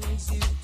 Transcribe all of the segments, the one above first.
things you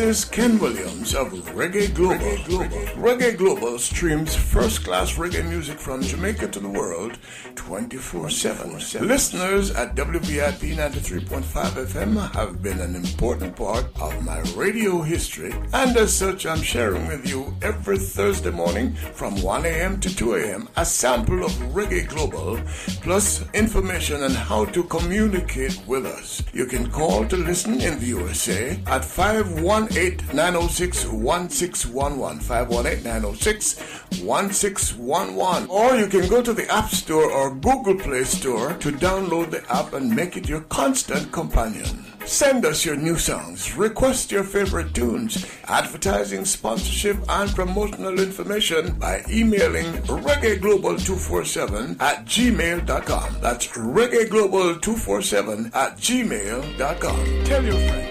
Is Ken Williams of Reggae Global. Reggae Global, Reggae Global streams first class reggae music from Jamaica to the world 24 7. Listeners at WVIP 93.5 FM have been an important part my radio history, and as such, I'm sharing with you every Thursday morning from 1 a.m. to 2 a.m. a sample of Reggae Global plus information on how to communicate with us. You can call to listen in the USA at 5 518 906 1611. 518 906 1611. Or you can go to the App Store or Google Play Store to download the app and make it your constant companion. Send us your new songs, request your favorite tunes, advertising, sponsorship, and promotional information by emailing reggaeglobal247 at gmail.com. That's reggaeglobal247 at gmail.com. Tell your friends.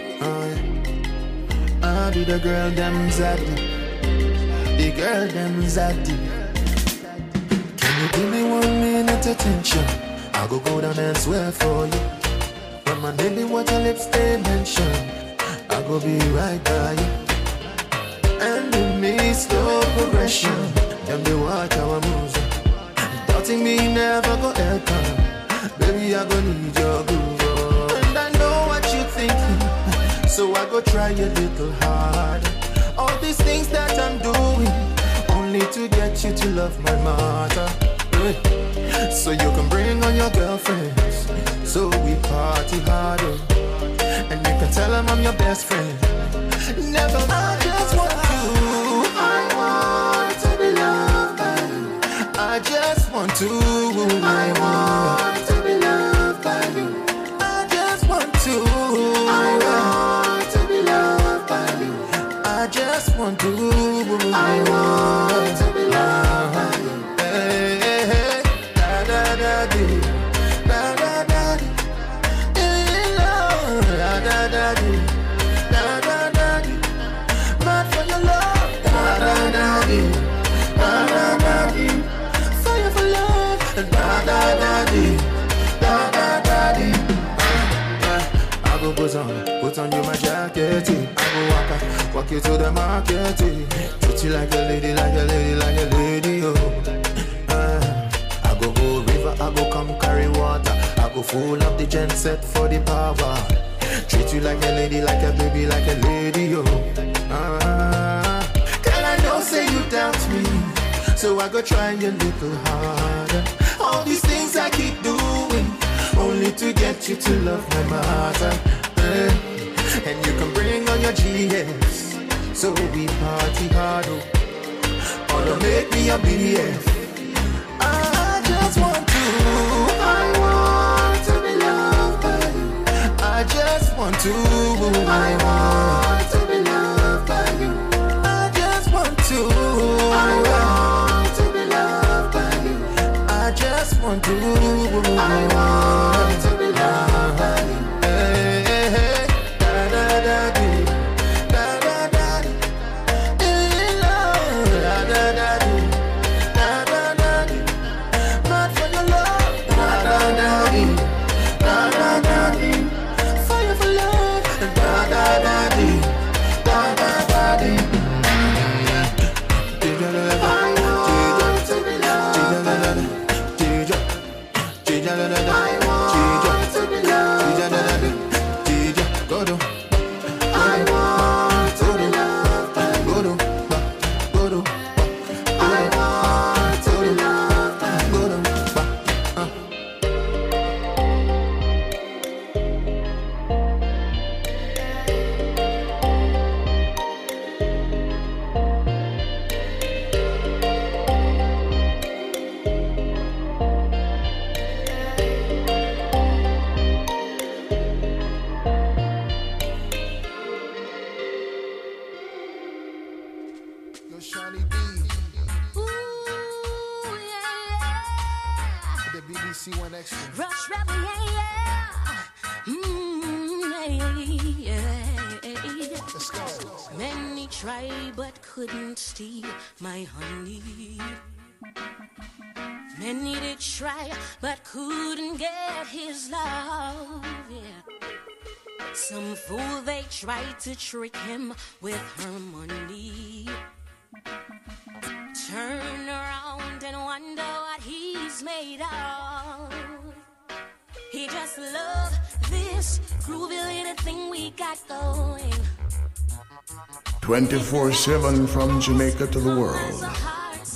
I do the girl them zaddy. The girl them zaddy. Can you give me one minute attention? I go go down and swear for you. My baby, watch your lips they mention. I go be right by you. And in me slow progression. Them they watch our moves. Doubting me never go help Baby, I go need your groove. And I know what you're thinking. So I go try a little hard. All these things that I'm doing, only to get you to love my mother. So you can bring on your girlfriends, so we party harder. And you can tell them I'm your best friend. Never mind, just want you. I want to be loved by you. I just want to. I want Walk you to the market, treat you like a lady, like a lady, like a lady, oh. Uh, I go go river, I go come carry water. I go full up the gen set for the power. Treat you like a lady, like a baby, like a lady, oh. Uh, girl, I know say you doubt me, so I go try a little harder. All these things I keep doing, only to get you to love my mother. Uh, and you can bring on your GS so we party hard. Oh. Or make me a. I just want to. I want to be loved by you. I just want to. I want to be loved by you. I just want to. I want to be loved by you. I just want to. I want but couldn't get his love. Yeah. Some fool they tried to trick him with her money. Turn around and wonder what he's made of. He just love this groovy little thing we got going. 24 7 from Jamaica to the world.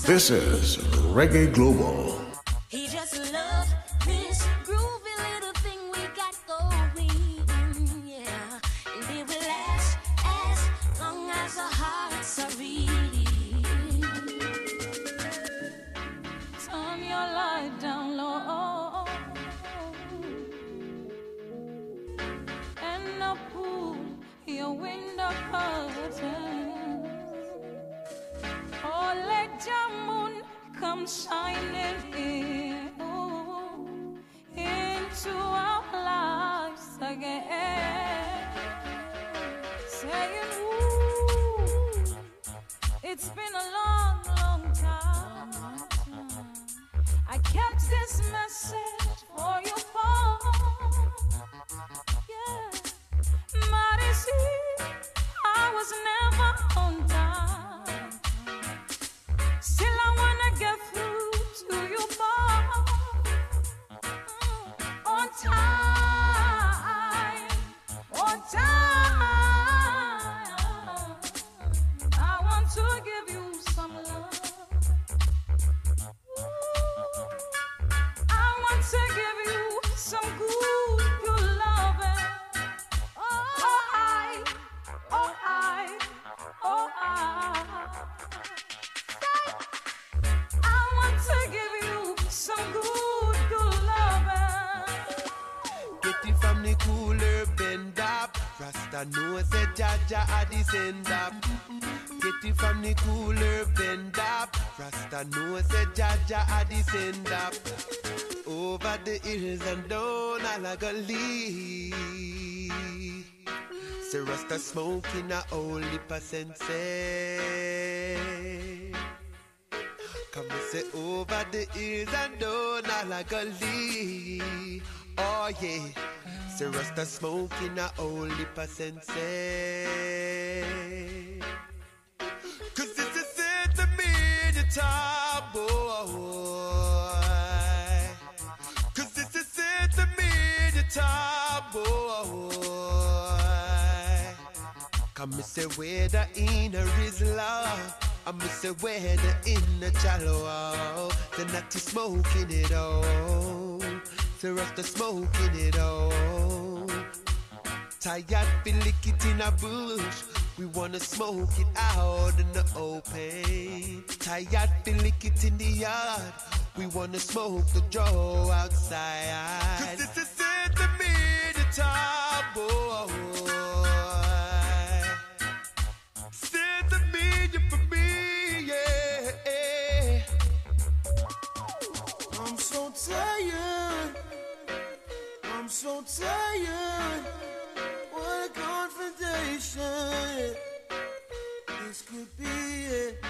This is Reggae Global. He just love this groovy little thing we got going. Yeah, and it will last as long as our hearts are beating. Turn your light down low and up pull your window curtains. Oh, let your moon come shining in ooh, into our lives again. Saying, ooh, it's been a long, long time. I kept this message for your phone. Jaja a descend up. Over the hills and down Alagali. Say Rasta smoking a holy percent Come and say over the hills and down Alagali. Oh yeah. Say Rasta smoking a holy percent Cause this is it to me, the top boy. The top boy. Come and say where the inner is love. I'm say where the inner shallow. Then not smoking it all. Say Rasta smoking it all. Tired, feel lick it in a bush. We wanna smoke it out in the open. Tired, feel lick it in the yard. We wanna smoke the draw outside. Cause this is it the top boy. Sit to me, you for me, yeah. I'm so tired. I'm so tired. A confrontation. This could be it.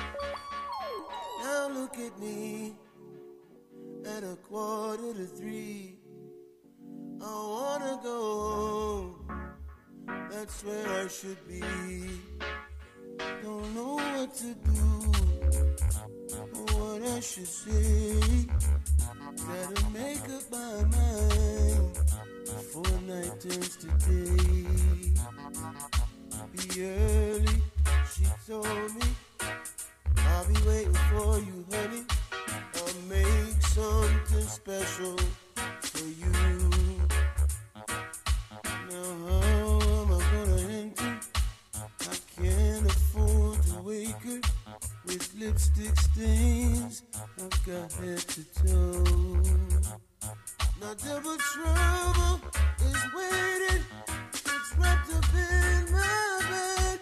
Now look at me. At a quarter to three. I wanna go. That's where I should be. Don't know what to do. Or what I should say. Gotta make up my mind before night turns to day. Be early, she told me. I'll be waiting for you, honey. I'll make something special for you. Now how am I gonna enter? I can't afford to wake her with lipstick stains. I've got head to toe. Now double trouble is waiting. It's wrapped up in my bed.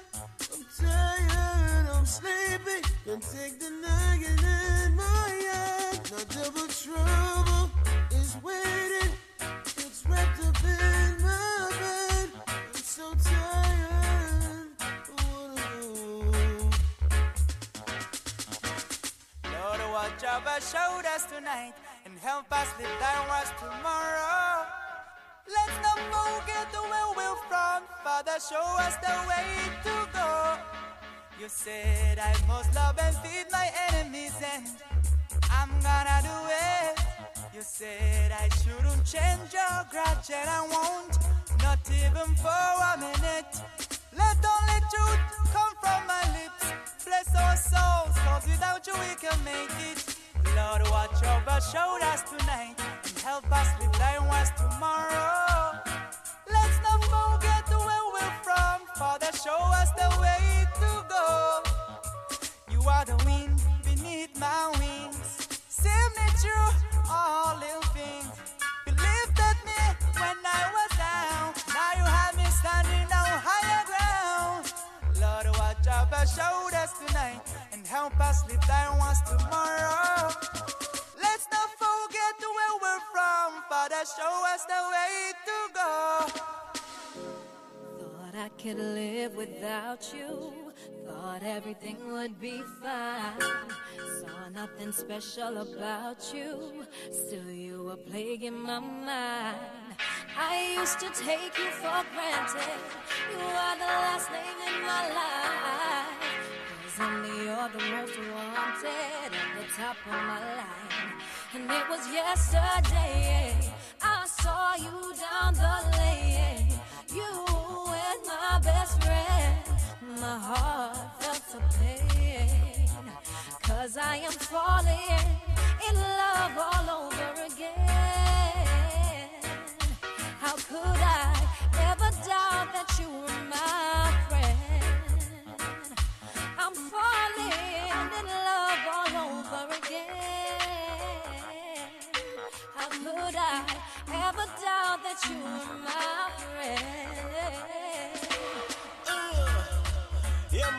I'm tired, I'm. Don't take the nagging in my double trouble is waiting. It's wrapped up in my bed. I'm so tired. Lord, watch over tonight and help us live words tomorrow. Let's not forget where we're from Father, show us the way to go. You said I must love and feed my enemies, and I'm gonna do it. You said I shouldn't change your grudge, and I won't, not even for a minute. Let only truth come from my lips. Bless our souls, cause without you we can make it. Lord, watch over, us tonight, and help us live thy was tomorrow. Let's not forget where we're from, Father, show us the way to go. You are the wind beneath my wings. Save me through all little things. You lifted me when I was down. Now you have me standing on higher ground. Lord, watch over, us tonight help us live thy wants tomorrow. Let's not forget where we're from, Father. Show us the way to go. Thought I could live without you. Thought everything would be fine. Saw nothing special about you. Still, you were plaguing my mind. I used to take you for granted. You are the last thing in my life. Presently, you're the most wanted at the top of my line. And it was yesterday I saw you down the lane. You and my best friend. My heart felt the pain. Cause I am falling in love all over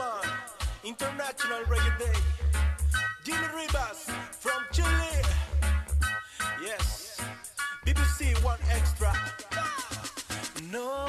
Uh, International Reggae Day. Jimmy Rivas from Chile. Yes. BBC One Extra. No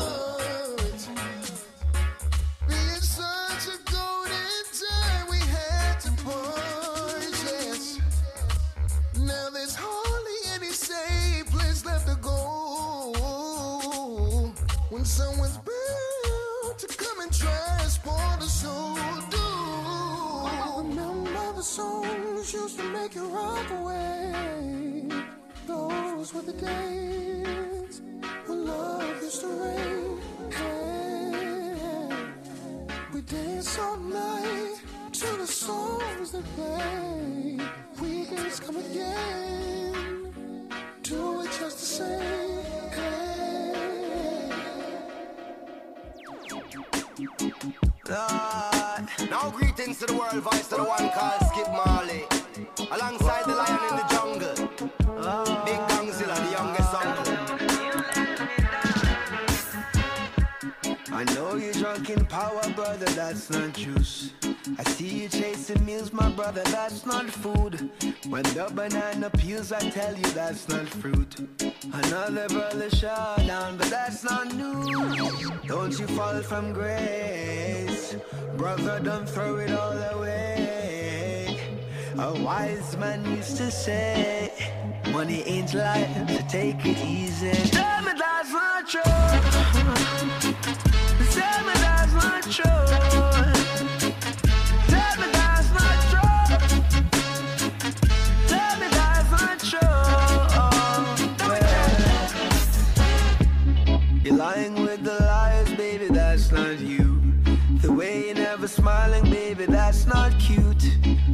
never smiling, baby, that's not cute.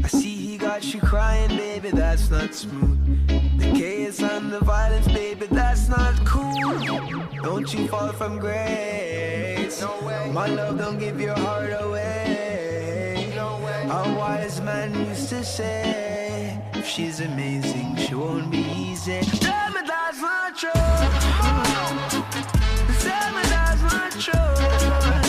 I see he got you crying, baby, that's not smooth. The chaos and the violence, baby, that's not cool. Don't you fall from grace. No way. My love, don't give your heart away. No way. A wise man used to say If she's amazing, she won't be easy. Tell me that's not true. Tell me that's not true.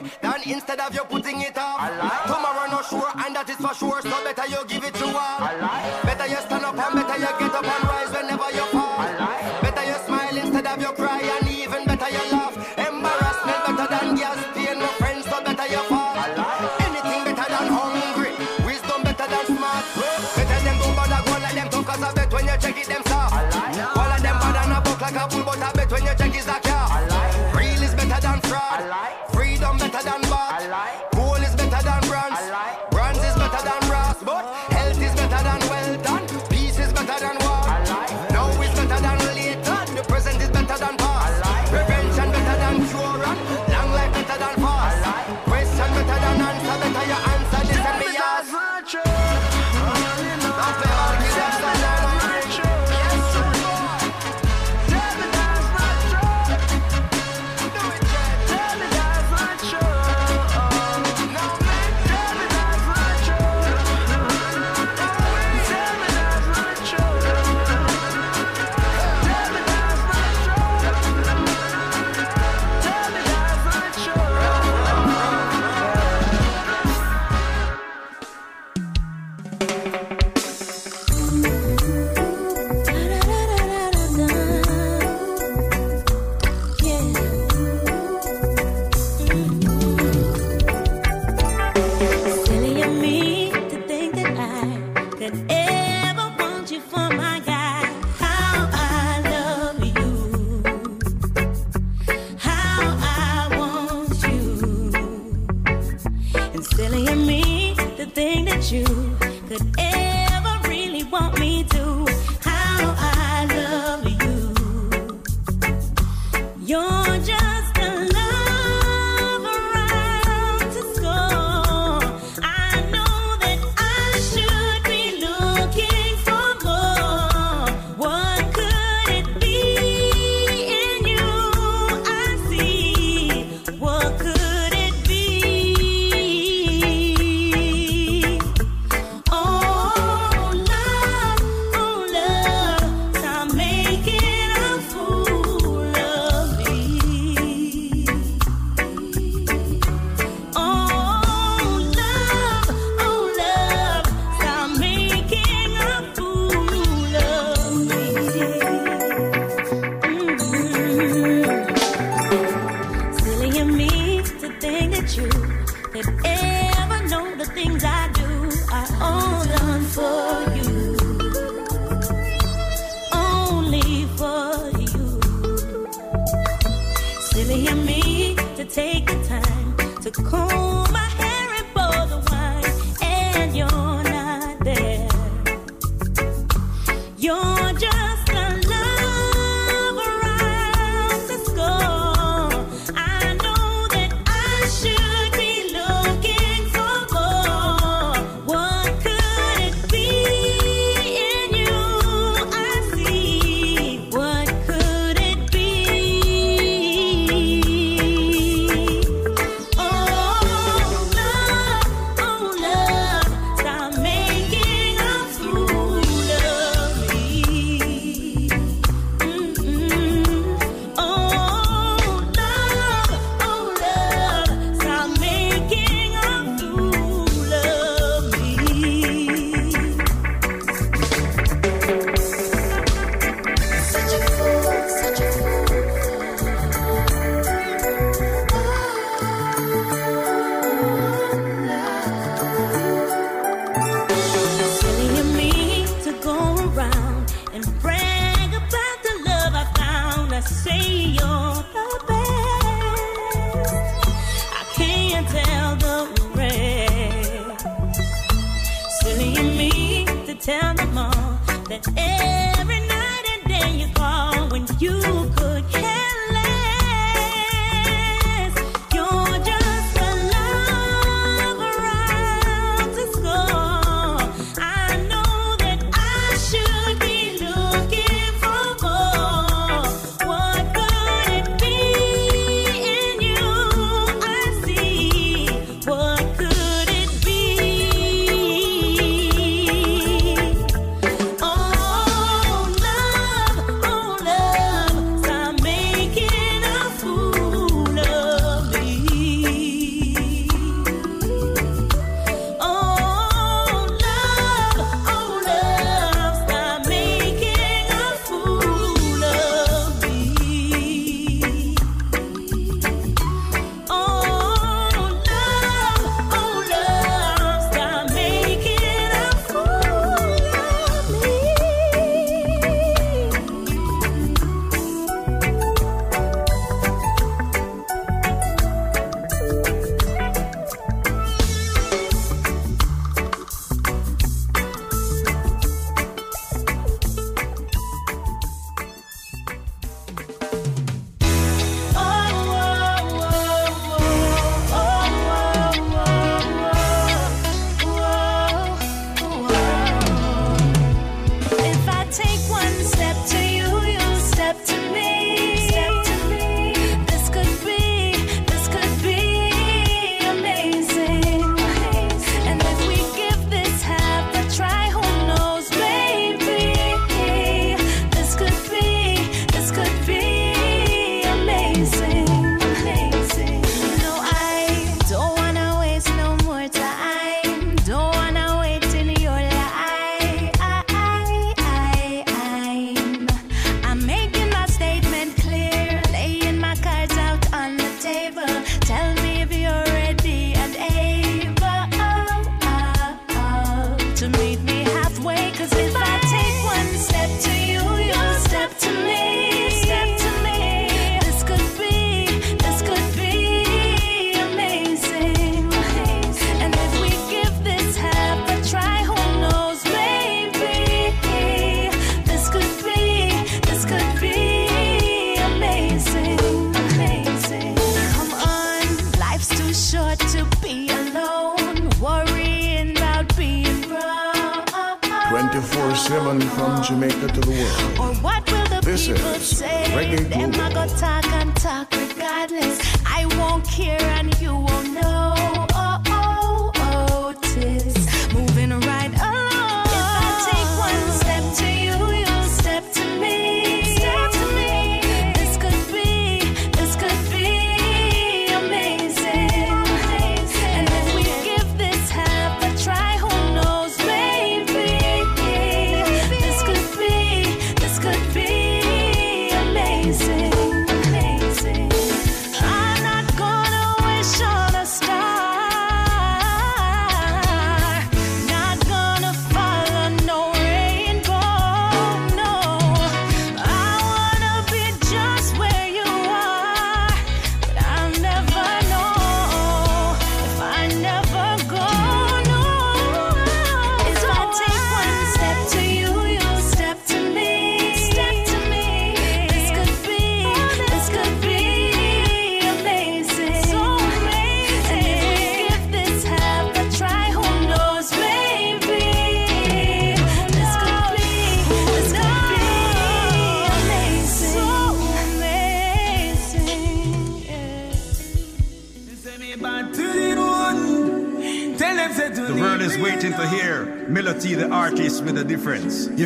Then than instead of you putting it off. Tomorrow not sure, and that is for sure. So better you give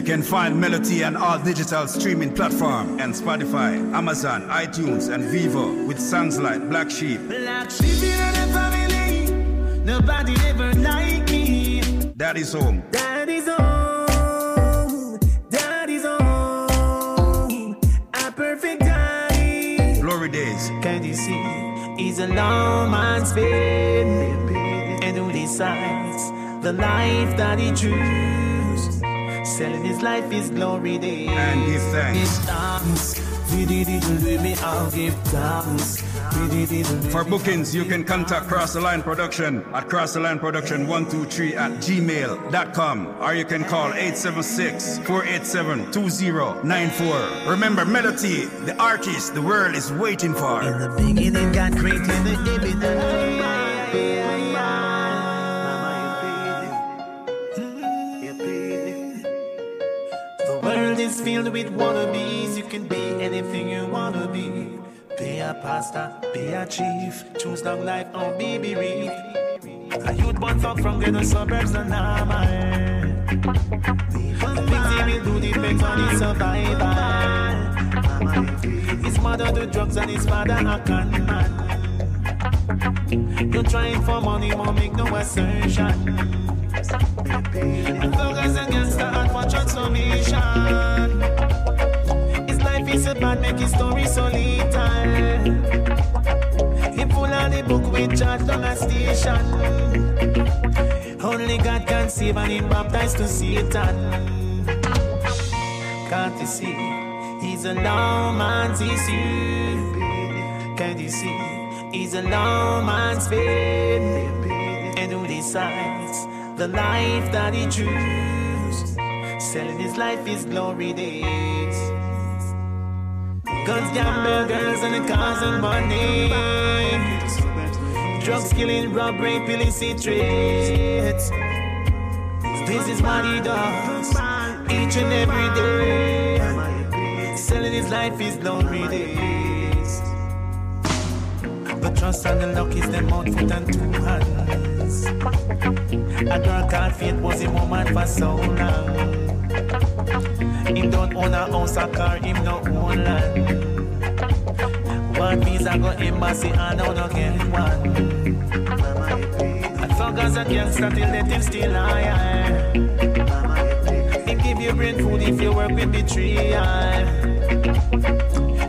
can find Melody on all digital streaming platforms and Spotify, Amazon, iTunes, and Vevo with songs like Black Sheep. Black sheep in family. Nobody ever like me. Daddy's home. Daddy's home. Daddy's home. A perfect daddy. Glory days. Can you see? He's a long man's bed. And who decides the life that he chooses? Selling his life is glory days. And give thanks. Give thanks. We did it, me, I'll give thanks. We did it, For bookings, you can contact Cross the Line Production at Cross the Line Production 123 at gmail.com or you can call 876 487 2094. Remember, Melody, the artist the world is waiting for. In the beginning, God created the image. Wannabes. You can be anything you wanna be. Be a pastor, be a chief. Choose long life or be bereaved. A youth born fuck from ghetto suburbs and normal. The things he will do depends on his survival. His mother do drugs and his father a con man. You're trying for money, but make no assertion. His story so little. He full of the book with chat on a station. Only God can save and he baptized to Satan. Can't you see? He's a long man's issue. Can't you see? He's a long man's. And who decides the life that he chooses? Selling his life is glory days. Guns, gamble, girls, and the cars and money. Drugs, killing, robbery, illicit trades. This is what he does each and every day. Selling his life is glory days. The trust and the luck is them one foot and two hands. A girl Faith was a woman for so long. Him don't own a house or car, him no own land. One visa go embassy and now no get one. I thug as a gangster till let him still high. Him give you brain food if you work with betrayal.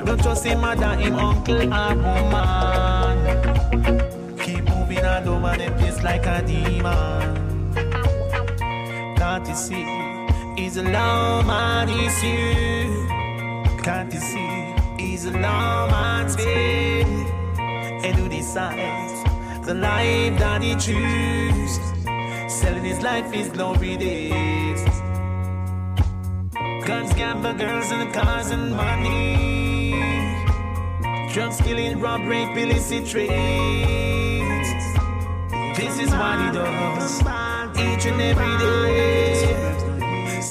Don't trust him mother, him uncle or woman. Keep moving all over the place like a demon. Can't you see? He's a long man, he's you. Can't you see? He's a long man's faith. And who decides the life that he chooses? Selling his life is glory days. Guns, gamble, girls, and cars and money. Drugs, killing, rob, rape, illicit trades. This is what he does each and every day.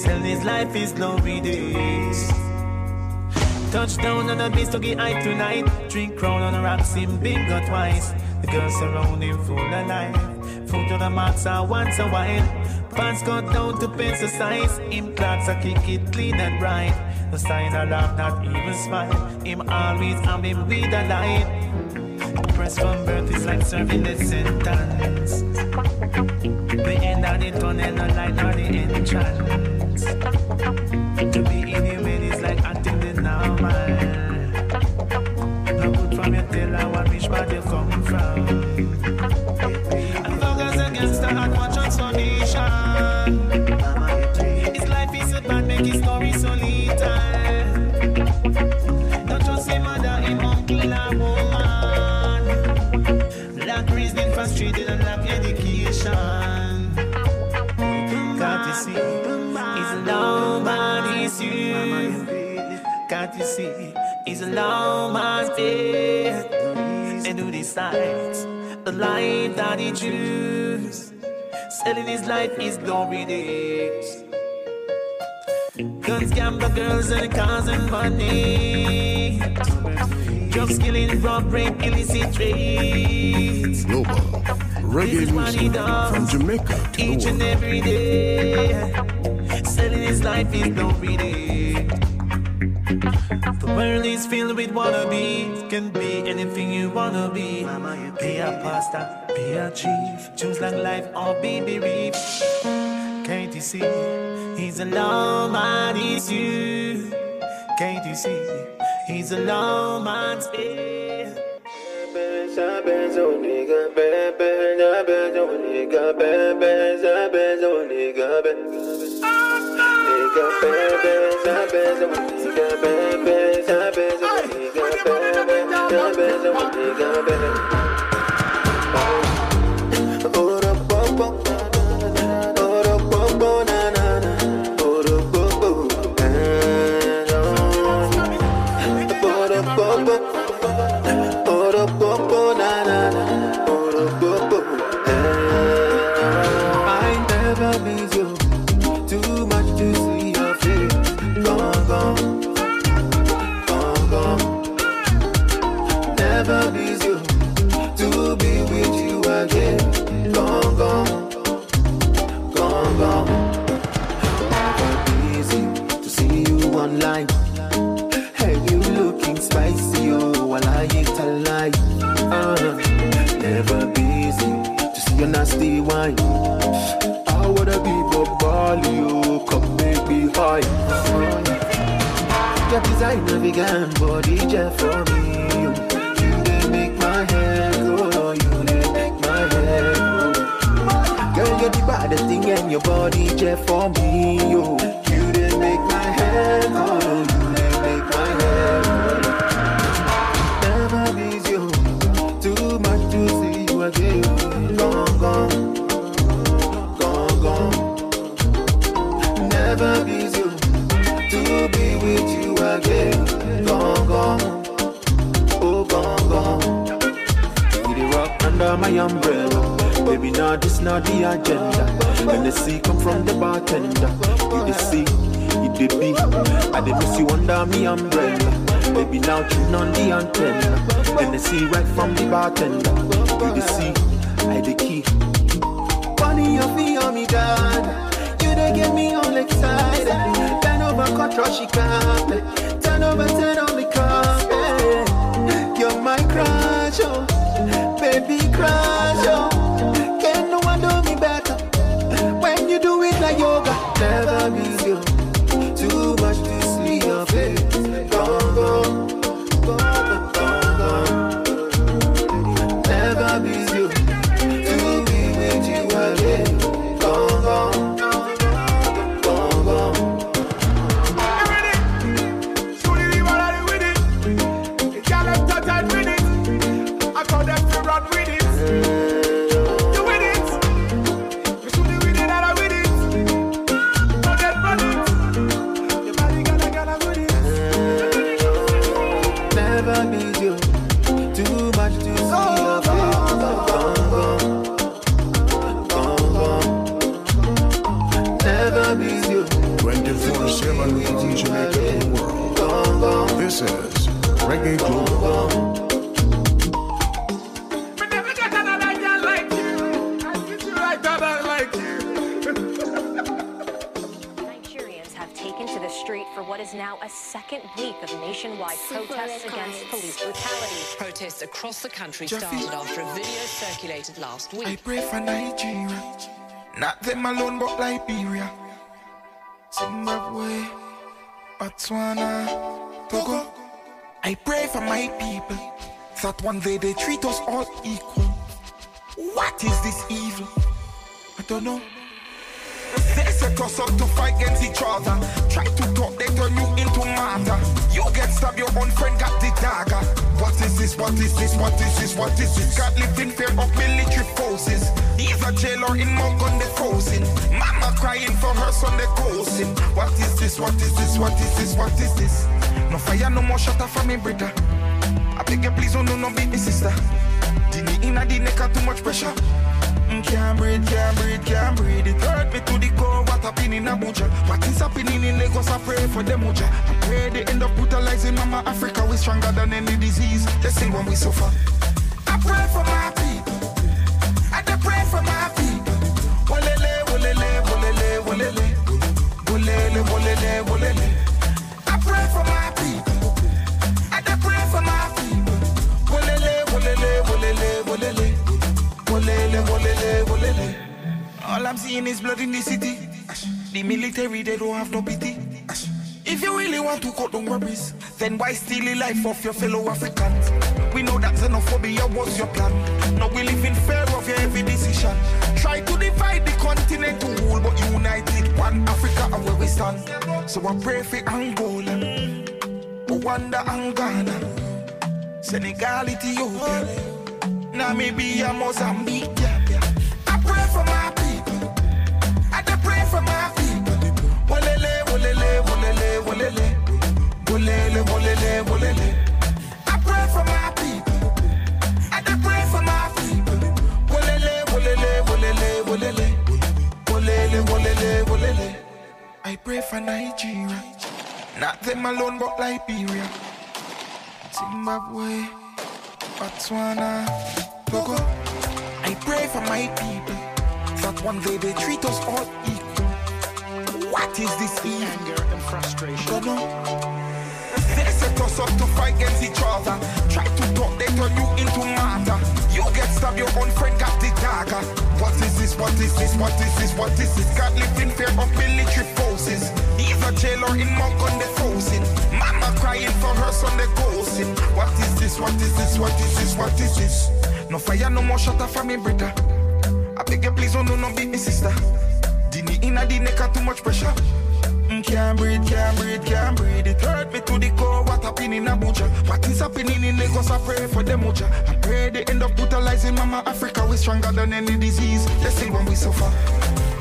Selling his life is glory days. Touchdown on the beach to get high tonight. Drink crown on the rocks, him bingo twice. The girls surround him full of life. Food to the max are once a while. Pants cut down to pencil size. Him clocks are kick it clean and bright. No sign of laugh, not even smile. Him always have him with a light. Press from birth is like serving the sentence. The end of the tunnel, no light, nor the entrance. To be Long man's faith. And who decides the life that he chooses? Selling his life is glory days. Guns, gamble, girls, and cars and money. Drugs, killing, rob, rape, illicit trades. Global. Reggae music from Jamaica to Each the and world. every day, selling his life is no reading. The world is filled with wannabes. Can be anything you wanna be. Be a pastor, be a chief. Choose long life or be bereaved. Can't you see? He's a long man, it's you. Can't you see? He's a long man's spirit. I high. Your designer vegan body jet for me. You, you they make my head go, you they make my hair go. Girl, you're the baddest thing in your body jet for me. You, you they make my hair go, umbrella. Baby, now this not the agenda. When the sea come from the bartender. You the sea, you the beat. I dey miss you under me umbrella. Baby, now tune on the antenna. When the sea right from the bartender. You the sea, I the key. Funny you feel me down. You they get me all excited. Bend over, cut she can't. Turn over, turn on the carpet. You're my crush, oh. Crush, oh. Can no one do me better? When you do it like yoga, never miss you. Too much to across the country Jeffy. started after a video circulated last week. I pray for Nigeria, not them alone, but Liberia, Zimbabwe, Botswana, Togo. I pray for my people that one day they treat us all equal. What is this evil? I don't know. They us up to fight against each other. Try to talk, they turn you into martyr. You get stabbed, your own friend got the dagger. What is this? What is this? What is this? What is this? God lived in fear of military forces. He's a jailer in Mount on the frozen. Mama crying for her son, they coasting. What is this? What is this? What is this? What is this? No fire, no more shutter for me, brother. I beg you, please, oh no, no, beat me, sister. Knee inna the neck, too much pressure. Mm, can't breathe, can't breathe, can't breathe. It hurt me to the core. What happening in Abuja? What is happening in Lagos? I pray for them, Abuja. I pray they end up brutalizing Mama Africa. We stronger than any disease. They sing when we suffer. I pray for my people. I just pray for my people. Wolele, wolele, wolele, wolele, wolele, wolele, wolele. All I'm seeing is blood in the city. The military, they don't have no pity. If you really want to cut down worries, then why steal the life of your fellow Africans? We know that xenophobia was your plan. Now we live in fear of your every decision. Try to divide the continent to rule, but united one Africa and where we stand. So I pray for Angola, Rwanda and Ghana, Senegal, Ethiopia, Namibia, Mozambique. For my people. Wolele, wolele, wolele, wolele. Wolele, wolele, wolele. I pray for my people. I pray for my people. Wolele, wolele, wolele, wolele. Wolele, wolele, wolele. I pray for Nigeria. Not them alone, but Liberia. Zimbabwe, Botswana, Togo. I pray for my people that one day they treat us all equal. What is this evil? Anger and frustration. Don't know. They set us up to fight against each other. Try to talk, they turn you into matter. You get stabbed, your own friend got the dagger. What is this? What is this? What is this? What is this? God lived in fear of military forces. Either jail or in monk on the frozen. Mama crying for her son, they ghosting. What is this? What is this? What is this? What is this? No fire, no more shutter for me, brother. I beg you, please, don't no, no, beat me, sister. Dini inna the neck, too much pressure. Mm, Can't breathe, can't breathe, can't breathe. It hurt me to the core. What happened in Abuja? What is happening in Lagos? I pray for them, Uja. I pray they end up brutalizing Mama Africa. We stronger than any disease. They still when we suffer.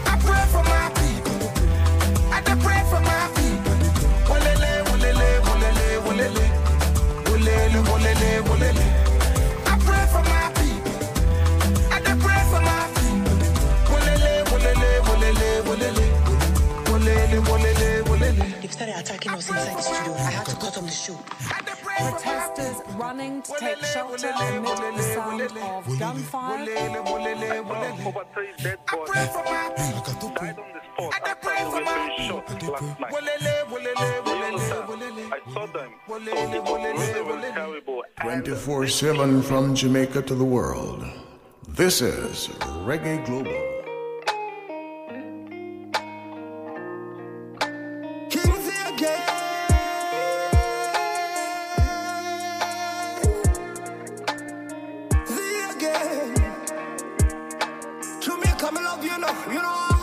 I pray for my people. I pray for my people. Wolele, wolele, wolele, wolele. Wolele, wolele, wolele. They've started attacking us inside the studio. I had to cut off the show. Protesters running to take shelter amid the sound of gunfire. Over three dead bodies died on the spot after they were shot last night. I saw them. So it was really, really terrible. 24 7 from Jamaica to the world. This is Reggae Global. Again. Jamaica, me love you know, you know.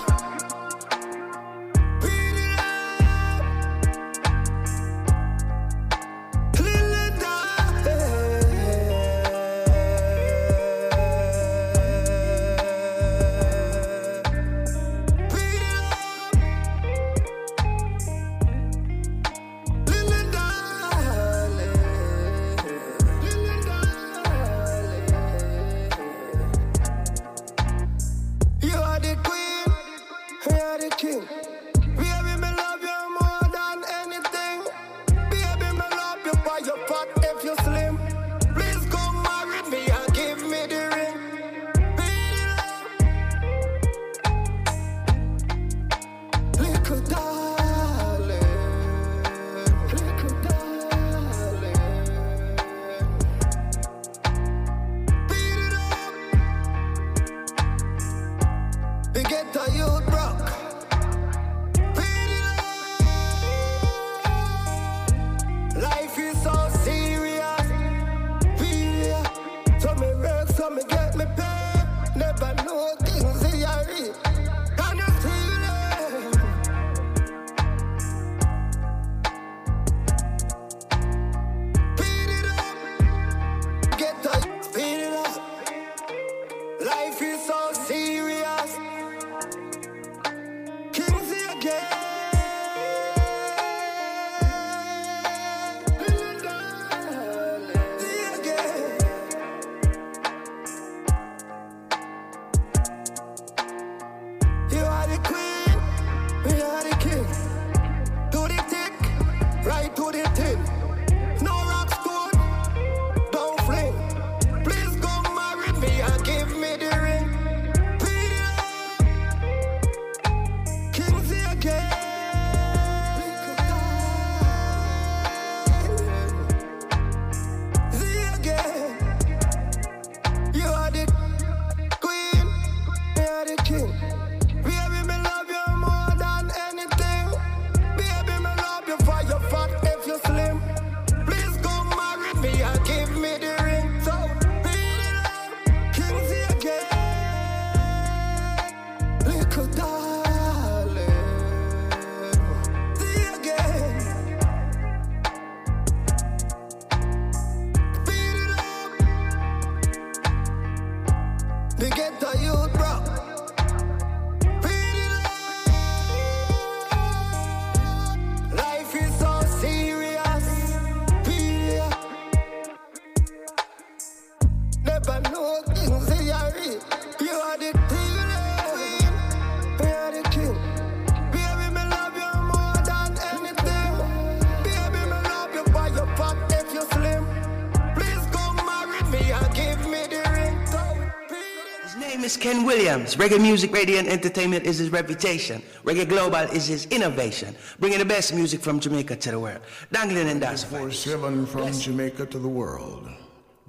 Ken Reggae music, radio, and entertainment is his reputation. Reggae Global is his innovation, bringing the best music from Jamaica to the world. Dangling and dancing. 7 from Jamaica to the world.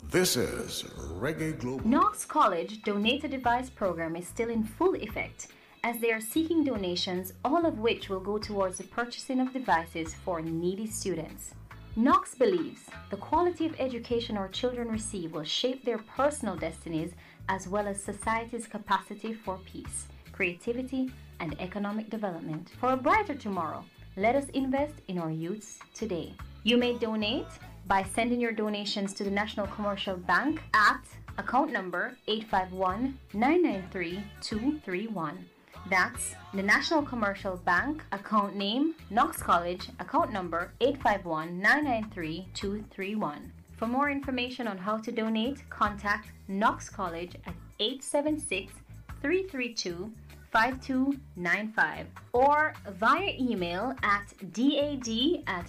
This is Reggae Global. Knox College Donate a Device program is still in full effect as they are seeking donations, all of which will go towards the purchasing of devices for needy students. Knox believes the quality of education our children receive will shape their personal destinies as well as society's capacity for peace, creativity, and economic development. For a brighter tomorrow, let us invest in our youths today. You may donate by sending your donations to the National Commercial Bank at account number 851 993 231. That's the National Commercial Bank, account name Knox College, account number 851 993 231. For more information on how to donate, contact Knox College at 876 332 5295 or via email at dad at.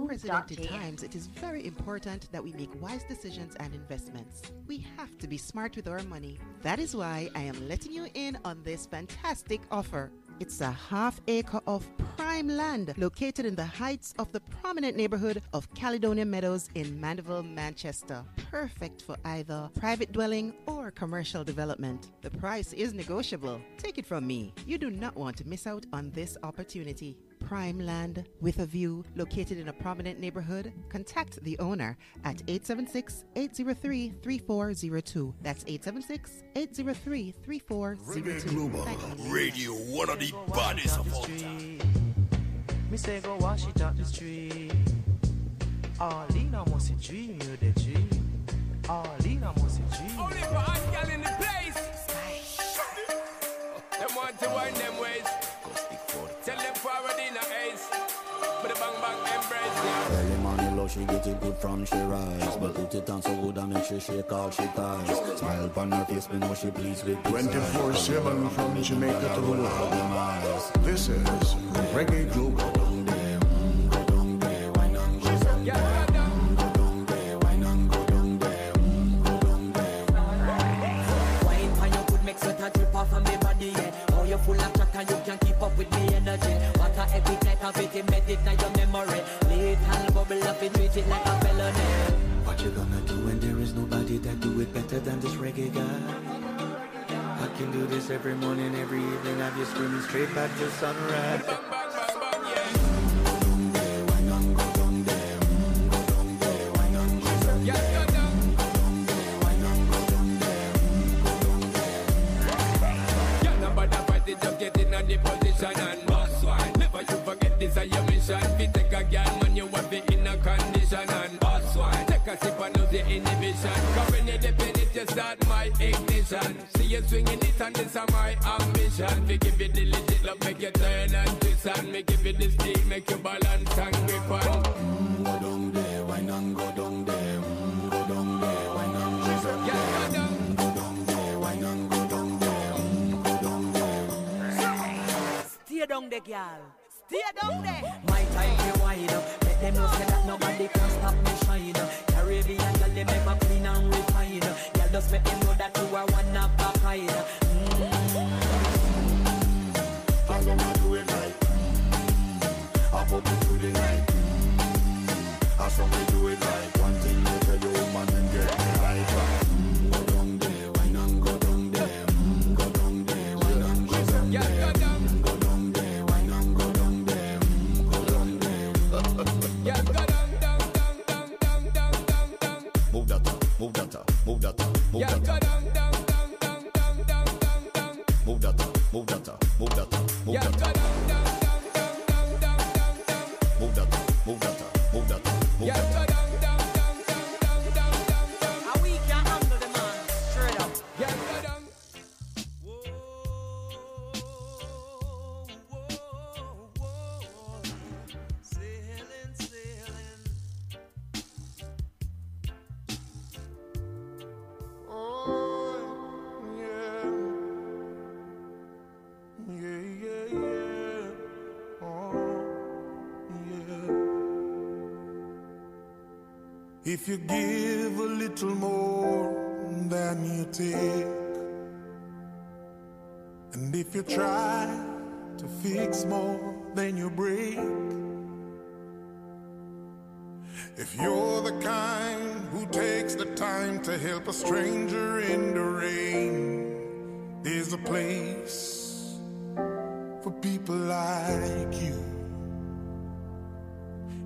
Unprecedented times, it is very important that we make wise decisions and investments. We have to be smart with our money. That is why I am letting you in on this fantastic offer. It's a half acre of prime land located in the heights of the prominent neighborhood of Caledonia Meadows in Mandeville, Manchester. Perfect for either private dwelling or commercial development. The price is negotiable. Take it from me. You do not want to miss out on this opportunity. Prime land with a view located in a prominent neighborhood? Contact the owner at 876 803 3402. That's 876 803 3402. Radio, one of the bodies of all time. Me say go wash it up the street. All in a must dream you the dream. All in a must dream. Only for hot girl in the place. Them want to wind them ways. Early morning love, she get it good from she rise But put it on so good and make she shake all she ties Smile upon her face, me know she pleased with this 24-7 from Jamaica to the world. This is Reggae Global. Wine pan your good make sweat a drip off of me body. Oh, you full of chat and you can keep up with me energy. What a epic night of it, embedded in your memory. Little bubble up, it treat it like a felony. What you gonna do when there is nobody that do it better than this reggae guy? I can do this every morning, every evening, have you screaming straight back to sunrise Yeah, nobody fight it, just get in on the position and boss one. Never you forget this is your mission. Fi take a girl, man, inhibition. Cause when you dip in it, you start my ignition. See you swinging it and this is my ambition. We give you the legit love, make you turn and twist and me give you the steam, make you balance and grip on. Mm, Go down there, why not go down there? Mm, Go down there, why not go down there? Mm, Go down there, why not go down there? Mm, Go down there Stay down there, girl. Stay down there. My time to wine up. Let them know say that nobody can stop me shine. Caribbean girl, them ever clean and refine. Just make them know that you are one of a kind. If you give a little more than you take, and if you try to fix more than you break, if you're the kind who takes the time to help a stranger in the rain, there's a place for people like you.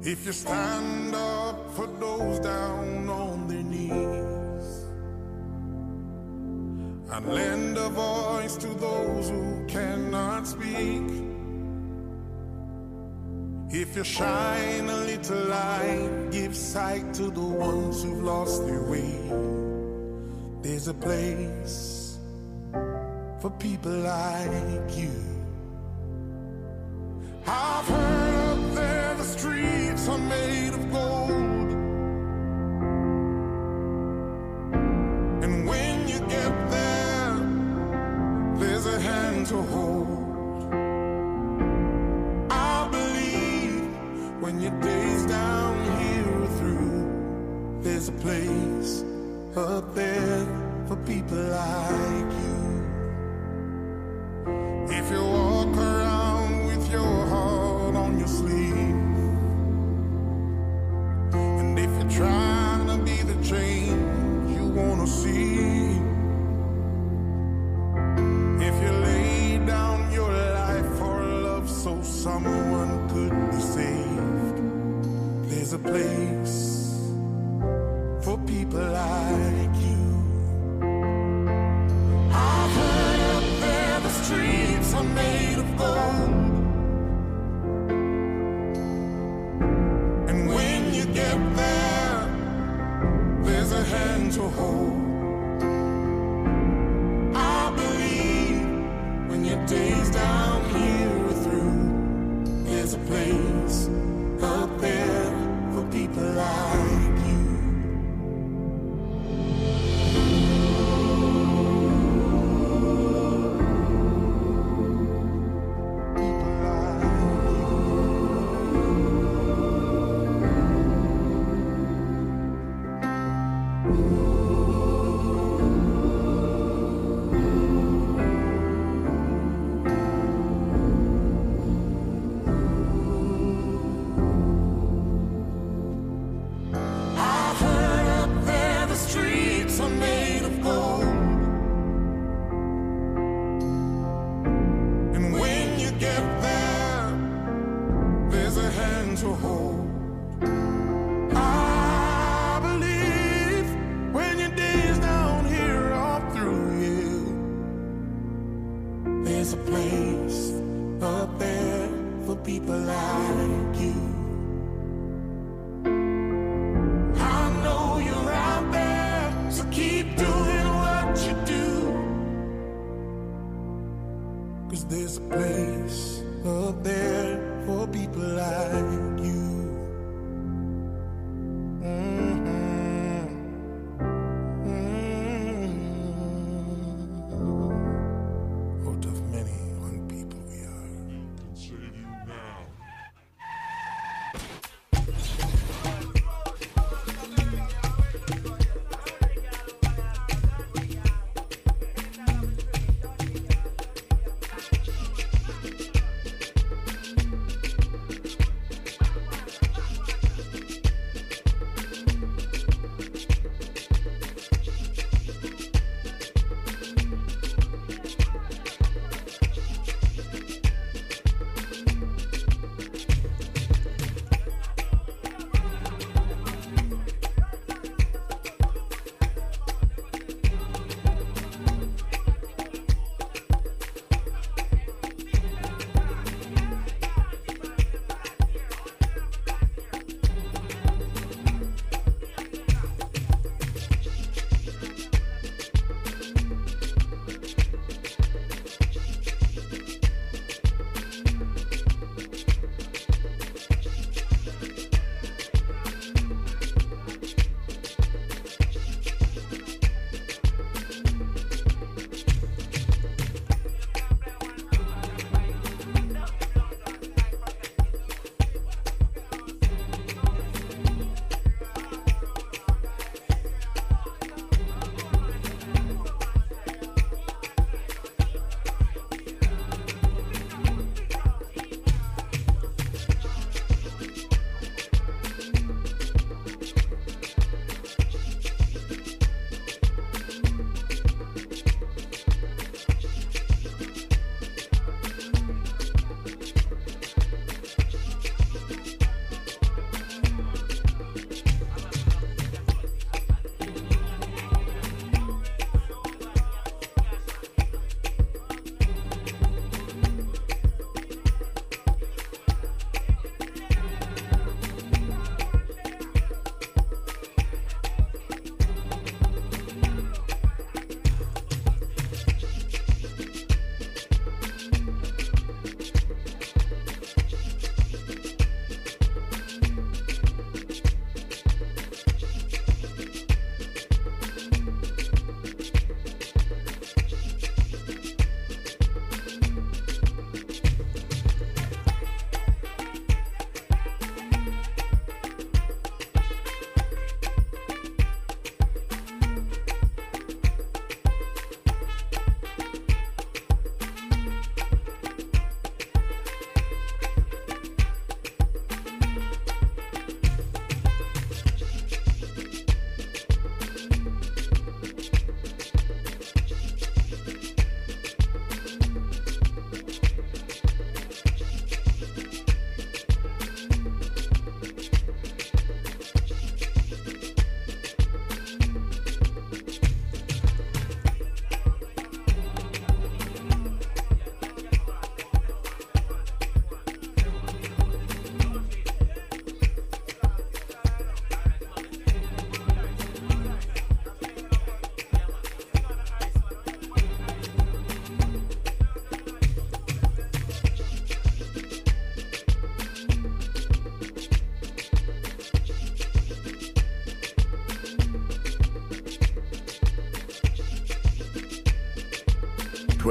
If you stand up for those down on their knees and lend a voice to those who cannot speak. If you shine a little light, give sight to the ones who've lost their way. There's a place for people like you. I've heard up there the streets are made of gold. And when you get there, there's a hand to hold. I believe when your days down here are through, there's a place up there for people like you. If you someone could be saved, there's a place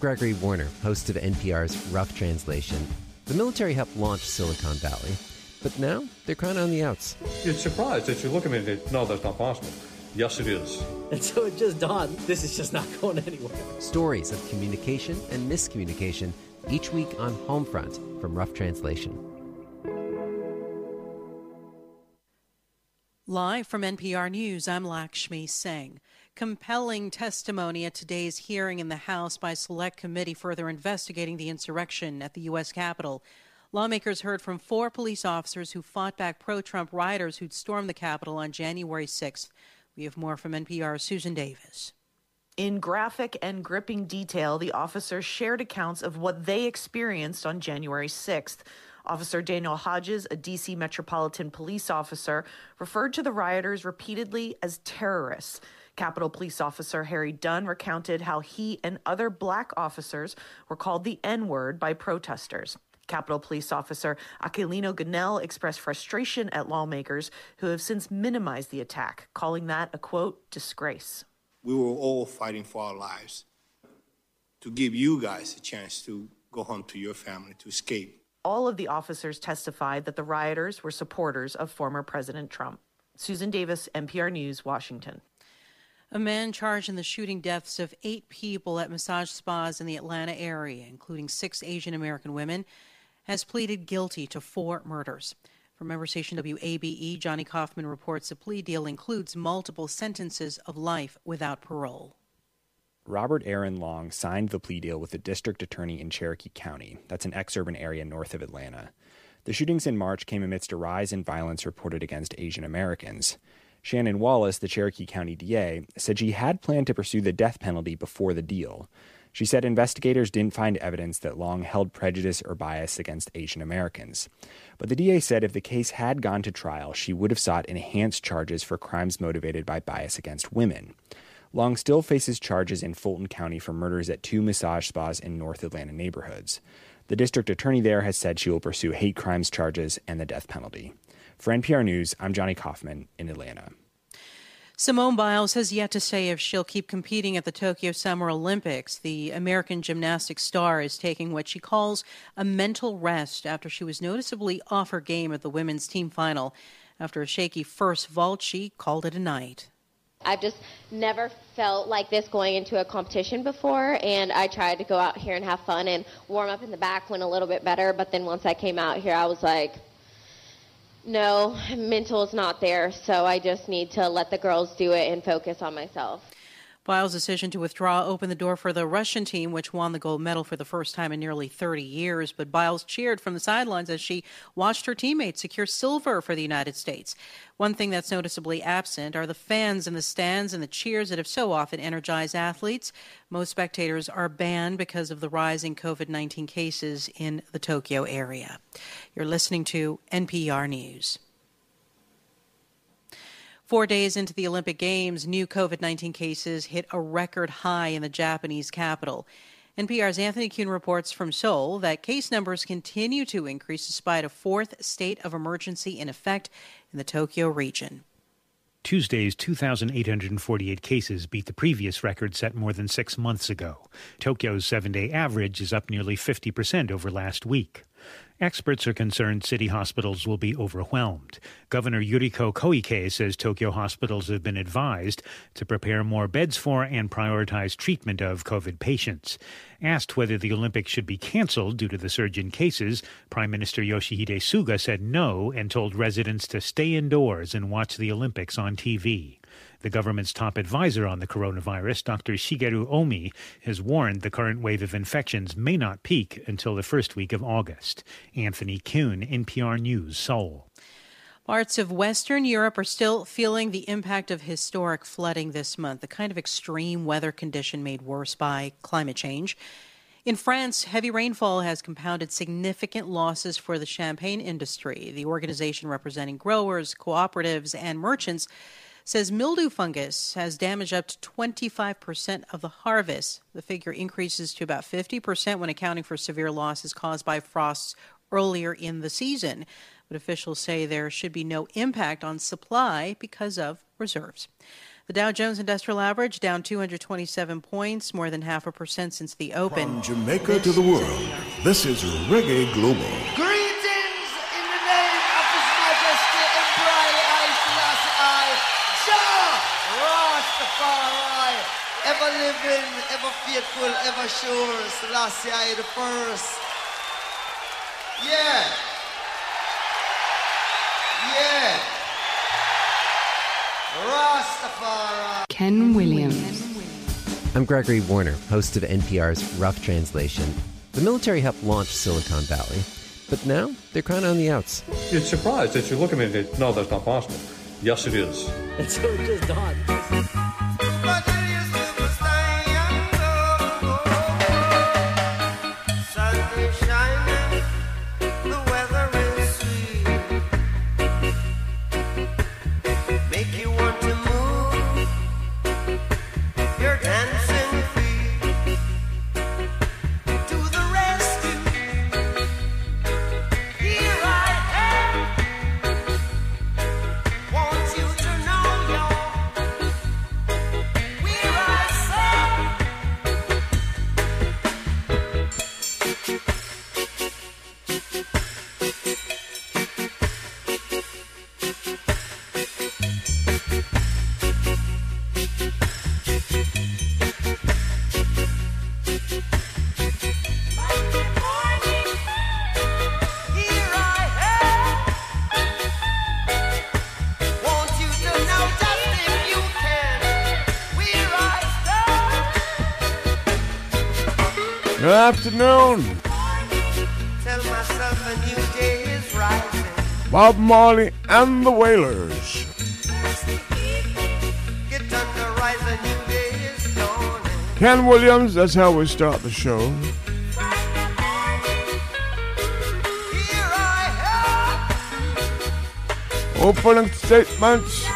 Gregory Warner, host of NPR's Rough Translation. The military helped launch Silicon Valley, but now they're kind of on the outs. You're surprised that you look at me and say, no, that's not possible. Yes, it is. And so it just dawned this is just not going anywhere. Stories of communication and miscommunication each week on Homefront from Rough Translation. Live from NPR News, I'm Lakshmi Singh. Compelling testimony at today's hearing in the House by Select Committee further investigating the insurrection at the U.S. Capitol. Lawmakers heard from four police officers who fought back pro Trump rioters who'd stormed the Capitol on January 6th. We have more from NPR's Susan Davis. In graphic and gripping detail, the officers shared accounts of what they experienced on January 6th. Officer Daniel Hodges, a D.C. Metropolitan Police officer, referred to the rioters repeatedly as terrorists. Capitol Police Officer Harry Dunn recounted how he and other black officers were called the N word by protesters. Capitol Police Officer Aquilino Gonell expressed frustration at lawmakers who have since minimized the attack, calling that a quote, disgrace. We were all fighting for our lives to give you guys a chance to go home to your family, to escape. All of the officers testified that the rioters were supporters of former President Trump. Susan Davis, NPR News, Washington. A man charged in the shooting deaths of eight people at massage spas in the Atlanta area, including six Asian American women, has pleaded guilty to four murders. From member station WABE, Johnny Kauffman reports the plea deal includes multiple sentences of life without parole. Robert Aaron Long signed the plea deal with the district attorney in Cherokee County. That's an exurban area north of Atlanta. The shootings in March came amidst a rise in violence reported against Asian Americans. Shannon Wallace, the Cherokee County DA, said she had planned to pursue the death penalty before the deal. She said investigators didn't find evidence that Long held prejudice or bias against Asian Americans. But the DA said if the case had gone to trial, she would have sought enhanced charges for crimes motivated by bias against women. Long still faces charges in Fulton County for murders at two massage spas in North Atlanta neighborhoods. The district attorney there has said she will pursue hate crimes charges and the death penalty. For NPR News, I'm Johnny Kauffman in Atlanta. Simone Biles has yet to say if she'll keep competing at the Tokyo Summer Olympics. The American gymnastics star is taking what she calls a mental rest after she was noticeably off her game at the women's team final. After a shaky first vault, she called it a night. I've just never felt like this going into a competition before, and I tried to go out here and have fun and warm up in the back went a little bit better. But then once I came out here, I was like, no, mental is not there, so I just need to let the girls do it and focus on myself. Biles' decision to withdraw opened the door for the Russian team, which won the gold medal for the first time in nearly 30 years. But Biles cheered from the sidelines as she watched her teammates secure silver for the United States. One thing that's noticeably absent are the fans in the stands and the cheers that have so often energized athletes. Most spectators are banned because of the rising COVID 19 cases in the Tokyo area. You're listening to NPR News. Four days into the Olympic Games, new COVID 19 cases hit a record high in the Japanese capital. NPR's Anthony Kuhn reports from Seoul that case numbers continue to increase despite a fourth state of emergency in effect in the Tokyo region. Tuesday's 2,848 cases beat the previous record set more than six months ago. Tokyo's seven day average is up nearly 50% over last week. Experts are concerned city hospitals will be overwhelmed. Governor Yuriko Koike says Tokyo hospitals have been advised to prepare more beds for and prioritize treatment of COVID patients. Asked whether the Olympics should be canceled due to the surge in cases, Prime Minister Yoshihide Suga said no and told residents to stay indoors and watch the Olympics on TV. The government's top advisor on the coronavirus, Dr. Shigeru Omi, has warned the current wave of infections may not peak until the first week of August. Anthony Kuhn, NPR News, Seoul. Parts of Western Europe are still feeling the impact of historic flooding this month, the kind of extreme weather condition made worse by climate change. In France, heavy rainfall has compounded significant losses for the champagne industry. The organization representing growers, cooperatives, and merchants says mildew fungus has damaged up to 25% of the harvest. The figure increases to about 50% when accounting for severe losses caused by frosts earlier in the season. But officials say there should be no impact on supply because of reserves. The Dow Jones Industrial Average down 227 points, more than half a percent since the open. From Jamaica to the world, this is Reggae Global. Greetings in the name of His Majesty Emperor I Selassie I, Jah Rastafari, ever living, ever faithful, ever sure, Selassie I the first. Yeah. Yeah. Rastafari. Ken Williams. I'm Gregory Warner, host of NPR's Rough Translation. The military helped launch Silicon Valley, but now they're kind of on the outs. You're surprised that you look at me and think, no, that's not possible. Yes, it is. And so it just dawned. Afternoon. stand. Tell myself a new day is rising. Bob Marley and the Wailers. Rise, a new day is dawning. Ken Williams, that's how we start the show. Opening statements.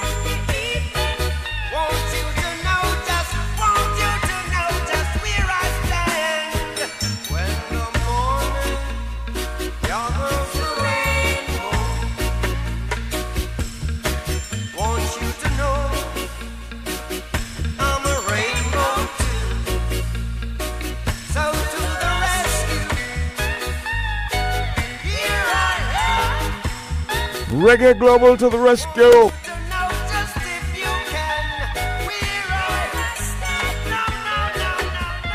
Reggae Global to the rescue.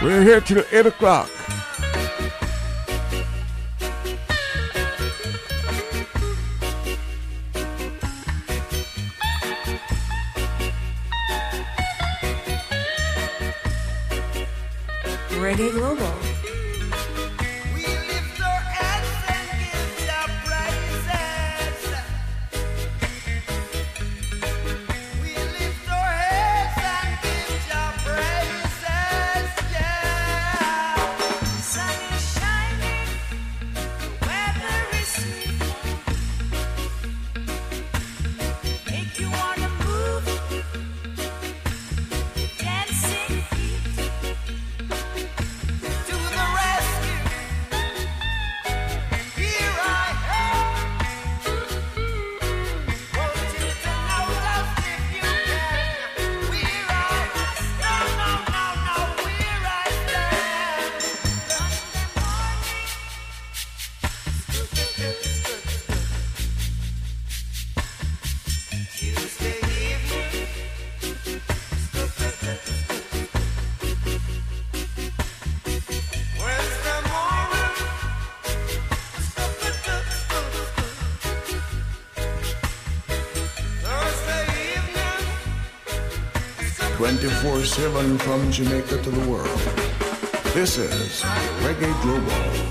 We're here till 8 o'clock. From Jamaica to the world. This is Reggae Global.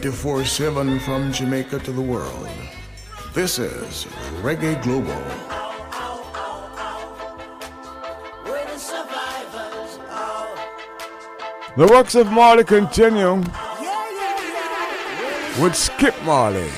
Twenty-four seven from Jamaica to the world. This is Reggae Global. The. The works of Marley continue with Skip Marley.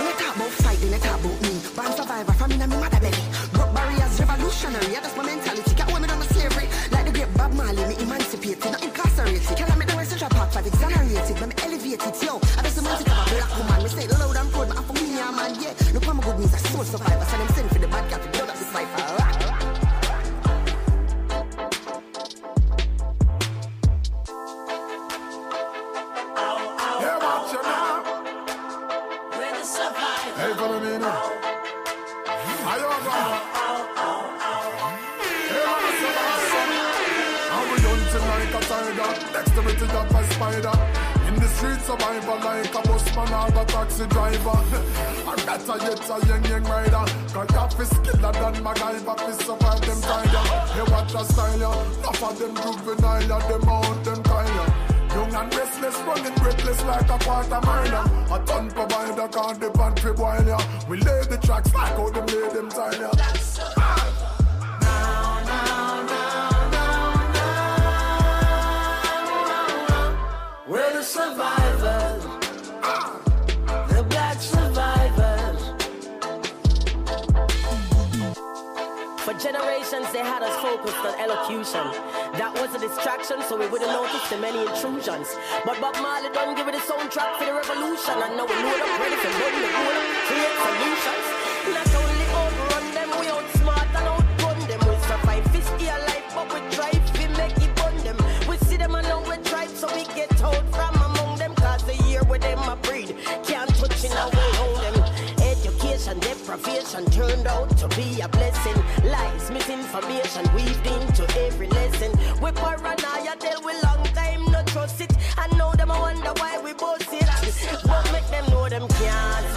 When you talk about fighting, you talk about me. Born survivor from in my mother belly. Broke barriers, revolutionary. Yeah, that's my mentality. Can't hold me down to slavery. Like the great Bob Marley, me emancipated, not incarcerated. Can I make the of your part five exonerated? Let me elevate it, yo. I a young young rider. Than survive them. Hey, watch a style them juvenile. Them kind. Young and restless, running like a quarter miler. A ton provider can't depend for boil. We lay the tracks how them lay them. We're the survivors. Generations, they had us focused on elocution. That was a distraction, so we wouldn't notice the many intrusions. But Bob Marley done give it a soundtrack for the revolution. And now we load up, ready for burn the goal, create solutions. Not only outrun them, we outsmart and outgun them. We survive fisky alive, but we try to make it bun them. We see them and now we try, so we get out from among them. Cause the year with them a breed, can't touch in our way on them. Education, deprivation turned out to be a blessing. Lies, misinformation weaved into every lesson. We paranoia, tell we long time, no trust it. I know them, I wonder why we both it. But make them know them can't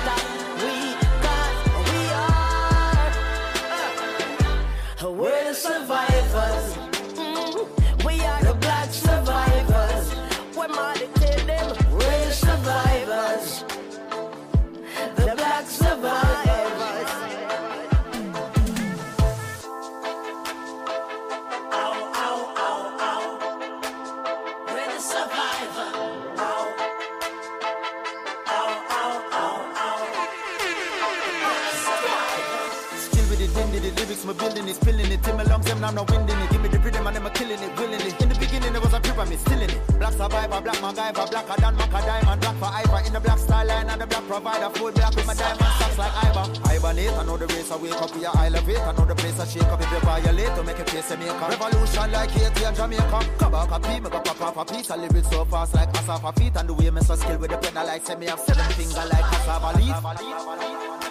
Till my lungs, them now no wind it. Give me the rhythm and a killing it, willingly. In the beginning, it was a pyramid, still in it. Black survivor, black MacGyver, blacker than Maca diamond, black for Ivor. In the black style line and the black provider, full black with my diamond stocks like Ivor. Hibernate, I know the race, I wake up, we are elevate. I know the place, I shake up if you violate to make a face, make a revolution like Haiti and Jamaica. Come back a pee, me go pop off a piece. I live it so fast like Asafa feet, and the way me so skill with the pen, I like say me have seven finger like cassava leaf.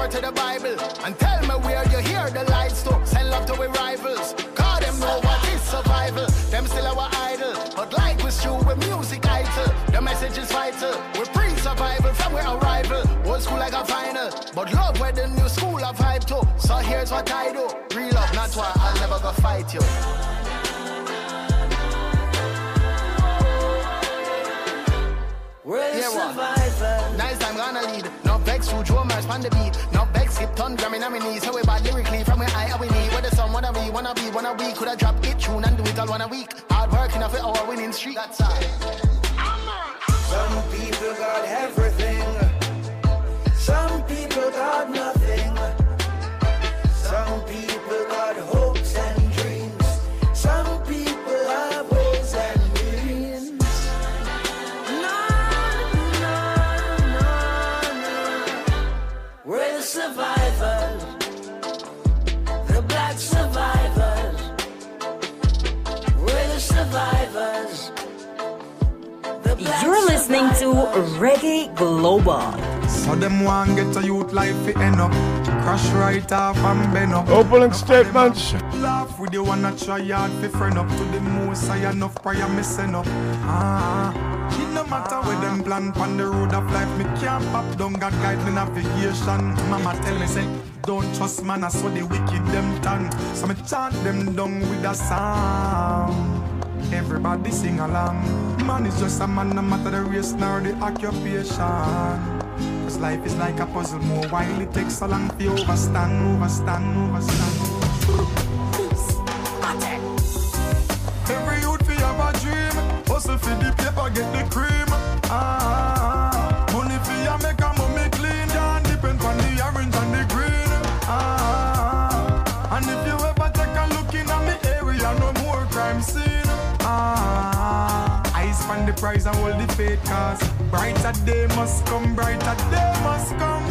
Word to the Bible. And tell me where you hear the lights to. Send love to we rivals. Cause them know what is survival. Them still our idol. But like we stew with music idol. The message is vital. We pre-survival from we arrival. Old school like a final. But love where the new school of vibe to. So here's what I do. Real love, not why I'll never go fight you. We're the Yeah, what? survivor. Nice time gonna lead. On the beat. No vex skip ton drumming on my knees. How we bad lyrically from I we need. Where the sun wanna be, wanna be, wanna be. Coulda drop it tune and do it all one a week. Hard work enough for our winning streak. That's. Some people got everything. Some people got nothing. Listening to Reggae Global. So them want get a youth life fi end up. Crash right off and bend up. Opening statements. Laugh with the one that try hard fi friend up. To the most I enough prior me send up. Ah. It no matter where them plan Pan the road of life Me can't pop down. God guide me navigation. Mama tell me say Don't trust man I saw the wicked them turn. So me chant them down with a sound Everybody sing along. Man is just a man, no matter the race nor the occupation. Cause life is like a puzzle, more while it takes a long to overstand, overstand, overstand. Every youth fi have a dream, hustle fi the paper, get the cream. Ah, hold the faith cause brighter day must come, brighter day must come.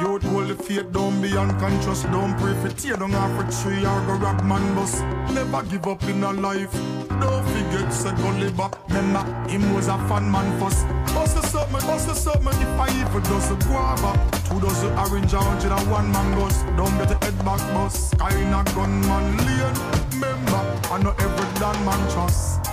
Youth hold the faith, don't be unconscious, don't pray for tear down off a tree or go rob man bus. Never give up in a life. Don't forget, live back. Remember, him was a fun man first. Bust the something, bust the something. If I even does a guava, two the orange, a hundred and one man bus. Don't get the head back bus. Kinda gunman lane. Remember, I know every damn man trust.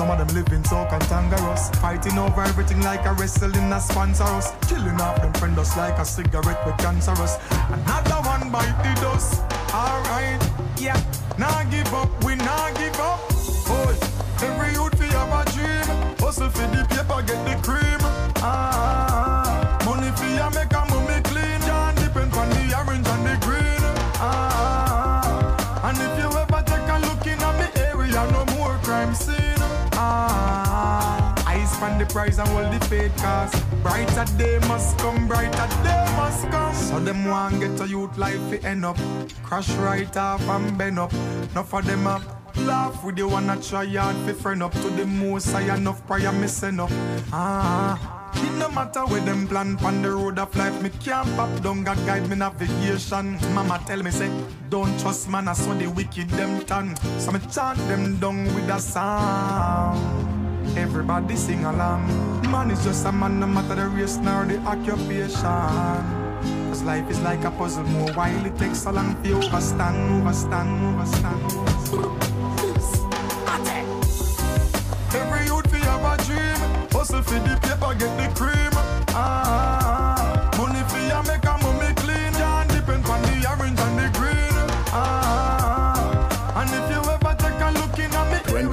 Some of them living so cantankerous Fighting over everything like a wrestling a sponsor us Killing off them friend us like a cigarette with cancerous. Another one bite the dust. Alright, yeah. Nah give up, we Price and hold the faith cause brighter day must come, brighter day must come. So them want get a youth life fi end up, crash right off and bend up. Enough for them up. Laugh with the one that try hard fi friend up to the most I enough prior me send up. Ah, it no matter where them plan on the road of life, me can't pop down. God guide me navigation. Mama tell me say, don't trust man, I saw the wicked them turn. So me chant them down with a sound. Everybody sing along. Man is just a man, no matter the race nor the occupation. Cause life is like a puzzle, more while it takes a long to overstand, overstand, overstand. Every youth fi have a dream, hustle fi the paper, get the cream. Ah,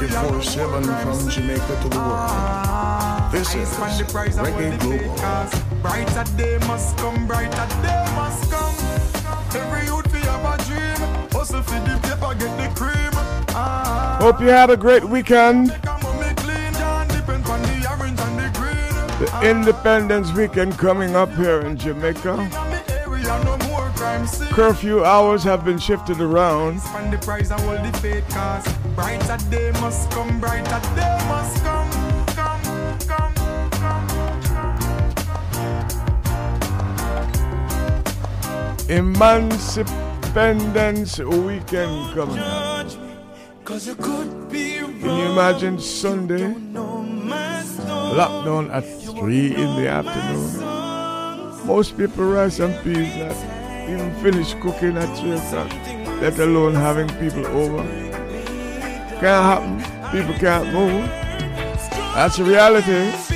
24-7 from Jamaica to the world. This is Reggae Global. Brighter day must come, brighter day must come. Every youth we have a dream. Hustle for the paper, get the cream. Ah, Hope you had a great weekend. The Independence Weekend coming up here in Jamaica. Curfew hours have been shifted around. Spend the price cause brighter day must come, brighter day must come. come, weekend coming. Can you imagine Sunday? Lockdown at 3 in the afternoon. Most people rest in peace even finish cooking at 3 o'clock, let alone having people over. Can't happen. People can't move. That's the reality.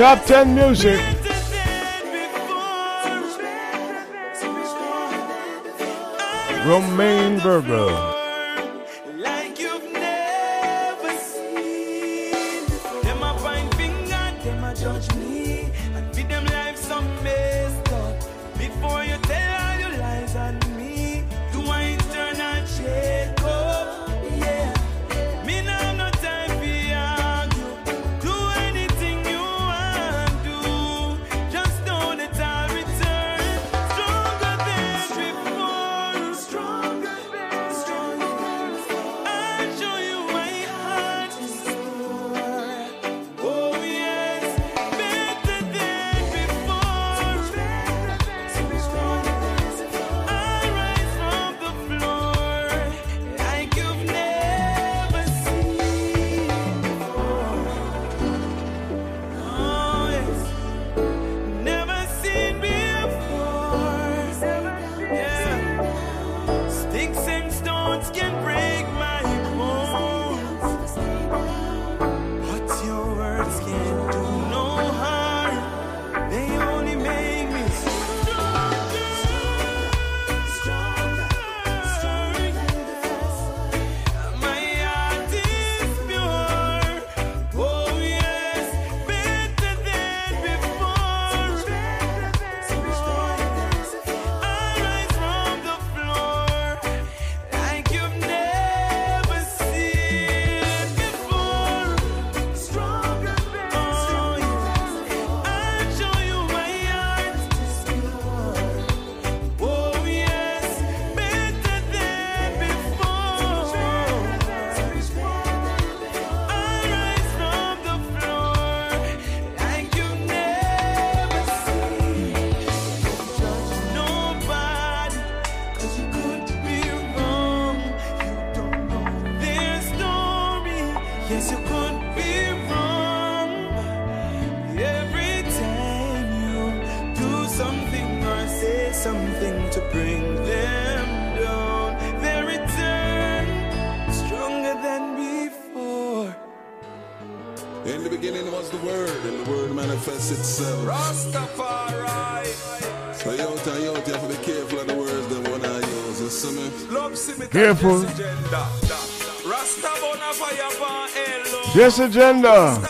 Top 10 music. Romain Virgo. Careful. This agenda.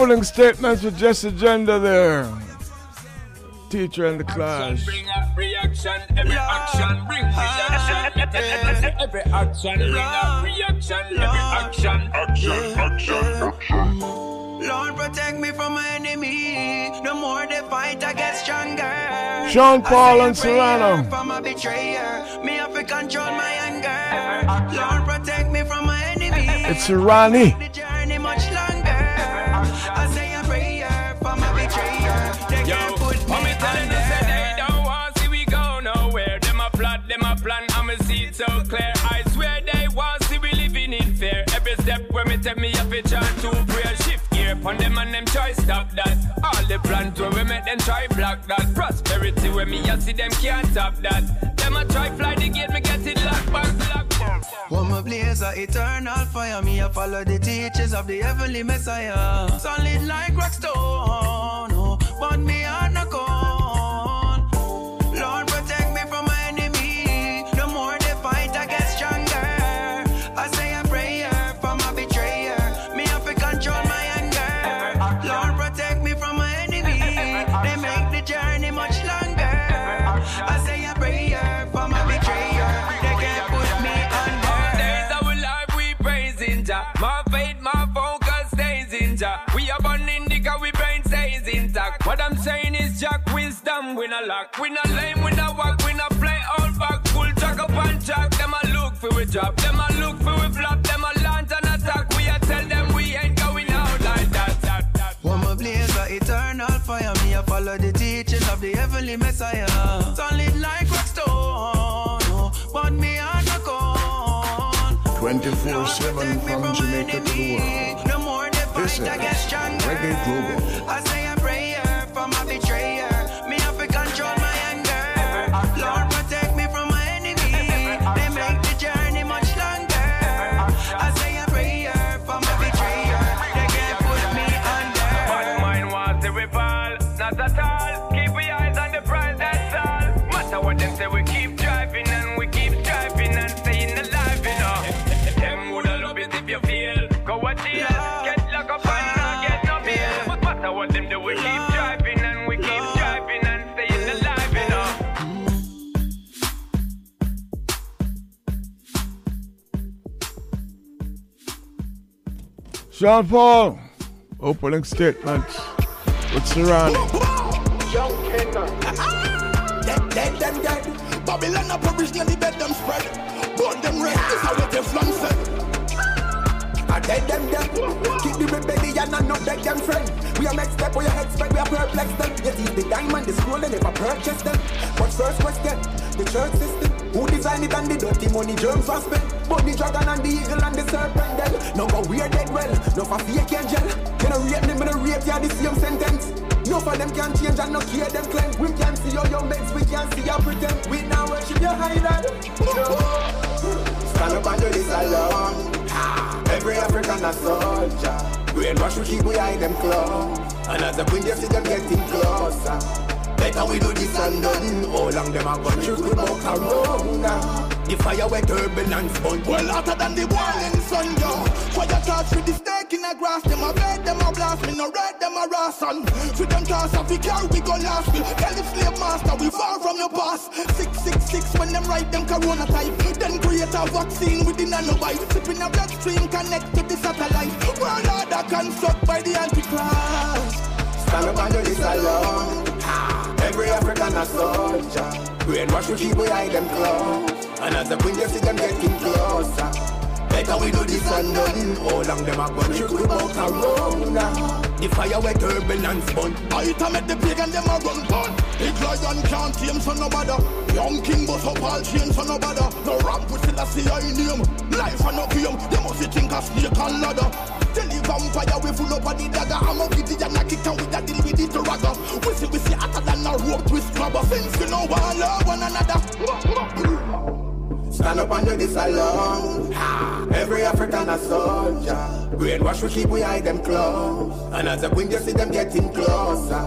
opening statements with Jess Agenda there. Teacher and the class. Action, bring ah. reaction, Lord protect me from my enemy. The more they fight, I get stronger. Sean Paul and Serrano. From a betrayer, me have to control my anger. Lord protect me from my enemy. It's Irani. fire. Me, I follow the teachings of the heavenly Messiah. Solid like rock stone. we not lock. We not lame, we not walk, we not play all back. Full jack up and jack. Them a look for we drop. Them a look for we flop. Them a launch and attack. We a tell them we ain't going out like that. that, that. One more blaze of eternal fire. Me a follow the teachings of the heavenly Messiah. Solid like rock stone. But me on the corn. 24-7 from Jamaica to the world. No more this is Reggae Global. I say a prayer for my bitch. Sean Paul, opening statements with Serrano. Young Kenner. dead, dead, them dead. Babylon up originally bed them spread. Burn them red, this how the Teflon said. I dead them dead. Keep the rebellion and not beg them friend. We are next step, we are expect, we are perplex them. Yet is the diamond, the scroll, they never purchase them. But first question, the church system. Who designed it and the dirty money germs was spent? But the dragon and the eagle and the serpent then. No go weird dead well, no for fake angel. You know rate them, you know rate ya the same sentence. No for them can change and no care them claim. We can see your young legs, we can see your pretend. We now worship your high dad. No. Stand up and do this alone. Every African a soldier. Brainwash we keep behind them claws. And as the queen you see them getting closer. Better we do this and done. How long them a shoot we walk around. The fire where turbulence burn. Well hotter than the boiling sun, yo. Fire touch with the snake in the grass. Them a red, them a blast. Me no red, them a ration. For them toss off, we carry, we go last. We tell the slave master, we far from your past. 666 when them write them corona type. Then create a vaccine with the nanobite. Sipping a bloodstream connect to the satellite. World order construct by the antichrist. Stand up and do this alone. Every African a soldier. Brainwash we keep behind them claws. And as the queen you see them getting closer. Better we do this and done. How long them a gun shoot we walk around now. The fire where turbulence burn. I to make the pagan them a run burn. Big lion can't tame so no bother. Young king bust up all chains so no bother. The ramp with still a see I name. Life and no game. They must think a snake and ladder. Tell the vampire we full up of the dagger. I'm a giddy and a kick and we a deal with the dragger. We see we see hotter than a rope twist grabber. Since we know one love one another. Stand up and do this alone. Every African a soldier. Brainwash we keep behind them claws. And as the queen you see them getting closer.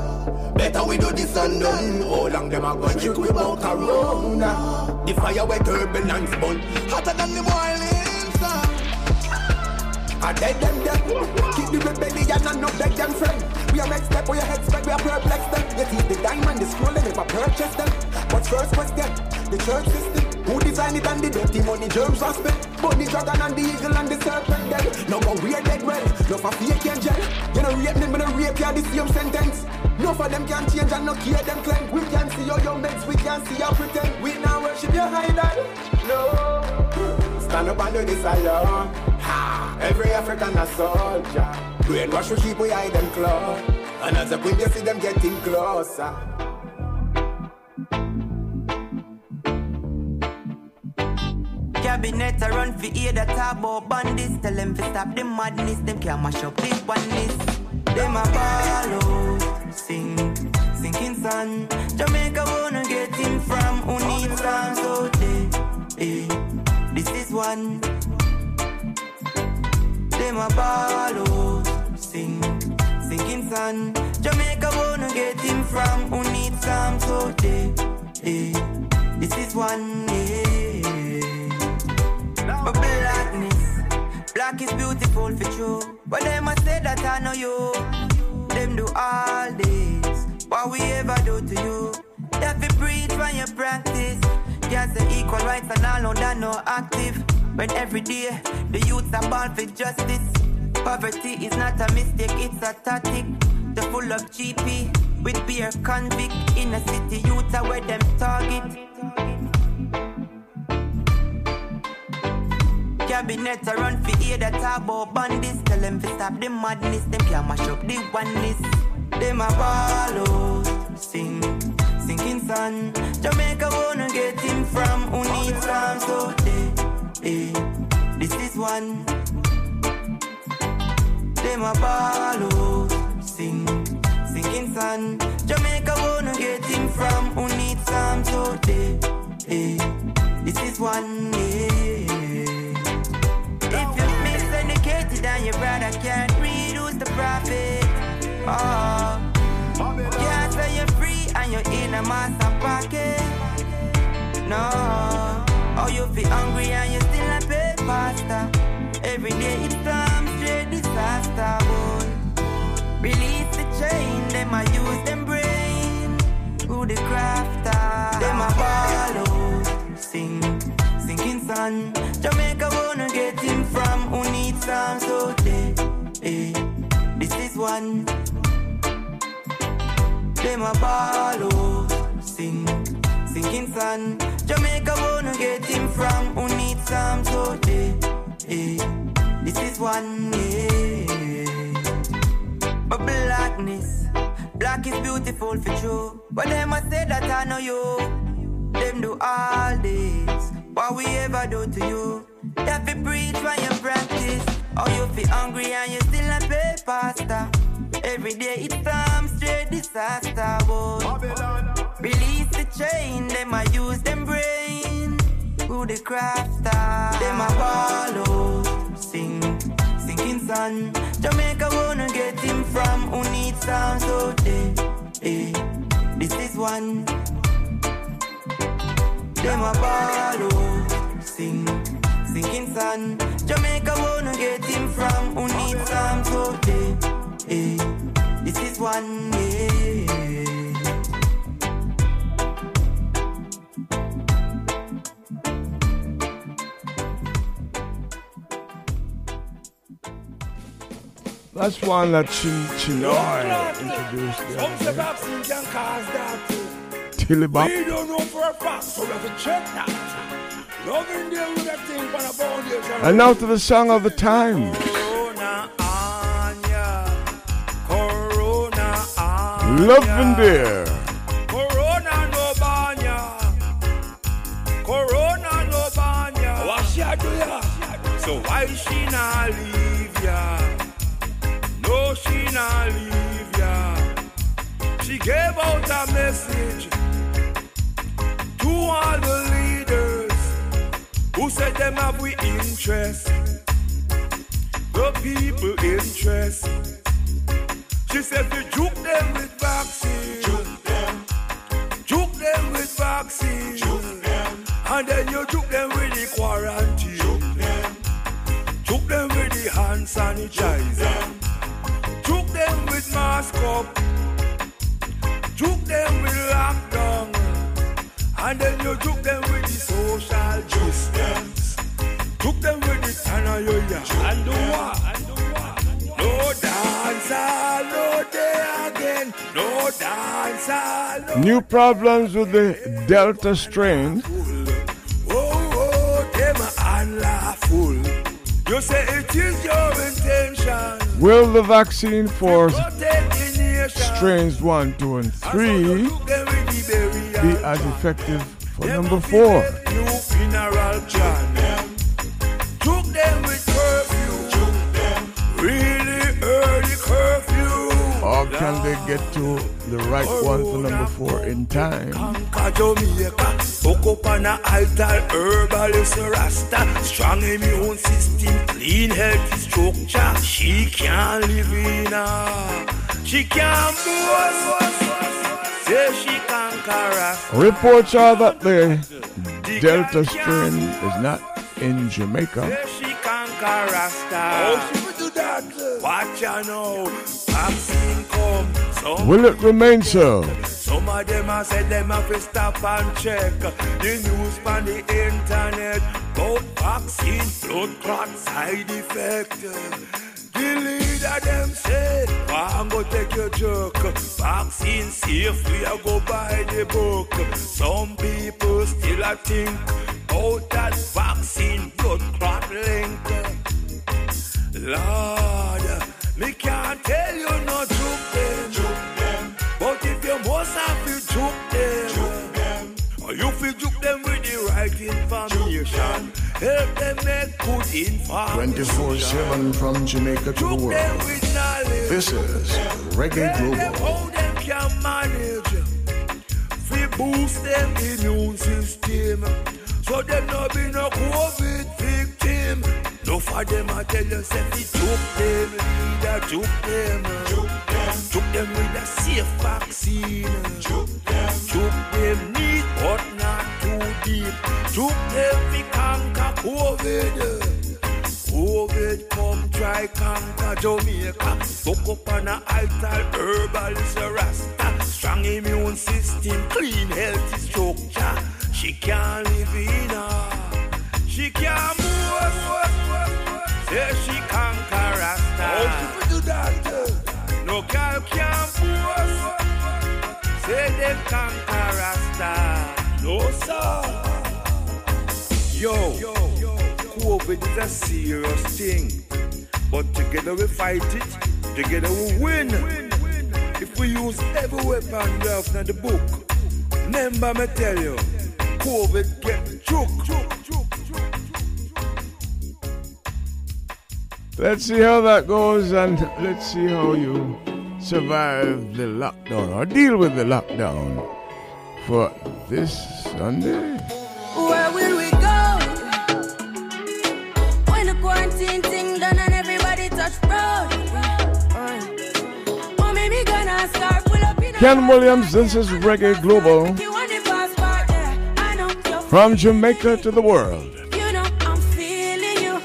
Better we do this and done. How long them a gun shoot we around now. The fire where turbulence burn. Hotter than the boiling sun. I dead them dead. Keep the rebellion and not beg them friend. We are next step, we are expect, we are perplex them. Yet is the diamond, the scroll, they never purchase them. But first question, the church system. Who designed it and the dirty money germs was spent? But the dragon and the eagle and the serpent dead. No go weird dead well, no for fake angel. You know rape them, you know rape you the same sentence. No for them can change and no care them claim. We can't see your young legs, we can't see your pretend. We now worship your high dad. No. Stand up and do this alone. Ha! Every African a soldier. Brainwash we keep behind them claws. And as the queen you see them getting closer. Cabinet a run for ear that talk about bandits. Tell them to stop the madness. Them can't mash up this oneness. Them a out, sing, sinking sun. Jamaica wanna get him from who needs some so they, eh, this is one. Them a out, sing, sinking sun. Jamaica wanna get him from who needs some so they, eh, this is one. Yeah. But blackness, black is beautiful for true. But them a say that I know you. Them do all this. What we ever do to you? That we preach when you practice. Can't say equal rights and all no that no active. When every day the youths are born for justice. Poverty is not a mistake, it's a tactic. The full of GP with beer convict in a city youth are where them target. Cabinet a run for ear that talk about bandits. Tell them to stop the madness. Them can't mash up the oneness. Them a out, sing, sinking sun. Jamaica wanna get him from who needs some so they, eh, this is one. Them a out, sing, sinking sun. Jamaica wanna get him from who needs some so they, eh, this is one. Yeah. Miseducated oh. and your brother can't who's the prophet? Oh, can't say you're free and you're in a master pocket. No, oh, you feel hungry and you still a pay pasta. Every day it's some straight disaster, boy. Release the chain, them I use them brain. Who the crafter? Them ball out, sing, sinking sun. Jamaica wanna get him from who needs some so they, eh. This is one. Them a ball, oh, sing, sinking sun. Jamaica wanna get him from who need some so eh, eh. This is one, yeah. But blackness, black is beautiful for true. But them a say that I know you. Them do all this. What we ever do to you? Have to preach when you practice. Or you feel hungry and you still a pay pasta. Every day it's some straight disaster. Boy. Release the chain, them I use them brain. Who the crafter? Them a follow, sing, sinking sun. Jamaica wanna get him from who needs some so eh. This is one. Them a follow, sing, sinking sun. Jamaica wanna get him from who needs some so eh, eh. This is one, yeah. That's one that Chin Chinoy introduced the Some other say day. vaccine can cause that. Tilly Bop. We don't know for a fact, so we have to check that. And now to the song of the time. Love and Dear. Corona no banya. Corona no banya. Do ya? So why she not leave ya? No, she not leave ya. She gave out a message to all the leaders who said them have we interest. The people interest. She said to juke them with vaccine. Juke them. Juke them with vaccine. Juke them. And then you juke them with the quarantine. Juke them. Juke them with the hand sanitizer. Juke them with mask up. Juke them with lockdown. And then you juke them with the social distance. Juke them with the tanaya. And do what? And do what? No dancer, no day again. No dancer, no. New problems with the Delta strain. Oh, oh, them unlawful. You say it is your intention. Will the vaccine for Protect the nation. Strains 1, 2, and 3 Them with the be as effective for number 4? New funeral plan. Took them with curfew. Really early curfew. Or can they get to the right one for number 4 in time? Conquer Jamaica. Hook up a herbalist rasta. Strong immune system, clean healthy structure. She can't live in her. She boast. Say she. Reports are that the Delta strain is not in Jamaica. Will it remain so? Some of them a say them have to stop and check the news on the internet vaccine blood clot side. The leader them say, I'm go take your joke. Vaccine safe, we a go buy the book. Some people still a think about that vaccine blood clot link. Lord, me can't tell you no juke them. Juke them. But if you must have to juke them, juke them. Or you feel juke them with the right information. Help them make good information. 24 7 from Jamaica to the world. This is Reggae Global. We boost them immune system. So them no be no COVID victim. No for them I tell you, say we juke them, leader juke them. Juke them. Juke them with a safe vaccine. Juke them. Juke them not too deep. Juke them we conquer COVID. COVID come try conquer Jamaica. Fuck up on a altar, herbal is rasta. Strong immune system, clean healthy structure. She can't Yo, COVID is a serious thing. But together we fight it, together we win. If we use every weapon we have in the book, remember me tell you, COVID get choke. Let's see how that goes and let's see how you survive the lockdown or deal with the lockdown for this Sunday. Ken Williams, this is Reggae Global you want the passport, yeah. I know you're from Jamaica to the world. You know I'm feeling you.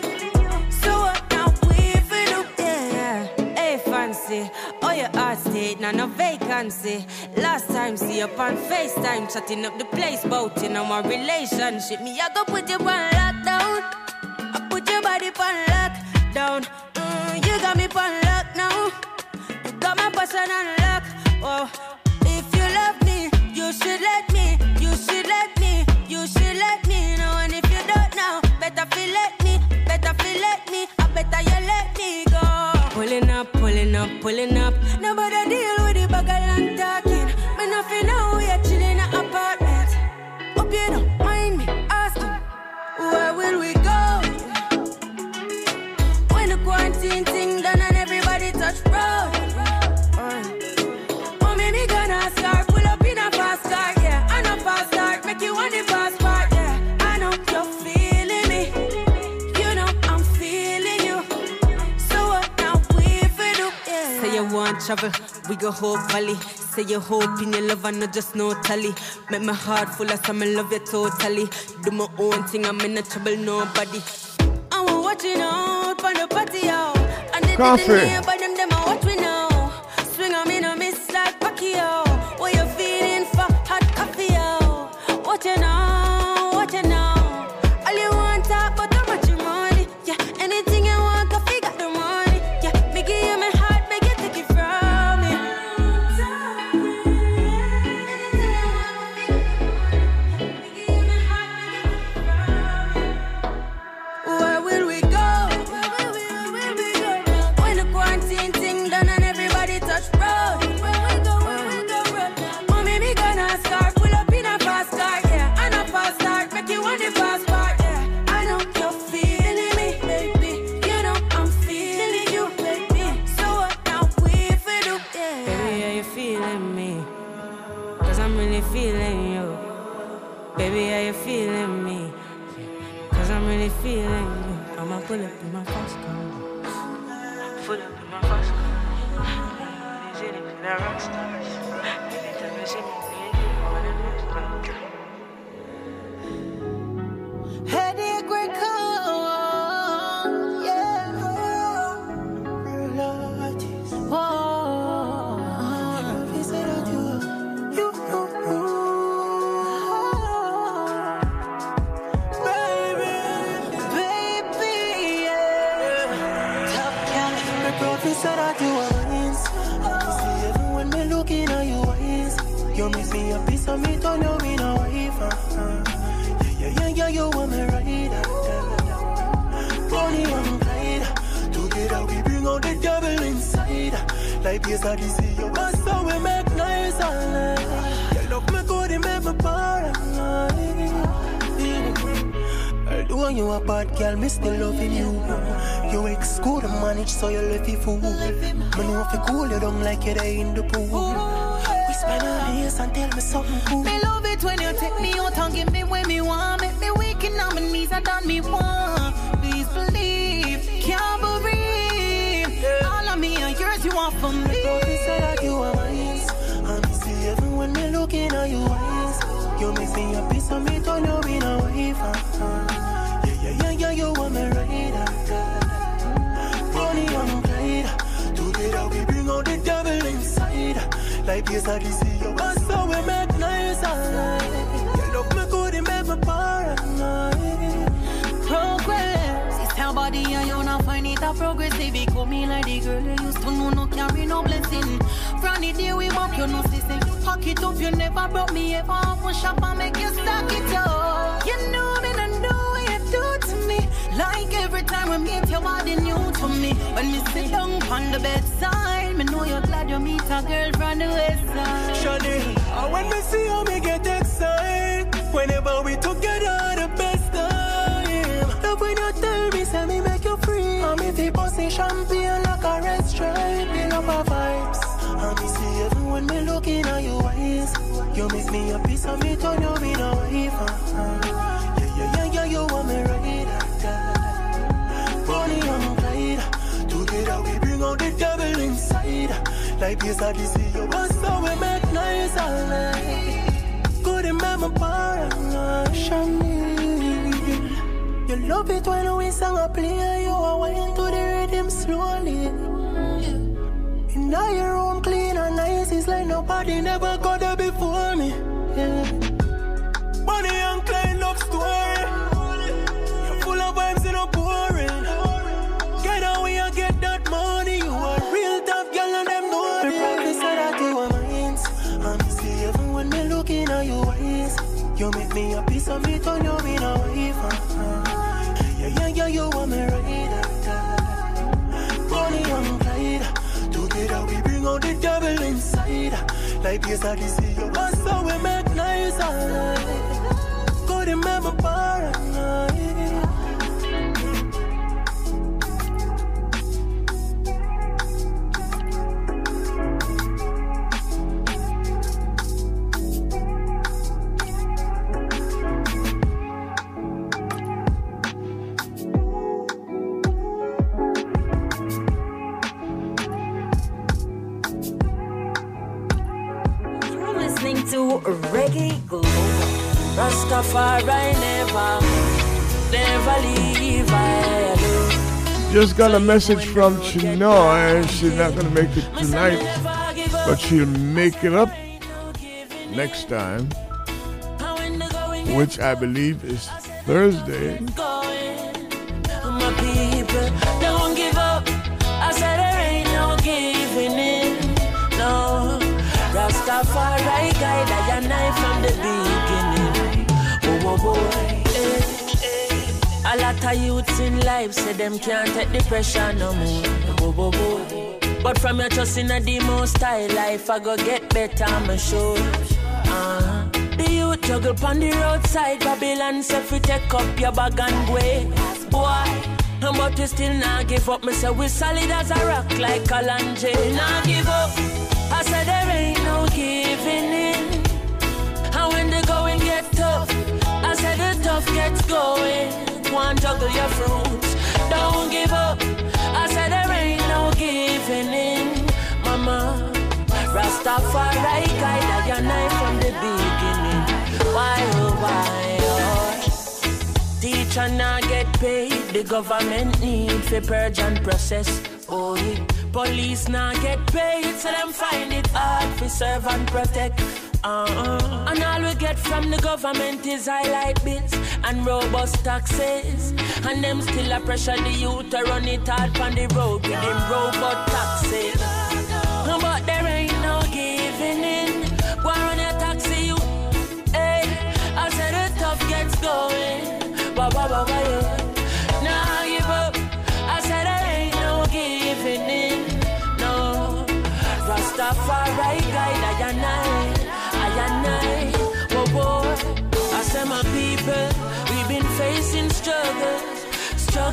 So what now we for do? Yeah. Hey fancy, oh your heart state, now no vacancy. Last time see up on FaceTime, chatting up the place, bout you know my relationship. Me I go put you on lockdown. I put your body on lockdown. Mm, you got me on lock now. You got my passion on. Oh, if you love me, you should let me. You should let me. You should let me know. And if you don't know, better feel let me. Better feel me. I better you let me go. Pulling up, pulling up, pulling up. Nobody Say you want travel, we go whole valley. Say you hope in your love and not just no tally. Make my heart full of some love you totally. Do my own thing, I'm in no trouble, nobody. I'm watching out for the party out. And they Coffee. Up in my fast Yes, I see you That's how we make nice all night You love me good, you make me paranoid Although you a bad girl, me still loving you You ex to manage, so you left you fool Me know if you cool you don't like there in the pool Whisper my ears and tell me something cool Me love it when you take me out and give me when me want. Make me weak in on my knees and done me want. Me a piece of me, turn you in a wife uh-uh. Yeah, yeah, yeah, yeah, you want me right uh, Bonnie and Clyde Together we bring out the devil inside Like yes, I see you That's how we make nice You love me good, you make me paranoid Progress. Sister body and you not find it a progressive. It come me like the girl you used to know no carry no blessing. From the day we walk, you know sister you it up, you never broke me ever. Push up and make you stack it up. You know me, I know what you do to me. Like every time we meet, your body new to me. When me sit down on the bedside, me know you're glad you meet a girl from the west side. Shawty, and when me see how me get excited Whenever we together, the best time Love when you tell me, say me make you free And me fi pussy champagne like a restaurant You make me a piece of me, turn you a wife uh-uh. Yeah, yeah, yeah, yeah, you want me right after. Bonnie and Clyde Together we bring out the devil inside. Like this I see you was so we make noise all night Good my paranoid You love it when we sing a play You are wine to the rhythm slowly In your room clean and nice It's like nobody never got there before me yeah. Bonnie and Clyde love story You're full of vibes and no boring Get away when you get that money. You are real tough girl and them know Me practice so that you are mine. And me see even when me looking at your eyes. You make me a piece of me, turn you in a wife. Yeah, yeah, yeah, you want me This I see you. And so we make nice. Good in Rastafari never, never leave. I Just got a message from Chinoy. She's not going to make it tonight, but she'll make it up next time, which I believe is Thursday. My people don't give up. I said there boy. A lot of youths in life say them can't take the pressure no more. Oh, oh, oh. But from your trust in a most style life, I go get better, I'm sure. Uh-huh. The youth juggle on the roadside, Babylon say fi take up your bag and go. Boy, but we still not give up. Me say we solid as a rock like Kalanje. Not give up. I said there ain't no giving in. And when the going get tough, Tough gets going. One juggle your fruits, don't give up. I said there ain't no giving in, Mama. Rastafari guide I and I from the beginning. Why oh why oh? Teacher not get paid, the government need for purge and process. Oh yeah. Police not get paid, so them find it hard for serve and protect. Uh-uh. And all we get from the government is highlight bits and robust taxes. And them still a pressure the youth to run it hard on the road with them robot taxes. But there ain't no giving in. Go on your taxi, you. Hey, I said the tough gets going. Ba ba ba ba yeah.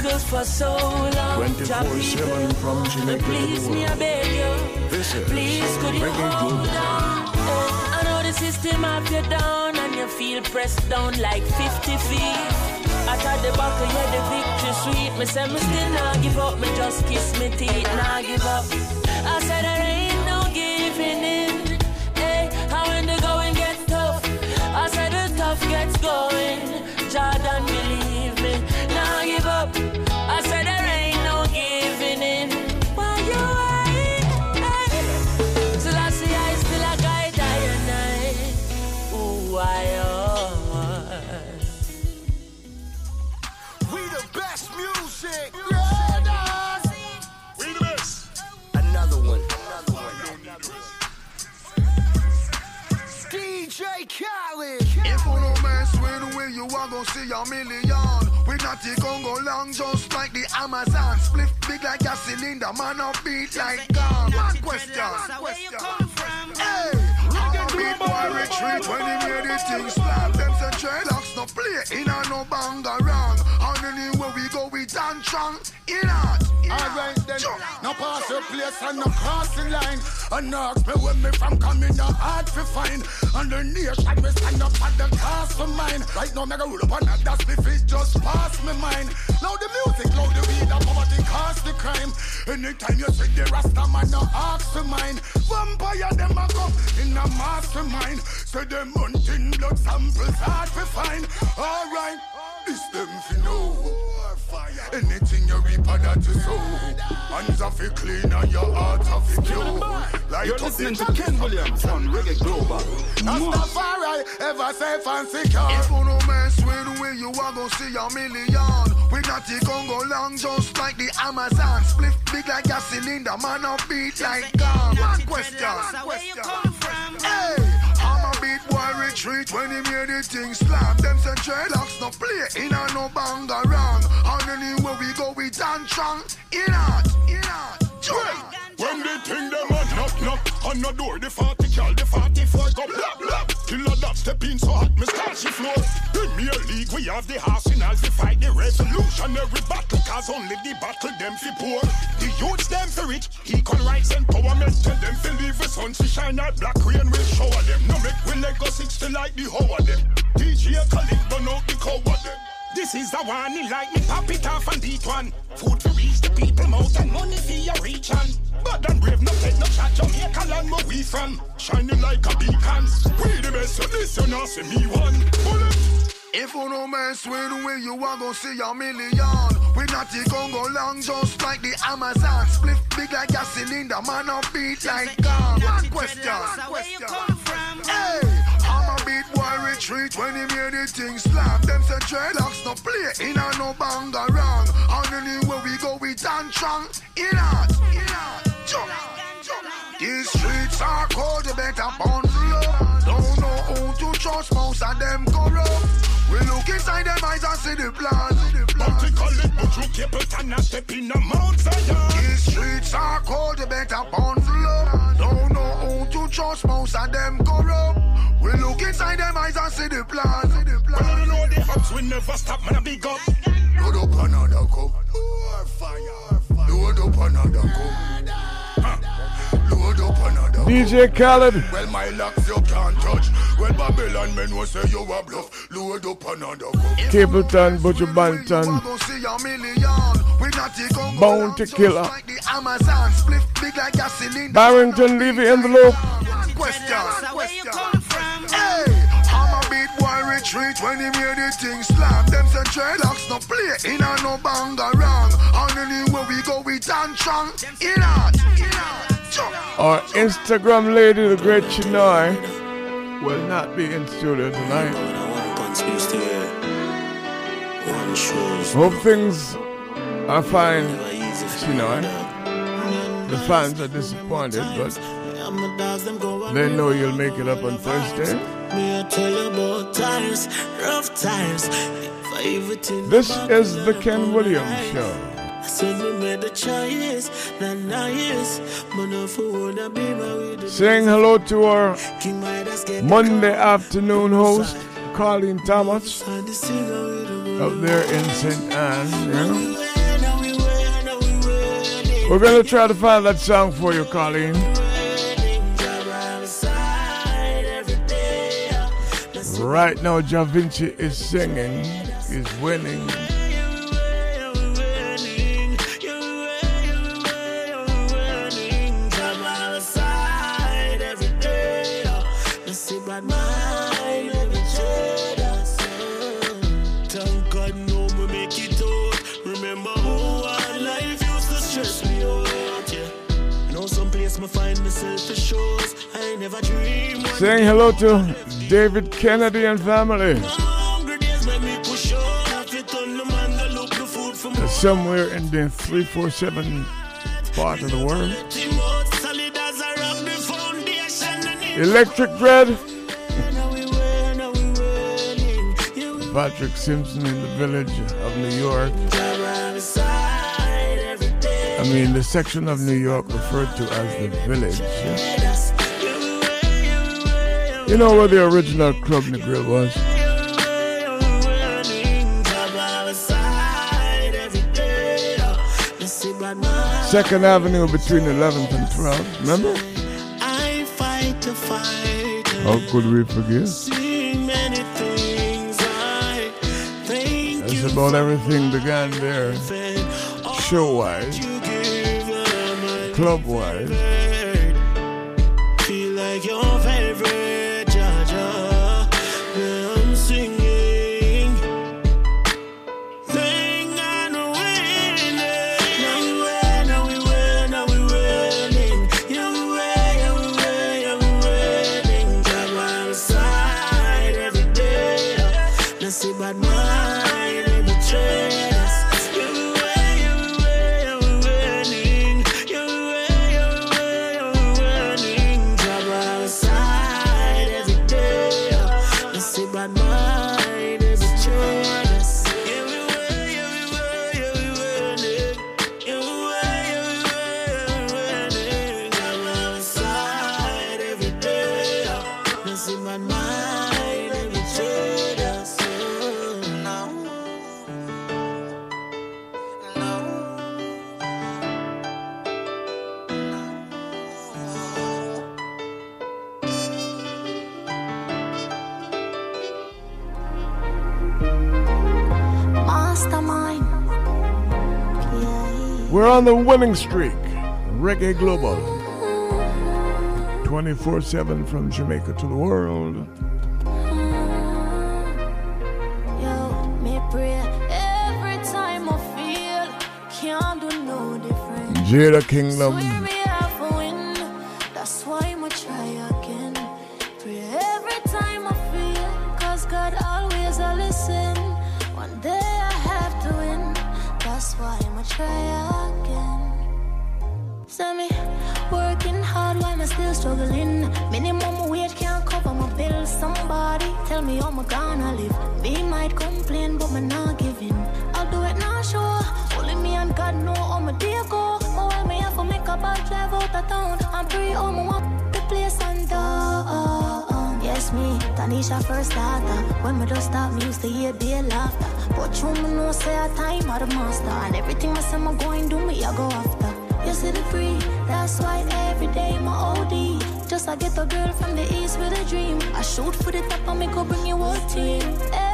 Struggles for so long. 24/7 from Jamaica to Please me, I beg you. This is Please, could you hold on? Eh, I know the system have you down and you feel pressed down like 50 feet. At the back of you, the victory sweet. Me say me still not give up, me just kiss me teeth, not give up. I said you are gonna see a million. We not the Congo long, just like the Amazon. Split big like a cylinder, man up beat like God. One question. Where you come from? Hey, Big boy retreat when he made the thing slap. Them say dreadlocks no play in a no banga wrong. And anywhere we go, we strong. In art. Alright then, no pass your place and no crossing line. And no ask me where me from coming, no hard to find. And the nation me stand up at the cost of mine. Right now, me go roll up on that, that's me fit just pass me mind. Now the music, loud the weed, the poverty cost the crime. Anytime you see the Rasta man, no ask for mine. Vampire them a come in a mastermind. Say them hunting blood samples hard to find. Alright, this them fi know. Anything you reap of that you sow. Hands are fi clean and your heart are fi pure. Light You're listening to Ken Williams on Reggae Global. Rastafari, ever safe and secure. If you no mess with we, you are gonna see a million. We not the Congo long, just like the Amazon. Split big like a cylinder, man up beat like gun. One question. Where you come from? Hey, I'm a beat boy retreat when he made the thing slap. Them say dreadlocks no play in a no banga wrong. And anywhere we go, we done strong. In art, in art. When they think them a knock knock on the door, the 40 cal, the 44 go blah blah. Killer that step in so hot, me start she floor. Premier League, we have the arsenal to fight the revolutionary battle, cause only the battle them fi poor. The youths them fi rich, equal rights and power. empowerment, tell them fi leave the sun to shine out black rain will shower them. No make we let go 60 like the hoe of them. DJ burn out the cow of them. This is the one, he like me pop it off and beat one. Food to reach the people mouth and money for your reach on. But them brave no take no shot, Jamaica land where we from. Shining like a beacon. We the best, so this you not see me one. Bullet. If you no mess with we, you are gonna see a million. We not the Congo long, just like the Amazon. Split big like a cylinder, man up beat like gun. One question. Where you come from? Hey, retreat when he made the thing slap. Them say dreadlocks no play in a no banga wrong. And anywhere we go, we strong. In art, in jump, jump. These streets are cold, you better bundle up. Don't know who to trust, most of them corrupt. We look inside them eyes and see the plans. But call it, but you keep it and not step in the Mount Zion. These streets are cold, you better bundle up. Don't know who to trust, most of them corrupt. We look inside them eyes and see the plans. See the But plans. you know the ups will never stop, man, I big up. Load up another cup. Load up another cup. Huh. Load up another. DJ Khaled. Well, my locks you can't touch. Well, Babylon men will say you a bluff. Load up another cup. Capleton, Buju Banton, Go see a million. The Congo Bounty Killer, like the Amazon. Split big like a cylinder. Barrington, leave it in the loop. Question. Question. Hey, I'm a beat boy retreat when he made the thing slap. Them say dreadlocks no play in a no banga wrong. And anywhere we go, we done strong. In art, in art, jump. Our Instagram lady, the great Chinoy, will not be in studio tonight. Hope things are fine, Chinoy. The fans are disappointed, but they know you'll make it up on Thursday. Me I tell you about times, rough times. If I even think This is the Ken Williams. Show. I said we made the choice, not nice. Man, if you wanna be my with the Saying hello to our King Midas get the Monday afternoon host, Colleen Thomas, call, the singer with the up there in St. Anne. Yeah? we win, now we win, now we win. We're gonna try to find that song for you, Colleen. Right now, Jah Vinci is singing, is winning. Find myself for shows I never. Saying hello to David Kennedy and family. Somewhere in the 347 part of the world. Electric Dread. Patrick Simpson in the village of New York. I mean, the section of New York referred to as the village. You know where the original Club Negril was? Second Avenue between 11th and 12th. Remember? I fight to fight. How could we forget? That's about everything began there. Show wise, club wise. We're on the winning streak. Reggae Global. 24 7 from Jamaica to the world. Yo, me still struggling. Minimum wage can't cover my bills. Somebody tell me how I'm gonna live. Me might complain, but me not giving. I'll do it now, sure. Only me and God know how my day go. But while me have to make a bad drive out of town, I'm pretty home, I want the place down. Yes, me, Tanisha first starter. When me just stop, me used to hear their laughter. But you me know say a time of the master. And everything I say I'm going do me, I go after. The free, that's why every day my OD. Just I get a girl from the east with a dream. I shoot for the top and me go bring you a team.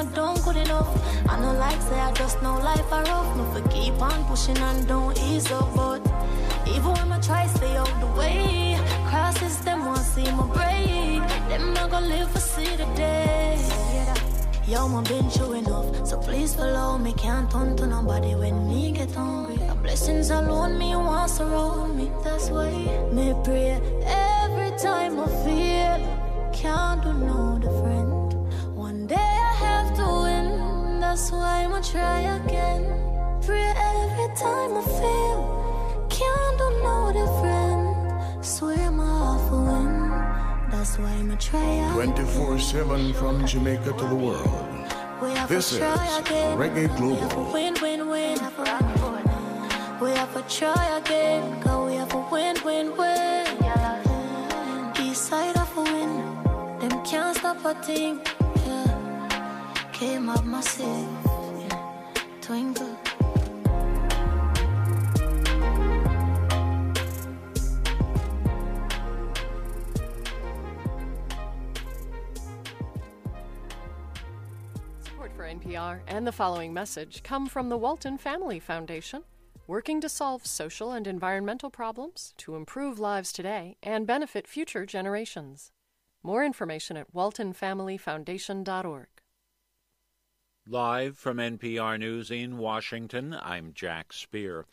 I don't good enough. I know like say I just know life are rough. No for keep on pushing and don't ease up, but even when I try stay out the way, crosses them want see my break. Them not gonna live for see the day. Yo, my been true enough, so please follow me. Can't turn to nobody when me get hungry. The blessings alone me wants surround me. That's why me pray every time I feel can't do no why try again. Pray every time I feel can't do no different. Swear my win. That's why I'ma try again. 24 7 from Jamaica to the world. We have This is try again. Reggae We have a Global. win, win, win. We have to try again. Cause we have a win, win, win. East side of a win. Them can't stop a thing. Came up massive. Yeah. Twinkle. Support for NPR and the following message come from the Walton Family Foundation, working to solve social and environmental problems to improve lives today and benefit future generations. More information at waltonfamilyfoundation.org. Live from NPR News in Washington, I'm Jack Speer.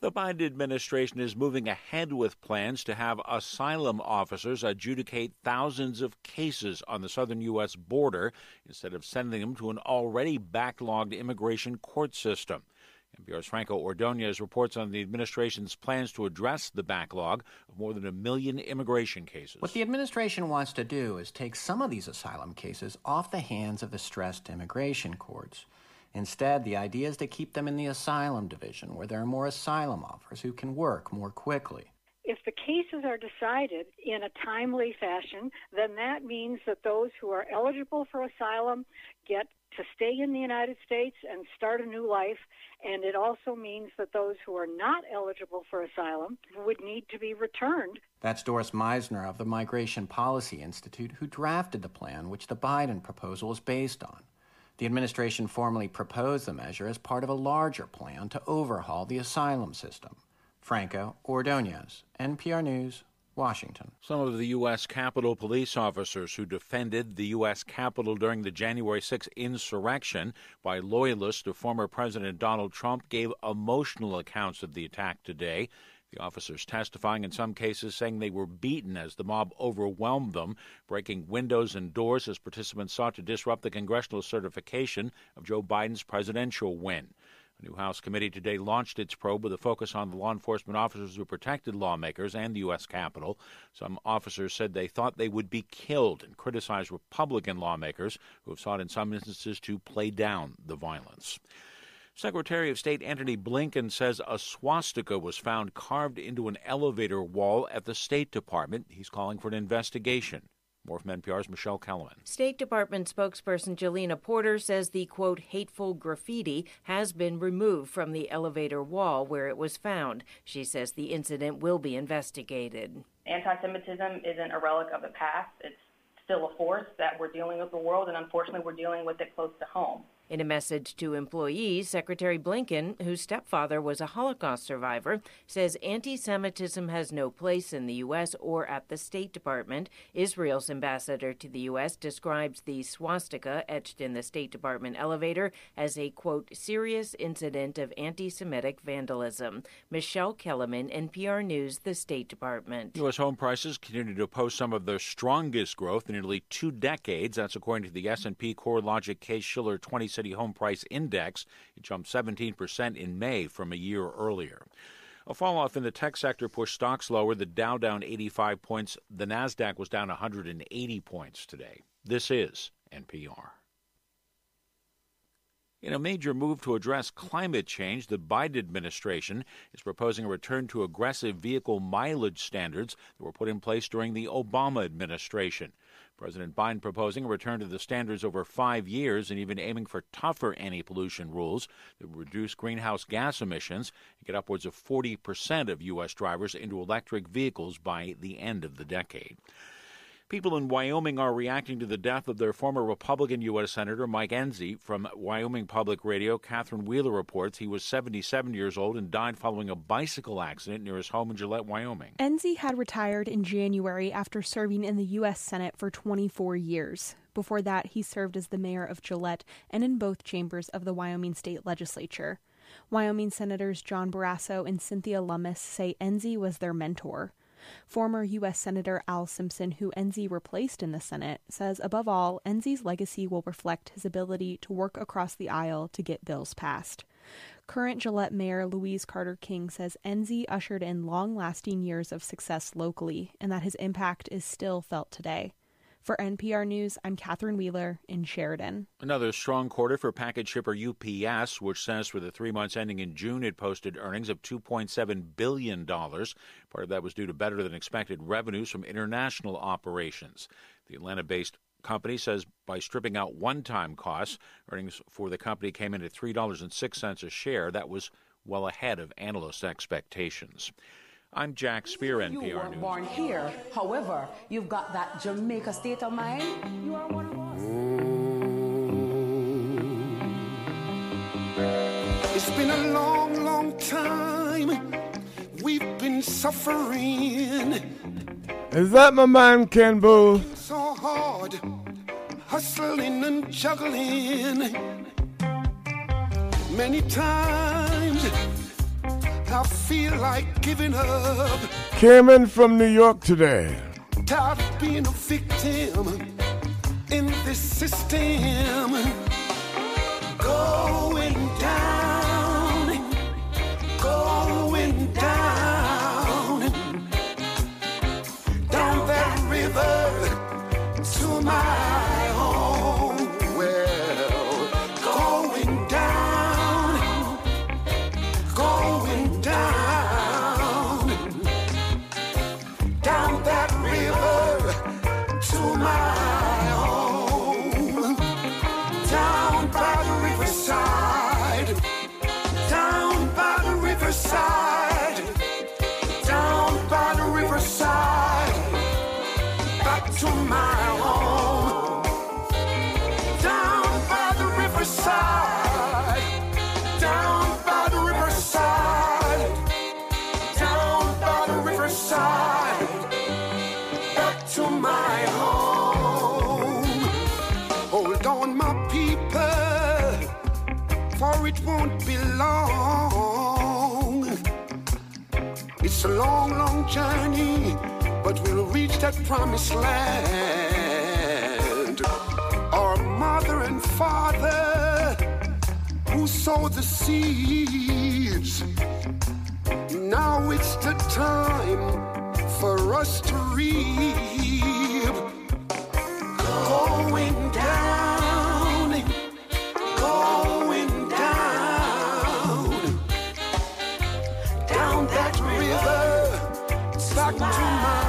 The Biden administration is moving ahead with plans to have asylum officers adjudicate thousands of cases on the southern U.S. border instead of sending them to an already backlogged immigration court system. NPR's Franco Ordonez reports on the administration's plans to address the backlog of more than a million immigration cases. What the administration wants to do is take some of these asylum cases off the hands of the stressed immigration courts. Instead, the idea is to keep them in the asylum division, where there are more asylum officers who can work more quickly. If the cases are decided in a timely fashion, then that means that those who are eligible for asylum get to stay in the United States and start a new life. And it also means that those who are not eligible for asylum would need to be returned. That's Doris Meissner of the Migration Policy Institute, who drafted the plan which the Biden proposal is based on. The administration formally proposed the measure as part of a larger plan to overhaul the asylum system. Franco Ordonez, NPR News, Washington. Some of the U.S. Capitol police officers who defended the U.S. Capitol during the January 6 insurrection by loyalists to former President Donald Trump gave emotional accounts of the attack today. The officers testifying in some cases saying they were beaten as the mob overwhelmed them, breaking windows and doors as participants sought to disrupt the congressional certification of Joe Biden's presidential win. A new House committee today launched its probe with a focus on the law enforcement officers who protected lawmakers and the U.S. Capitol. Some officers said they thought they would be killed and criticized Republican lawmakers who have sought in some instances to play down the violence. Secretary of State Antony Blinken says a swastika was found carved into an elevator wall at the State Department. He's calling for an investigation. More from NPR's Michele Kelemen. State Department spokesperson Jalina Porter says the quote hateful graffiti has been removed from the elevator wall where it was found. She says the incident will be investigated. Anti Semitism isn't a relic of the past. It's still a force that we're dealing with the world, and unfortunately, we're dealing with it close to home. In a message to employees, Secretary Blinken, whose stepfather was a Holocaust survivor, says anti Semitism has no place in the U.S. or at the State Department. Israel's ambassador to the U.S. describes the swastika etched in the State Department elevator as a, quote, serious incident of anti Semitic vandalism. Michele Kelemen, NPR News, the State Department. U.S. home prices continue to post some of their strongest growth in nearly two decades. That's according to the S&P CoreLogic Case-Shiller 20 City Home Price Index. It jumped 17% in May from a year earlier. A fall off in the tech sector pushed stocks lower. The Dow down 85 points. The Nasdaq was down 180 points today. This is NPR. In a major move to address climate change, the Biden administration is proposing a return to aggressive vehicle mileage standards that were put in place during the Obama administration. President Biden proposing a return to the standards over five years and even aiming for tougher anti pollution rules that would reduce greenhouse gas emissions and get upwards of 40% of U.S. drivers into electric vehicles by the end of the decade. People in Wyoming are reacting to the death of their former Republican U.S. Senator Mike Enzi. From Wyoming Public Radio, Catherine Wheeler reports he was 77 years old and died following a bicycle accident near his home in Gillette, Wyoming. Enzi had retired in January after serving in the U.S. Senate for 24 years. Before that, he served as the mayor of Gillette and in both chambers of the Wyoming State Legislature. Wyoming Senators John Barrasso and Cynthia Lummis say Enzi was their mentor. Former U.S. Senator Al Simpson, who Enzi replaced in the Senate, says above all, Enzi's legacy will reflect his ability to work across the aisle to get bills passed. Current Gillette Mayor Louise Carter King says Enzi ushered in long lasting years of success locally and that his impact is still felt today. For NPR News, I'm Catherine Wheeler in Sheridan. Another strong quarter for package shipper UPS, which says for the three months ending in June, it posted earnings of $2.7 billion. Part of that was due to better than expected revenues from international operations. The Atlanta based company says by stripping out one time costs, earnings for the company came in at $3.06 a share. That was well ahead of analyst expectations. I'm Jack Speer, NPR you were born here. However, you've got that Jamaica state of mind. You are one of us. It's been a long, long time. We've been suffering Is that my man Ken Boothe? so hard, hustling and juggling. Many times I feel like giving up. Came in from New York today. Tired of being a victim in this system. Going down, going down, down that river to my It's a long, long journey, but we'll reach that promised land. Our mother and father who sowed the seeds. Now it's the time for us to reap. Going down, 我。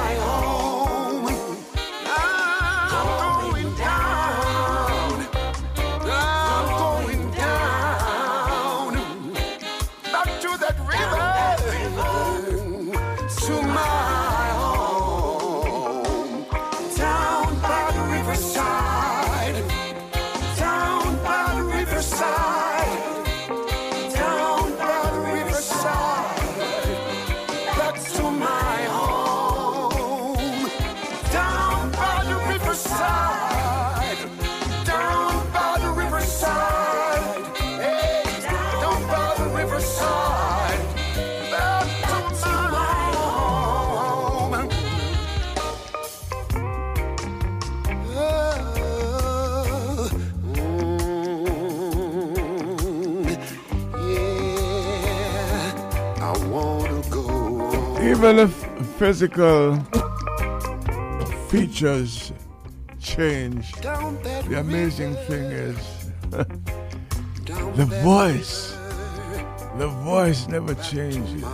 If physical features change, the amazing thing is the voice. The voice never changes.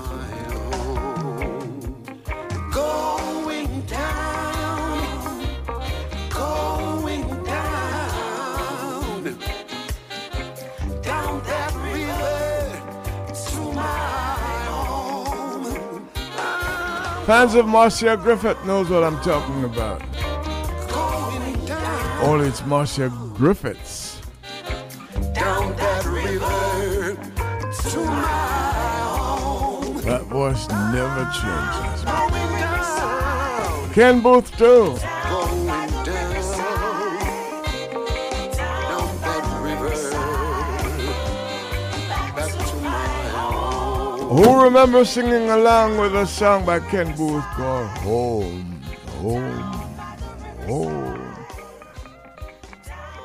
Fans of Marcia Griffith knows what I'm talking about. Only it's Marcia Griffiths. down that river to my home. That voice never changes. Ken Boothe too. Who remembers singing along with a song by Ken Boothe called Home, Home, Home?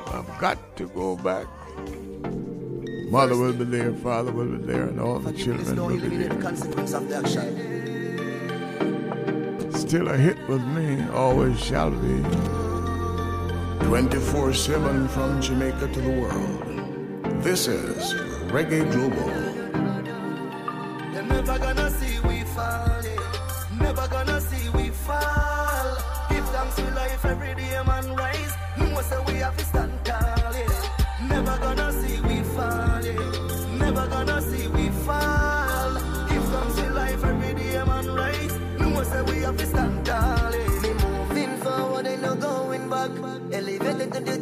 I've got to go back. Mother will be there, father will be there, and all the children will be there. consequence of the action. Still a hit with me, always shall be. 24 7 from Jamaica to the world. This is Reggae Global. Every day, man,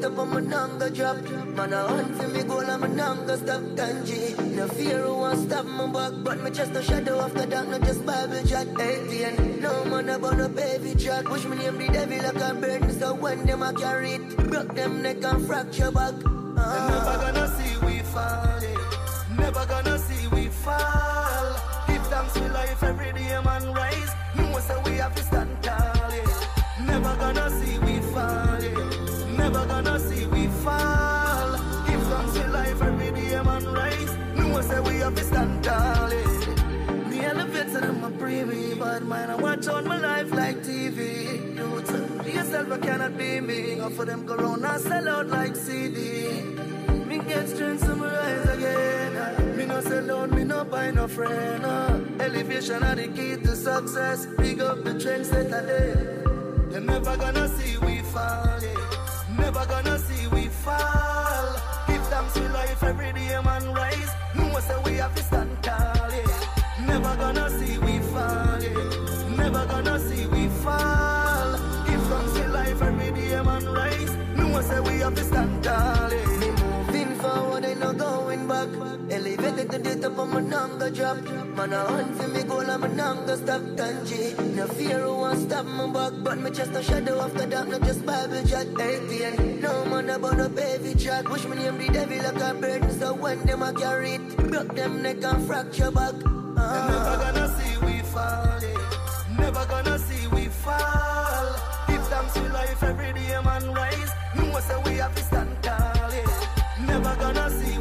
Top of my nanga drop. Man, I hunt for me goal and my nanga stop kanji. No fear who won't stop my back, but me just a shadow the dark, no just Bible chat. 18, no man about a baby track. Push me name the devil like a burden, so when them a carry it, broke them neck and fracture back. Never gonna see we fall, yeah. never gonna see we fall. Give thanks for life every day, man, rise. Have to stand tall. Me elevate to them a preview, but man, I watch on my life like TV. You tell yourself I cannot be me. Or for them and sell out like CD. Me get strength to my rise again. Me no sell out, me no buy no friend. uh. Elevation are the key to success. Big up the trend set day. You're never gonna see we fall. yeah. Never gonna see we fall. Give thanks for life every day, man, rise. Gonna see we fall. Yeah. Never gonna see we fall. If thanks for life every day, man, rise. No one say we have to stand tall. Yeah. Me moving forward, ain't no going back. Elevated to the top of my nanga drop. Man, I hunt for me goal, I'm a nanga stop kanji. No fear who won't stop my back, but me just a shadow after that, not just Bible chat. 18. No man about a baby track. Push me name the devil like a burden, so when them a carry it, broke them neck and fracture back. Never gonna see we fall. yeah. Never gonna see we fall. Life every day, man, rise. No say we have to stand tall. Never gonna see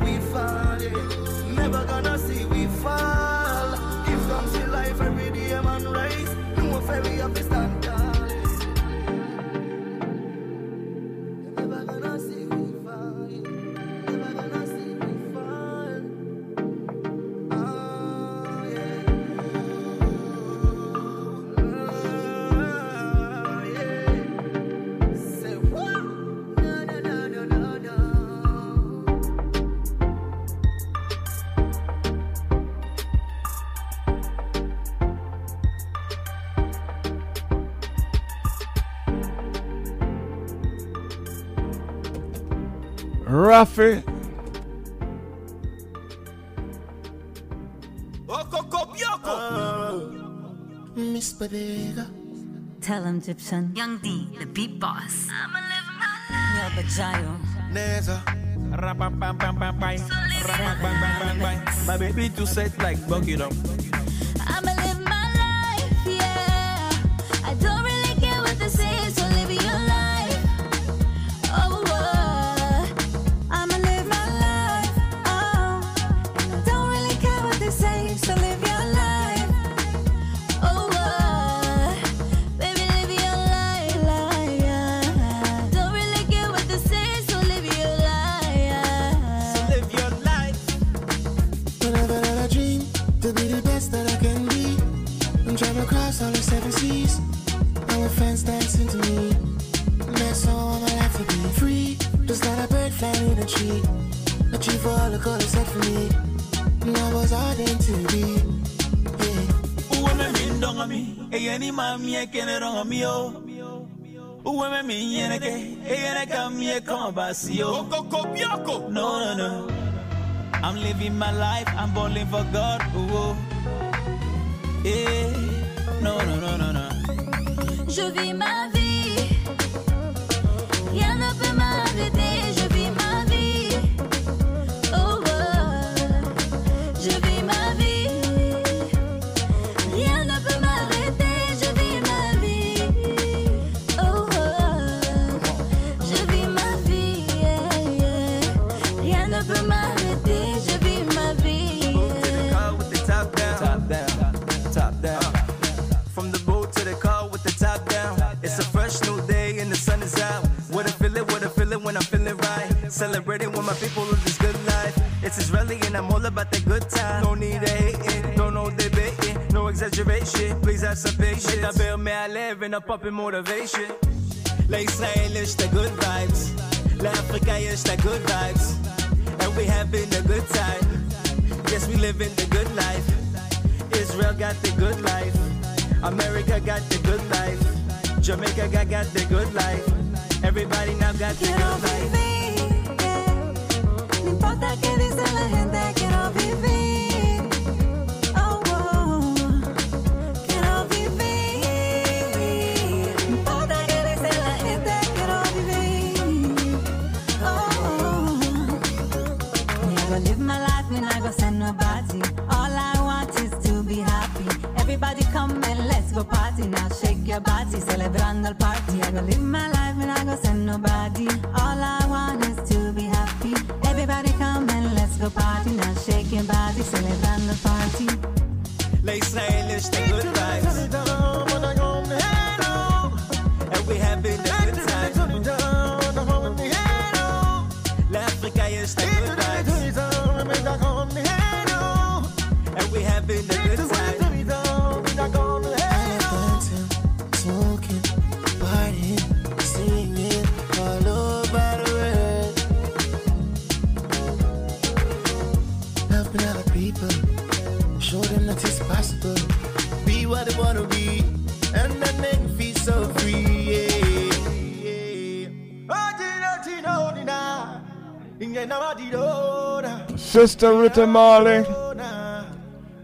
Rafi. Miss Bodega. Tell him, Egyptian. Young D, the beat boss. I'ma live my life. Bajayo. Neza. My baby too set like bucket up. E yene ka mi e kama basi o. No, no, no. I'm living my life, I'm balling for God. Ooh, oh. Eh, no, no, no, no, no. Je vis ma vie. Celebrating with my people of this good life. It's Israeli and I'm all about the good time. No need of hating, no no debating, no exaggeration. Please have some patience. מדבר מהלב and a popping motivation. לישראל יש את ה-good vibes. לאפריקה יש את ה-good vibes. And we having a good time. Yes, we living the good life. Israel got the good life. America got the good life. Jamaica got, got the good life. Everybody now got the good life. importa qué dice la gente, quiero vivir. Oh, oh, quiero vivir. No importa qué dice la gente, quiero vivir. Oh, oh. oh. Me I go live my life, me I go send nobody. All I want is to be happy. Everybody come and let's go party now. Shake your body, celebrando el party. I go live my life, me I go send nobody. All I want is to be happy. Everybody come and let's go party. Now shake your body, celebrate the party. L'Israël is the good vibes. And we having Sister Rita Marley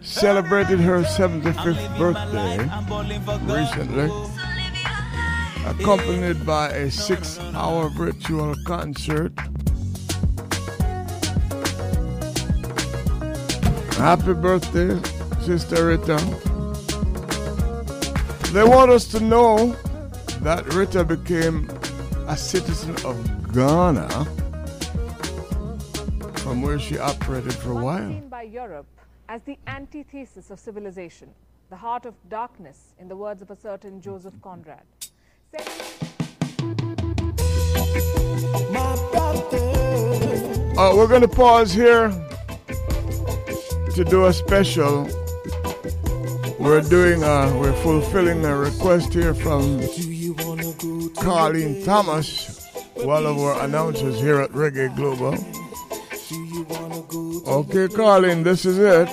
celebrated her 75th birthday recently, accompanied by a six hour virtual concert. Happy birthday, Sister Rita. They want us to know that Rita became a citizen of Ghana from where she operated for a while. seen by Europe as the antithesis of civilization, the heart of darkness, in the words of a certain Joseph Conrad. Uh, we're going to pause here to do a special. We're doing, uh, we're fulfilling a request here from Carlene Thomas, one of our announcers here at Reggae Global. Okay, Carlene, this is it.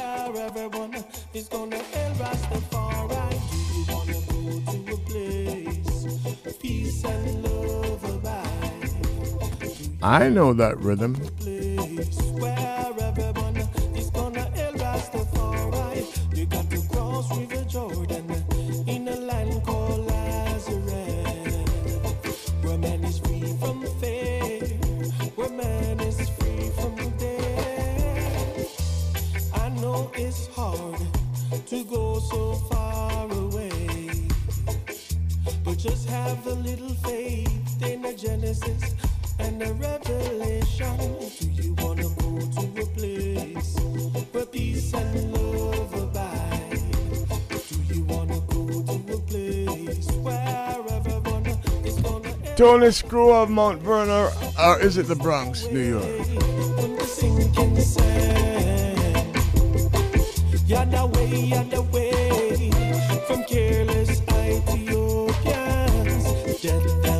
I know that rhythm. Just have a little faith in the Genesis and the Revelation. Do you wanna go to a place where peace and love abide? Do you wanna go to a place where everyone is gonna Tony Screw of Mount Vernon, or is it the Bronx, New York? Sinking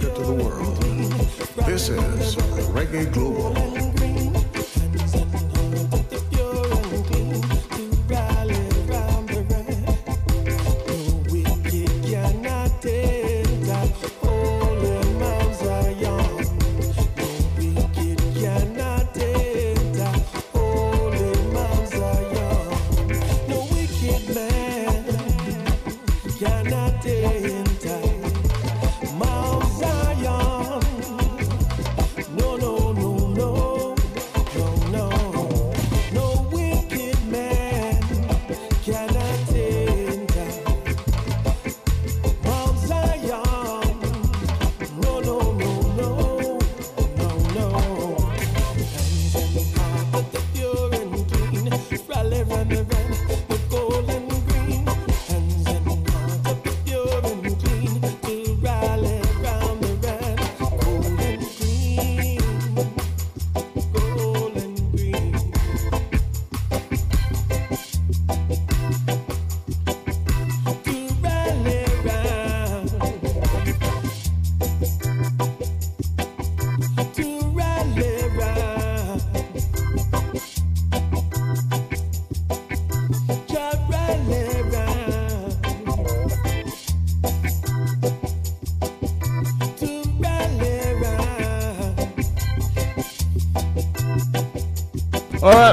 from to the world. This is Reggae Global.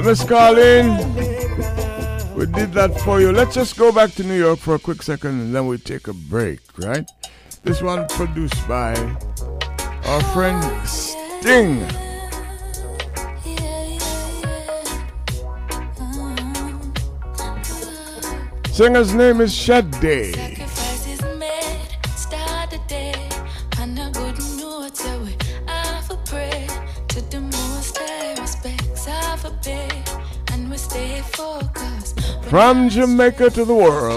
Miss Colleen. We did that for you. Let's just go back to New York for a quick second and then we take a break, right? This one produced by our friend Sting. Singer's name is Shade. From Jamaica to the world.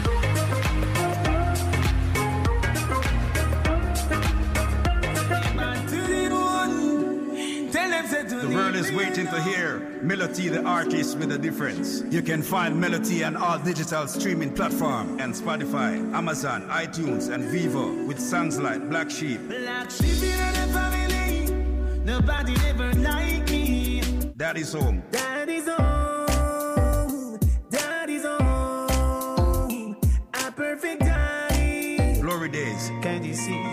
Artist with a difference. You can find Melody on all digital streaming platform and Spotify, Amazon, iTunes, and Vevo with songs like Black Sheep. Black sheep in the family. Nobody ever like me. Daddy's home. Daddy's home. Daddy's home. A perfect daddy. Glory days. Can you see?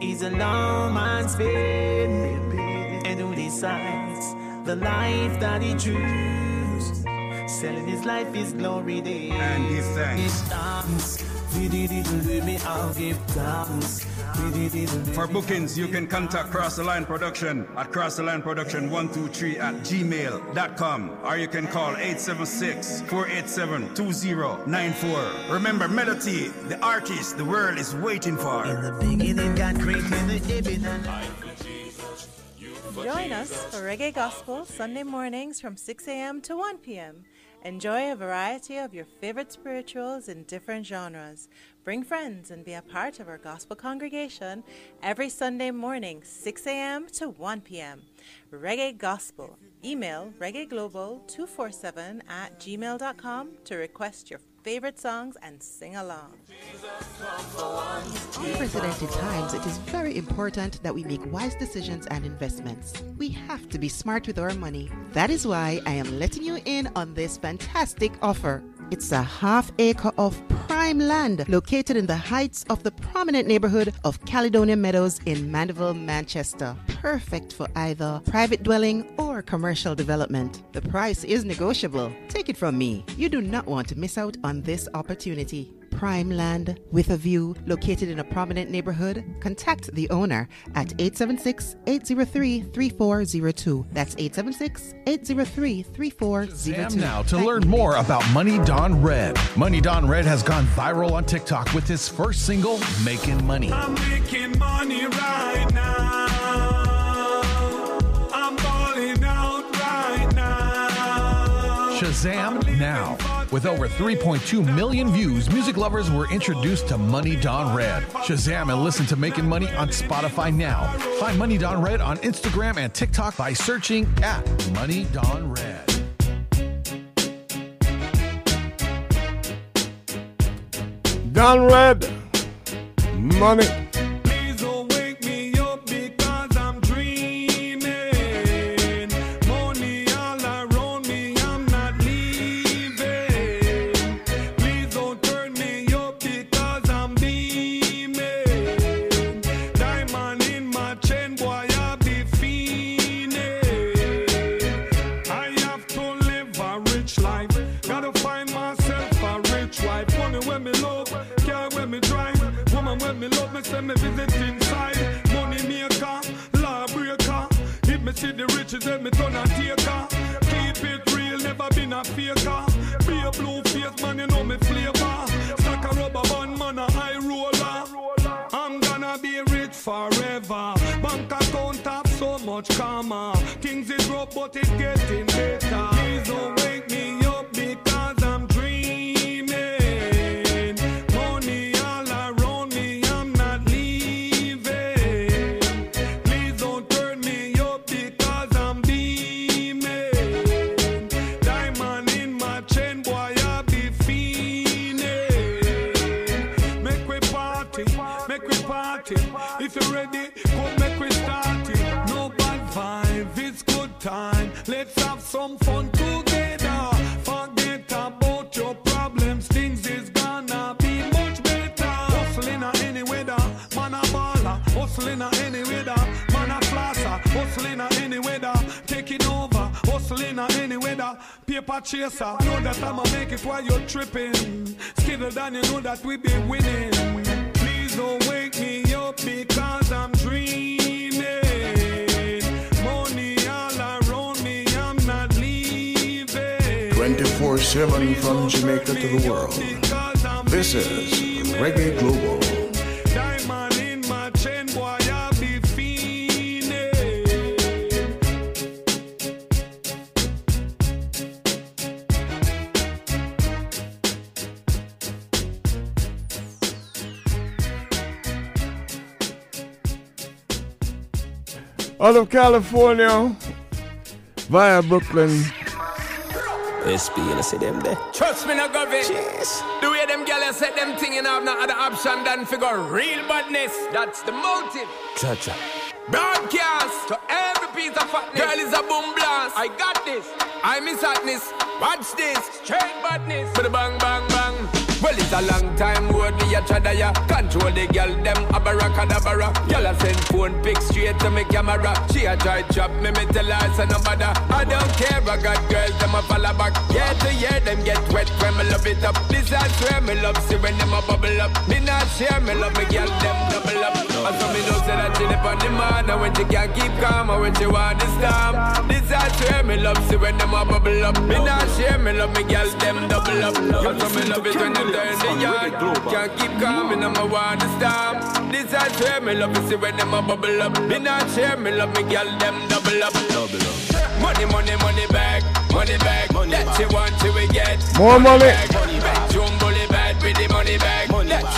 He's a long man's fate. And who decides the life that he chooses? Selling his life is glory days. And give thanks. Give thanks. Me, I'll give thanks. For bookings, you can contact Cross the Line Production at Cross the Line Production 123 at gmail.com or you can call 876 487 2094. Remember, Melody, the artist the world is waiting for. In the beginning, God created the heaven and Join us for Reggae Gospel Sunday mornings from 6 a.m. to 1 p.m. Enjoy a variety of your favorite spirituals in different genres. Bring friends and be a part of our gospel congregation every Sunday morning, 6 a.m. to 1 p.m. Reggae Gospel. Email reggaeglobal247 at gmail.com to request your favorite songs and sing along. In unprecedented times, it is very important that we make wise decisions and investments. We have to be smart with our money. That is why I am letting you in on this fantastic offer. It's a half acre of prime land located in the heights of the prominent neighborhood of Caledonia Meadows in Mandeville, Manchester. Perfect for either private dwelling or commercial development. The price is negotiable. Take it from me. You do not want to miss out on this opportunity. Prime land with a view located in a prominent neighborhood? Contact the owner at 876 803 3402. That's 876 803 3402. Sam now to learn more about Money Don Red. Money Don Red has gone viral on TikTok with his first single, Making Money. I'm making money right now. I'm balling out right now. Shazam now. With over 3.2 million views, music lovers were introduced to Money Don Red. Shazam and listen to Making Money on Spotify now. Find Money Don Red on Instagram and TikTok by searching at Money Don Red. Don Red, money. Me me visit inside. Money maker, law breaker. If me see the riches, then me turn and taker. Keep it real, never been a faker. Be a blue face man, you know me flavor. Stack a rubber band, man, a high roller. I'm gonna be rich forever. Bank account have so much karma. Things is rough, but it's paper chaser. Know that I'ma make it while you're tripping. Skidder than you know that we be winning. Please don't wake me up because I'm dreaming. Money all around me, I'm not leaving. 24 7 from Jamaica to the world. This is Reggae Global. Out of California, via Brooklyn. SB, you see them there. Trust me, no government. The way them gyal set them thing in have no other option than figure real badness. That's the motive. Cha-cha. Broadcast to every piece of fatness. Girl is a boom blast. I got this. I miss hotness. Watch this. Straight badness. For the bang, bang, bang. Well, it's a long time road me a chada ya. Control the girl them abracadabra. Girl a send phone pic straight to me camera. She a try chop me, me tell her it's no bother. I don't care, I got girls them a follow back. Year to year them get wet when me love it up. This I swear me love see when them a bubble up. Me not share me love me girl them double up. And so me know say that she dip on the man and when she can't keep calm and when she want to storm. This I swear me love see when them a bubble up. Me not share me love me girl them double up. And so me love it when turn the yard. Can't keep calm and I'm a want to storm. This I swear me love it see when them a bubble up. Me not share me love me girl them double up. Double up. Money, money, money back, money back. That she want, she we get. More money. Jumbly bad with the money bag.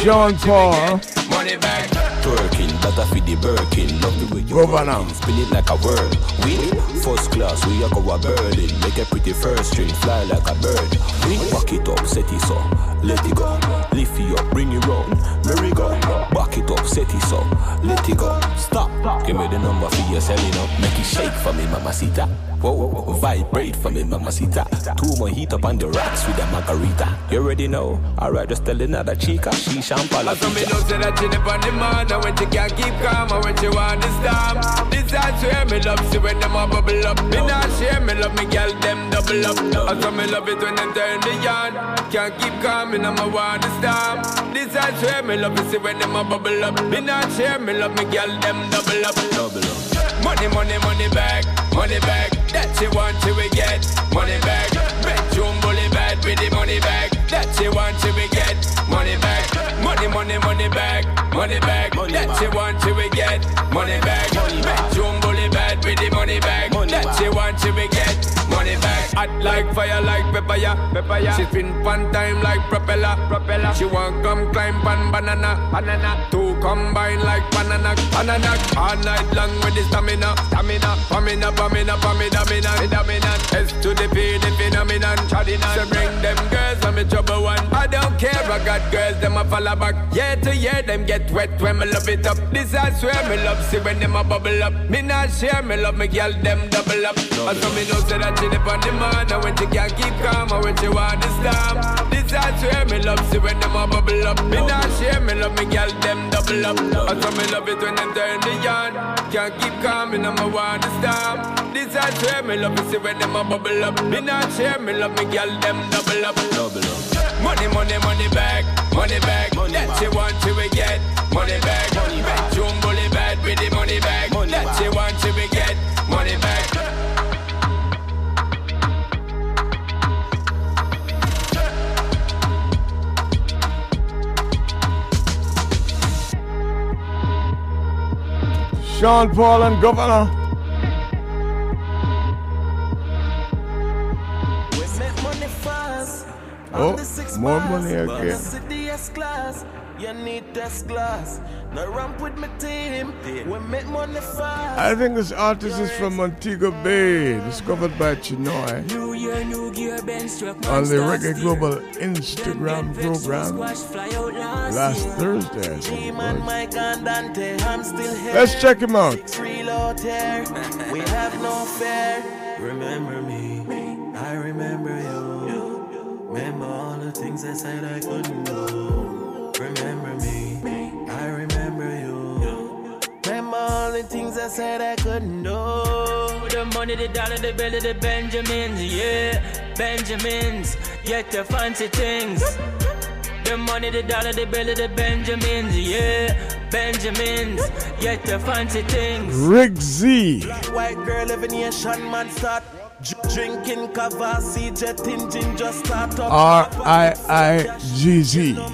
Sean Paul. Money bag. Twerking, that I feed the Birkin. Love the way you Governor. working, Spin it like a whirl. Win, first class, we a go a Berlin. Make a pretty first string, fly like a bird. Win, back it up, set it up, let it go. Lift it up, bring it round. Merry go. Back it up, it up, let it go. Stop. Give me the number for your selling up. Make it shake for me, mamacita. Whoa, whoa, whoa, vibrate for me, mamacita. Two more heat up on the rocks with a margarita. You already know. Alright, just tell another chica. She champagne. So me know say that she on the man And when she can't keep calm And when she want to stop This I swear me love See when them a bubble up Me not share me love Me girl them double up And so me love it when them turn the yard. Can't keep calm And I'm a want to stop This I swear me love See when them a bubble up Me not share me love Me girl them double up Double up Money, money, money back, money back. That she want, she we get. Money back. Bedroom bully bad with the money back. That she want, she we get. Money back. Money, money, money back, money back. That she want, she we get. Money back. Bedroom bully bad with the money back. That she want, she we get. Hot like fire, like pepper, ya, pepper, ya. She spin one time like propeller, propeller. She want come climb pan banana, banana. Two combine like banana, banana. All night long with the stamina, stamina. Pamina, pamina, pamina, mina, mina. S to the P, the phenomenon, chadina. So bring them girls, I'm a trouble one. I don't care, I got girls, them a follow back. Year to year, them get wet when me love it up. This I swear me love, see when them a bubble up. Me not share, me love me girl, them double up. And so me know say that she dip on the man, and when she can't keep calm, and when she want to stop. This I swear me love, see when them a bubble up. Me not share, me love me girl, them double up. And so me love it when them turn the yarn. Can't keep calm, I'm a want to stop. This I swear me love, see when them a bubble up. Me not share, me love me girl, them double up. Double up. Money, money, money back, money back. That she want, we get. Money back. Sean Paul and Governor. Oh, more money again. This is the S class. You need test glass. Now ramp with my team. We make money fast. I think this artist is from Montego Bay, discovered by Chinoy New year, new gear, Ben on the monster Reggae. Global Instagram program last Thursday. I think it Team and was. Mike and Dante, I'm still here. Let's check him out. Real out here. We have no fear. Remember me. I remember you. Remember all the things I said I couldn't do. Remember me. I remember you. Remember all the things I said I couldn't do. The money, the dollar, the belly, the Benjamins, yeah, Benjamins, get the fancy things. The money, the dollar, the belly, the Benjamins, yeah, Benjamins, get the fancy things. Rick Z. White girl, every nation man start. Dr- Drinking Kavasi, jet engine just start up. R I I G Z. For.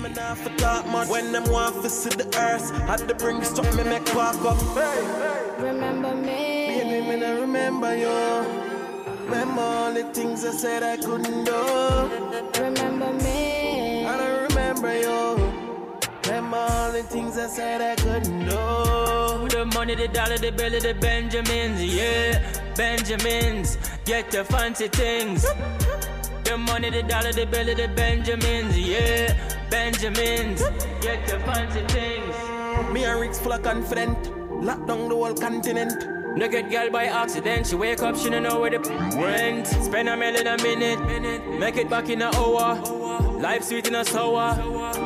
When them want to see the earth, had to bring stuff me make park up. Remember me. Baby, me not remember you. Remember all the things I said I couldn't do. Remember me. I don't remember you. Remember all the things I said I couldn't do. The money, the dollar, the belly, the Benjamins, yeah, Benjamins, get the fancy things. The money, the dollar, the belly, the Benjamins, yeah, Benjamins, get the fancy things. Me and Rick's full of confident. Lock down the whole continent. No get girl by accident. She wake up, she don't know where the went. Spend a million a minute, make it back in an hour. Life sweet in a sour,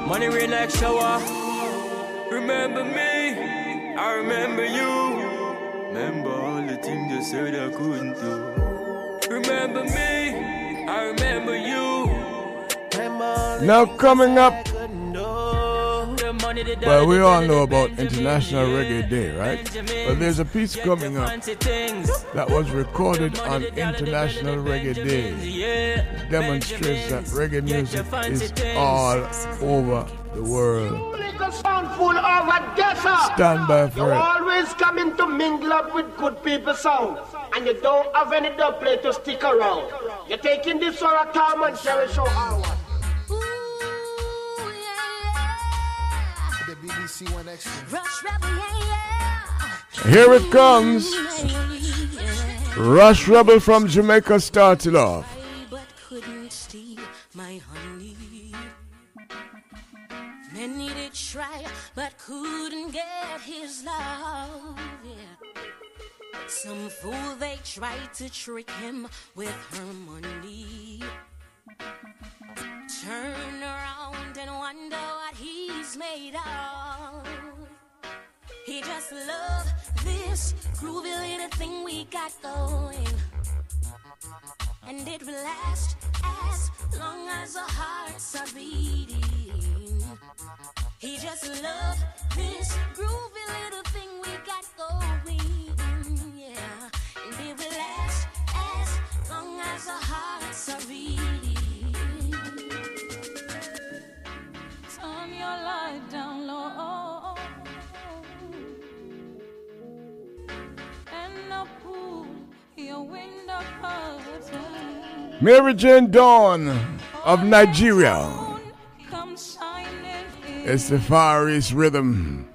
money rain like shower. Remember me, I remember you. Remember all the things you said I couldn't do. Remember me, I remember you. Now coming up, well, we all know about International Reggae Day, right? But there's a piece coming up that was recorded on International Reggae Day. Yeah, Demonstrates that reggae music is all over the world. Little sound full of a desert. Stand by for You it. always coming to mingle up with good people sound. And you don't have any dub play to stick around. You're taking this for a time and shall we show BBC 1Xtra. Rush Rebel, yeah, yeah. Here it comes. Rush Rebel from Jamaica started off. but couldn't steal my honey. Many did try, but couldn't get his love. Yeah. Some fool they tried to trick him with her money. Turn around and wonder what he's made of. He just loved this groovy little thing we got going. And it will last as long as our hearts are beating. He just loved this groovy little Mary Jane Dawn of Nigeria. Come shining in It's the Far East rhythm.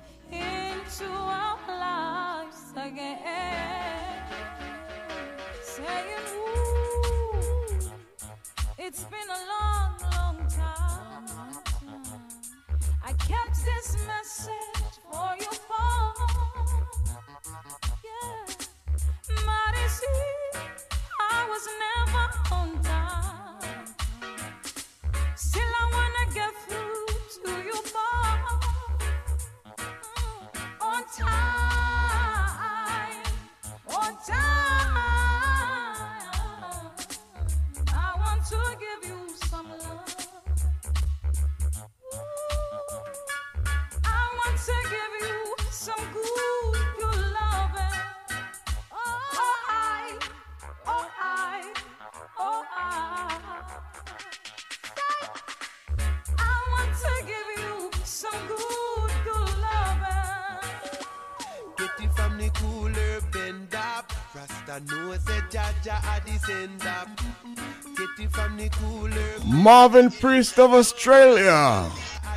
Marvin Priest of Australia.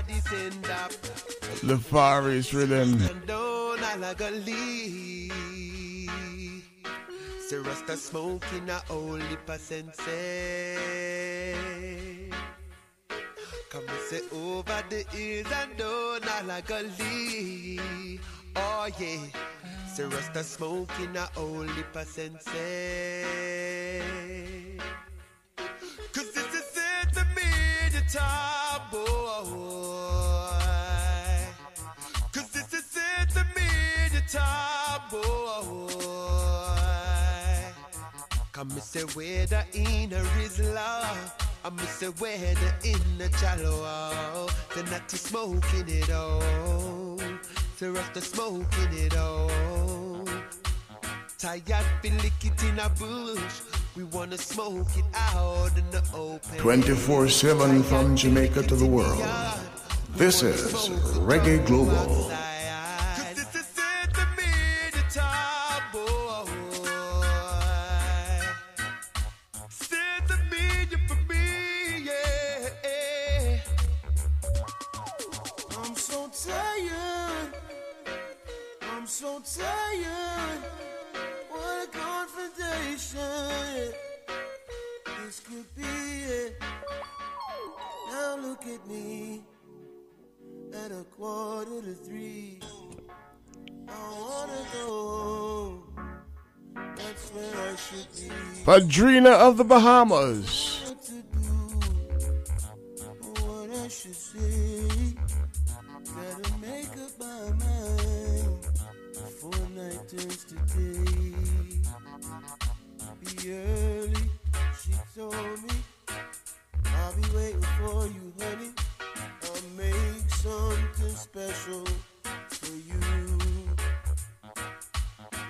a. The Far East rhythm. Smoking a Come and say over the hills and down Alagali. Oh yeah. Say Rasta smoking a holy percent Cause top boy. This is it to me, boy. Come me say where the inner is love. I me say where the inner shallow. The natty smoking it all. The rest smoking it all. Tired feel lick it in a bush. We wanna smoke it out in the open. 24 7 from Jamaica to the world. This is Reggae Global. I'm so tired. Confrontation. This could be it. Now look at me. At a quarter to three. I wanna go. That's where I should be. Padrina of the Bahamas. Told me. I'll be waiting for you, honey. I'll make something special for you.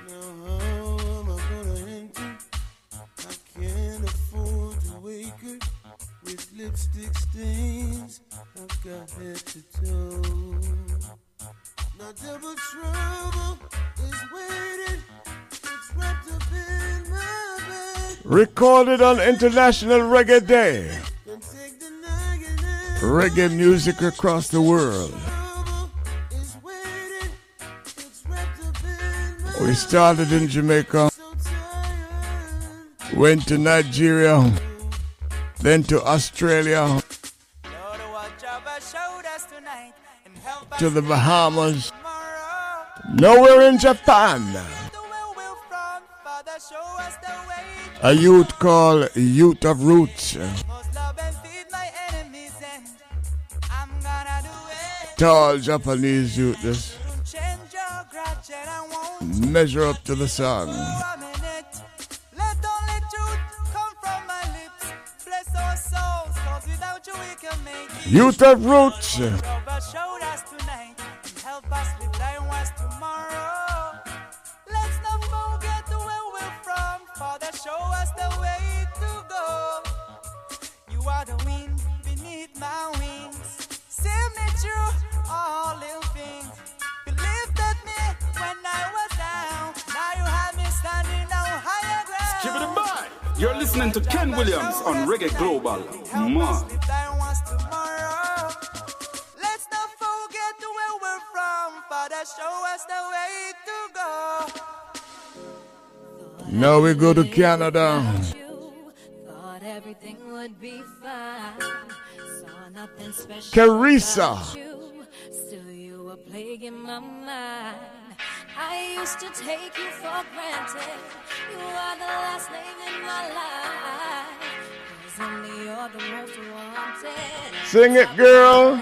Now how am I gonna enter? I can't afford to wake her with lipstick stains. I've got head to toe. Now double trouble is waiting. It's wrapped up in. Recorded on International Reggae Day. Reggae music across the world. We started in Jamaica, went to Nigeria, then to Australia, to the Bahamas, nowhere in Japan. A youth called Youth of Roots. Tall Japanese youth just measure up to the song. Youth of Roots. You're listening to Ken Williams on Reggae Global. Man. Let's not forget where we're from. Father, show us the way to go. Now we go to Canada. Thought everything would be fine. Saw nothing special. Carissa. Still, you were plaguing my mind. I used to take you for granted. You are the last name in my life. 'Cause only you're the most wanted. Sing it, girl.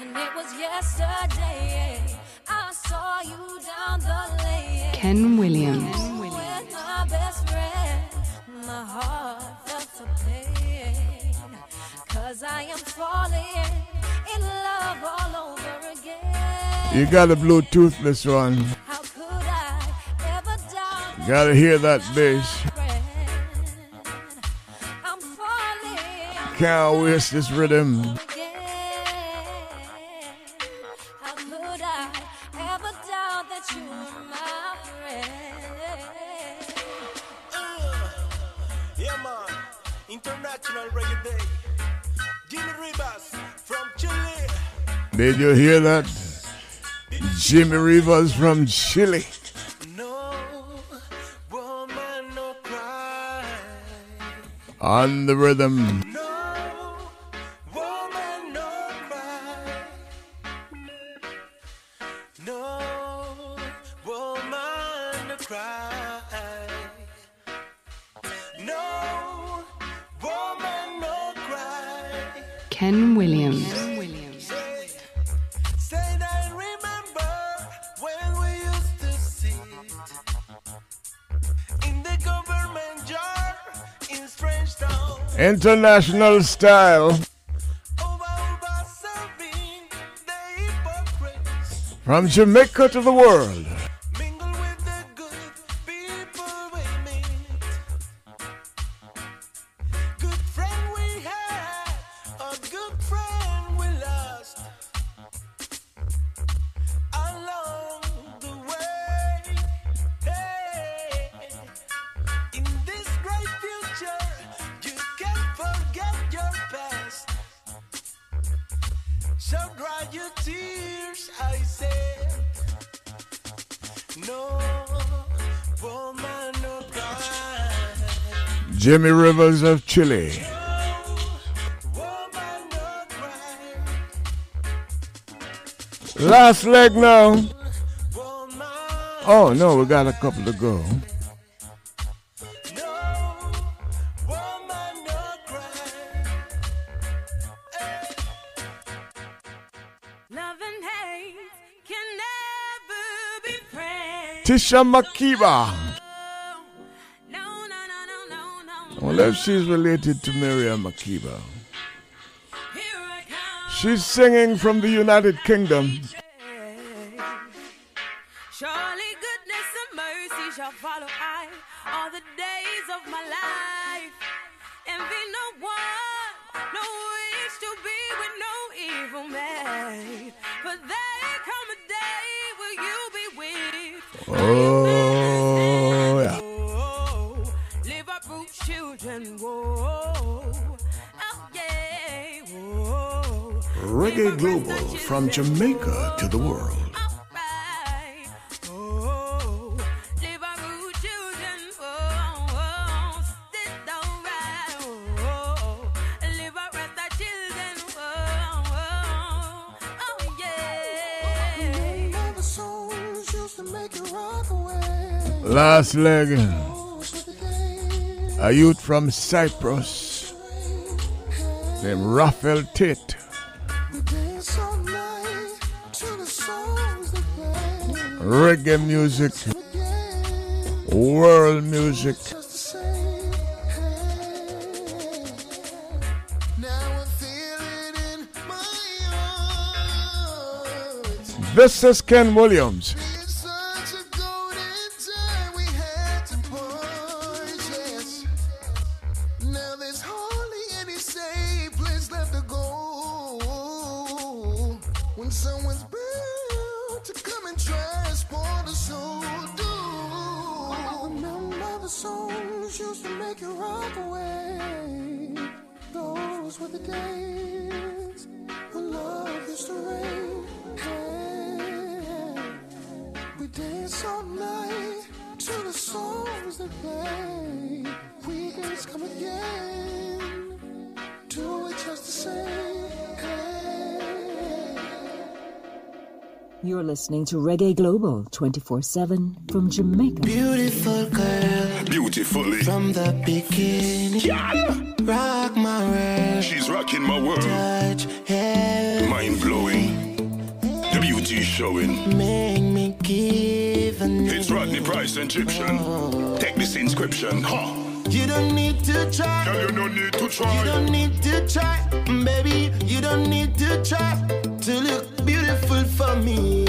And it was yesterday. I saw you down the lane. Ken Williams. With my best friend, my heart felt the pain. Cause I am falling in love all over again. You got a Bluetooth this one. Gotta hear that bass. Can't waste this rhythm. Did you hear that? Jimmy Rivers from Chile. On the rhythm. No woman cry. No woman no cry. Ken Williams. International style. From Jamaica to the world. Jimmy Rivers of Chile. Last leg now. Oh no, we got a couple to go. Love and hate can never be. Tisha Makiba. Well, if she's related to Miriam Makeba. She's singing from the United Kingdom. Surely goodness and mercy shall follow I all the days of my life. Envy no one, no wish to be with no evil man. For there come a day will you be with Oh, children. Whoa, oh yeah, whoa. Reggae Global from Jamaica to the world. Oh, live our good children. Oh, sit down right. Live our rasta children. Yeah. Remember the songs used to make you rock away. Last leg. A youth from Cyprus named Raphael play. Reggae music. World music. This is Ken Williams. Listening to Reggae Global 24 7 from Jamaica. Beautiful girl. Beautifully. From the beginning. Rock my world. She's rocking my world. Touch heaven. Mind blowing. The beauty showing. Make me give an It's Rodney Price Egyptian. Take this inscription. Ha! You don't need to try. Girl, you don't need to try. You don't need to try. Baby, you don't need to try to look beautiful for me.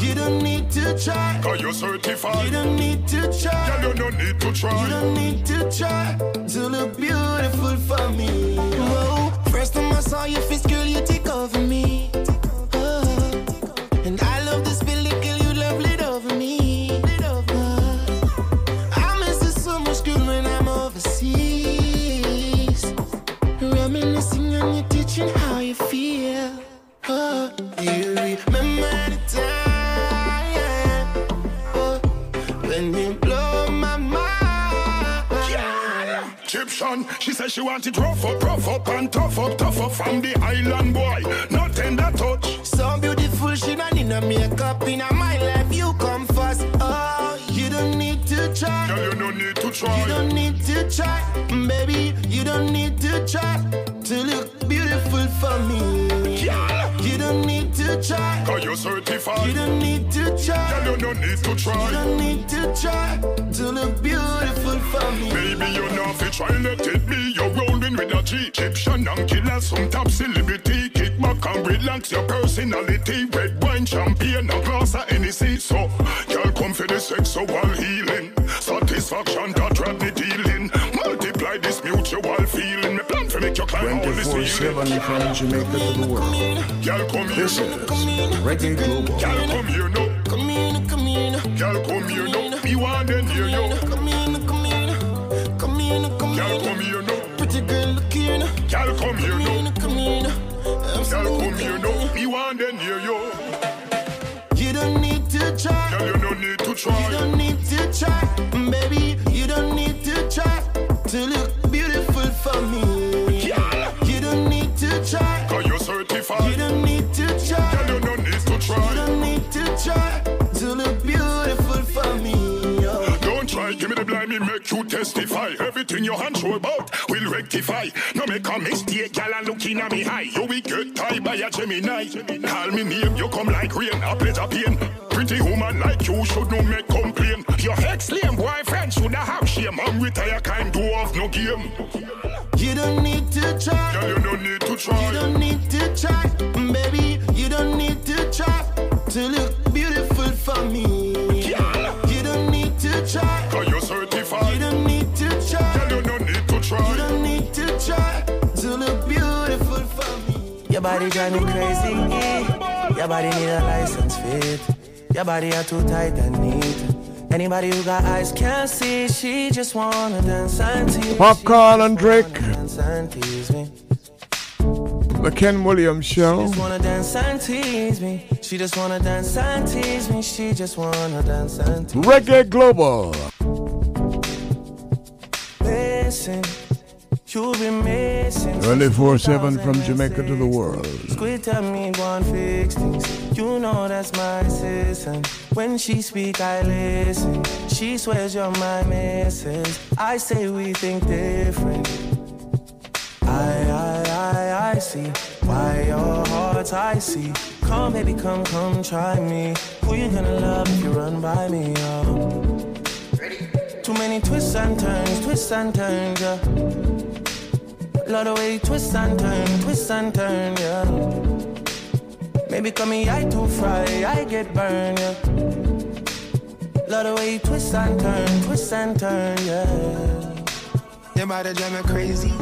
You don't need to try. Cause you're certified. You don't need to try. Girl, you don't need to try. You don't need to try to look beautiful for me. Whoa. First time I saw your face, girl, you take Egyptian, she she wanted rough up, rough up, and tough up, tough up from the island boy. No tender touch. So beautiful, she not in a makeup in a my life. You come first. Oh, you don't need to try. Girl, you don't need to try. You don't need to try, mm, baby. You don't need to try to look beautiful for me. You don't need to try. Cause you're certified. You don't need to try. Girl, you don't need to try. You don't need to try to look beautiful for me. Baby, you know if you try, let it be. You're rolling with a G. Egyptian and killer, some top celebrity. Kick back and relax your personality. Red wine, champagne, a glass of Hennessy. So, girl, come for the sexual healing. Satisfaction that drive the dealing. Multiply this mutual feeling. Me plan for make your climb all this 24 ceiling. 7 from Jamaica to the world. Girl, come here This now. is Reggae Global. Girl, come here now. Come in, come in. Girl, come here now. Me want to hear you. Come in, come in. Come in, come Girl, in. come here now. Pretty girl, look here now. Girl, come here Come now. in, come in. I'm Girl, come here now. Me want to hear you. You don't need to try. Girl, you don't need to You try. don't need to try, baby. You don't need to try to look you testify. Everything your hand show about will rectify. No make a mistake, gal, and looking at me high. You will get tied by a Gemini. Call me name, you come like rain, a pleasure pain. Pretty woman like you should no make complain. Your ex-lame boyfriend should not have shame. I'm retire kind do off no game. You don't need to try. Girl, you don't need to try. You don't need to try, baby. You don't need to try to look beautiful for me. Your body drive me crazy. Your body need a license fit. Your body are too tight and neat. Anybody who got eyes can't see, she just wanna dance and tease. Popcorn and Drake. And me. The Ken Williams Show. Just wanna dance and tease me. She just wanna dance and tease me. She just wanna dance and tease Reggae Global. Listen, you'll be missing. 24 7 from Jamaica to the world. Squid tell me one fix things. You know that's my assistant. When she speak, I listen. She swears you're my missus. I say we think different. I, I, I, I see why your heart's icy. Come, baby, come, come, try me. Who you gonna love if you run by me? Oh. Too many twists and turns, twists and turns, yeah. Love the way you twist and turn, twist and turn, yeah. Maybe call me I too fry, I get burned, yeah. Love the way you twist and turn, twist and turn, yeah. Your body drive me crazy.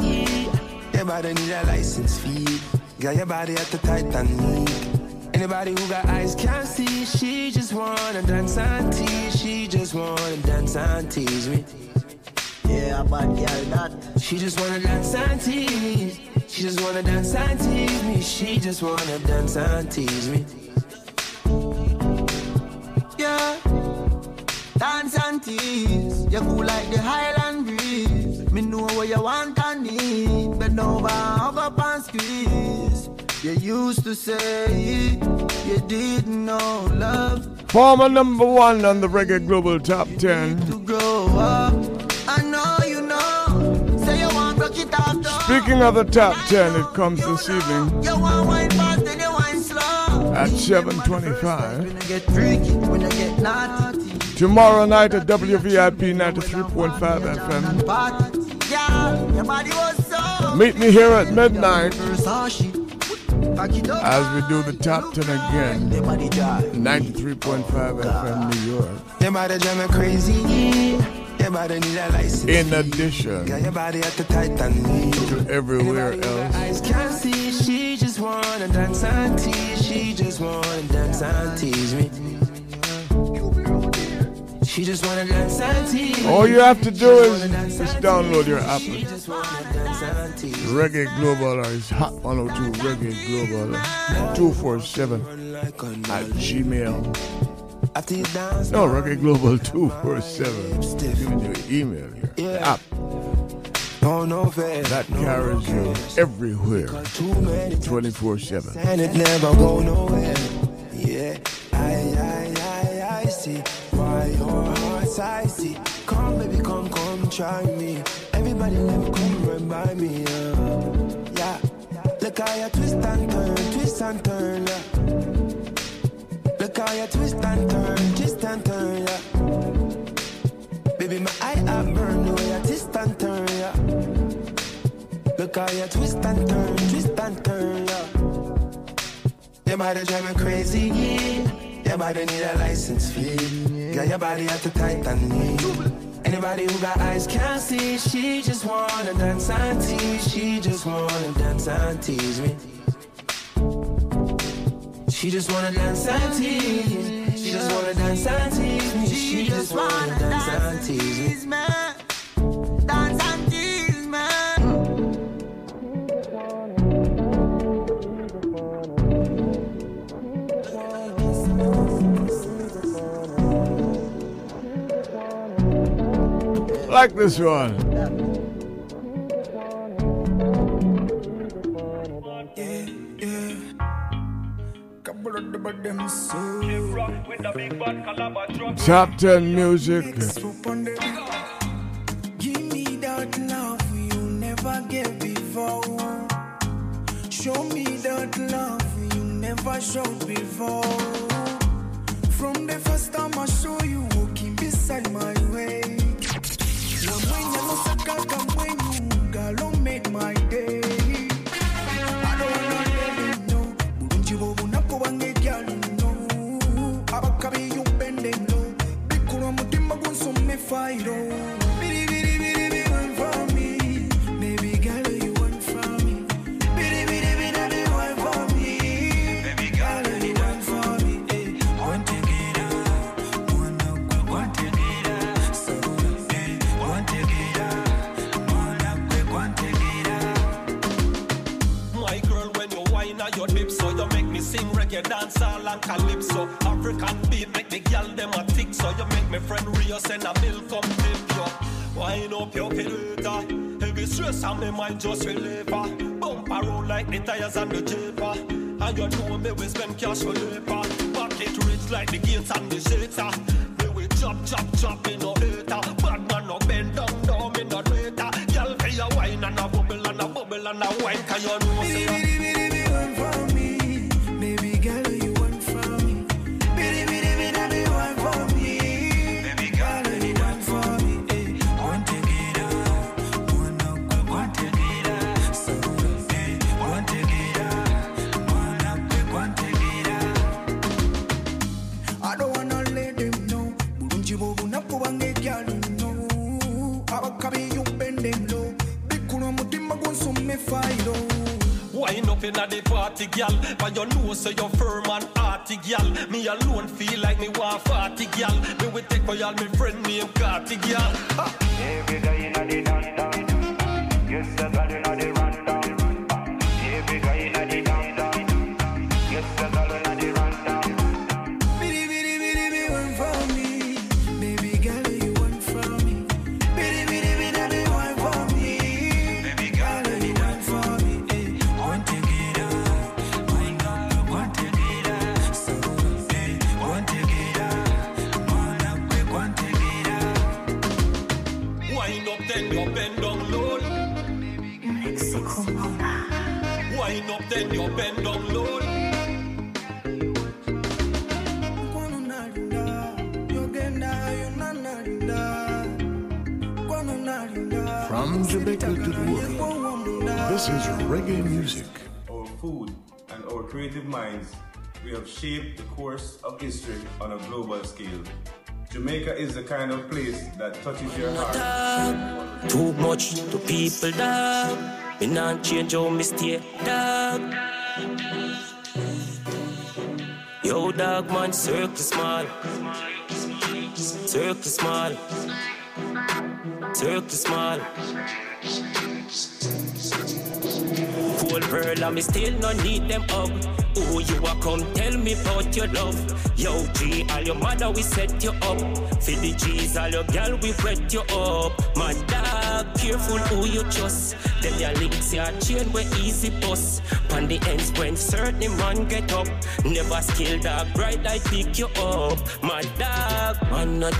Your body need a license fee. Got your body at the Titan need. Anybody who got eyes can't see. She just wanna dance and tease. She just wanna dance and tease me. Yeah, bad girl that. She just wanna dance and tease. She just wanna dance and tease me. She just wanna dance and tease me. Yeah. Dance and tease. You cool like the Highland breeze. Me know what you want and need. Bend over, hug up and squeeze. You used to say you didn't know love Former number one on the Reggae Global Top 10. Speaking of the top 10, it comes this evening at 725. Get freaky when you get naughty. Tomorrow night at WVIP 93.5 FM. Meet me here at midnight as we do the top 10 again. 93.5 FM New York. Your body drive me crazy. Your body need a license. In addition Got your body at the Titan need. to everywhere Anybody who got else. Can't see. She just wanna dance and tease. She just wanna dance and tease me. She just wanna dance and tease. All you have to do is just download your app. She just wanna dance and tease. Reggae Global is Hot 102 Reggae Global 247 at Gmail. After you dance, No, Reggae Global 247. Giving you an email here. The app no, no fair. that carries you everywhere Too 24 7. and it never go nowhere. Yeah, I, I, I, I see why your heart's icy. Come, baby, come, come, try me. Everybody, let come run by me. Uh. Yeah, look how you twist and turn, twist and turn. Yeah. Look how you twist and turn, twist and turn. Yeah. Baby, my eye I burn the way you twist and turn. Yeah. Look how you twist and turn, twist and turn. Yeah. Your body drive me crazy. Your body need a license fee. Got your body at the Titan need. Anybody who got eyes can't see. She just wanna dance and tease. She just wanna dance and tease me. She just wanna dance and tease. She just wanna dance and tease me. She just wanna dance and tease me. Dance and tease, man. Like this one. Top 10 music. Give me that love you never gave before. Show me that love you never showed before. From the first time I you walking beside my way. Sing reggae, dancehall and calypso. African beat make the girl them a tick, so you make me friend Rio send a bill come tip yo. Wind up your peluta, heavy stress on me mind just relieve her. Bump around like the tires on the japer. And you know me we spend cash for labor. Pocket rich like the gates and the shater. Me we chop chop chop in no hater. Bad man no bend gw'onsoma efayiro. Wind up inna the party, gal. But you know, so you're firm and hearty, gal. Me alone feel like me want party, gal. Me we take for y'all, me friend named Carty, gal. Ha! Every guy inna the dance dance. Yes, the girl reggae music. our food, and our creative minds, we have shaped the course of history on a global scale. Jamaica is the kind of place that touches your heart. Too much to people, dog. Me not change how me stay, dog. Yo, dog, man, circle small. Circle small. Circle small. Cold pearl, and me still no need them hug. Who you a come tell me about your love? Yo, G, all your mother we set you up. For the G's, all your gal we wet you up. My dog, careful who you trust. Them your links, your chain we easy bust. On the ends when certain man get up. Never skill dog, bright light pick you up. My dog, man not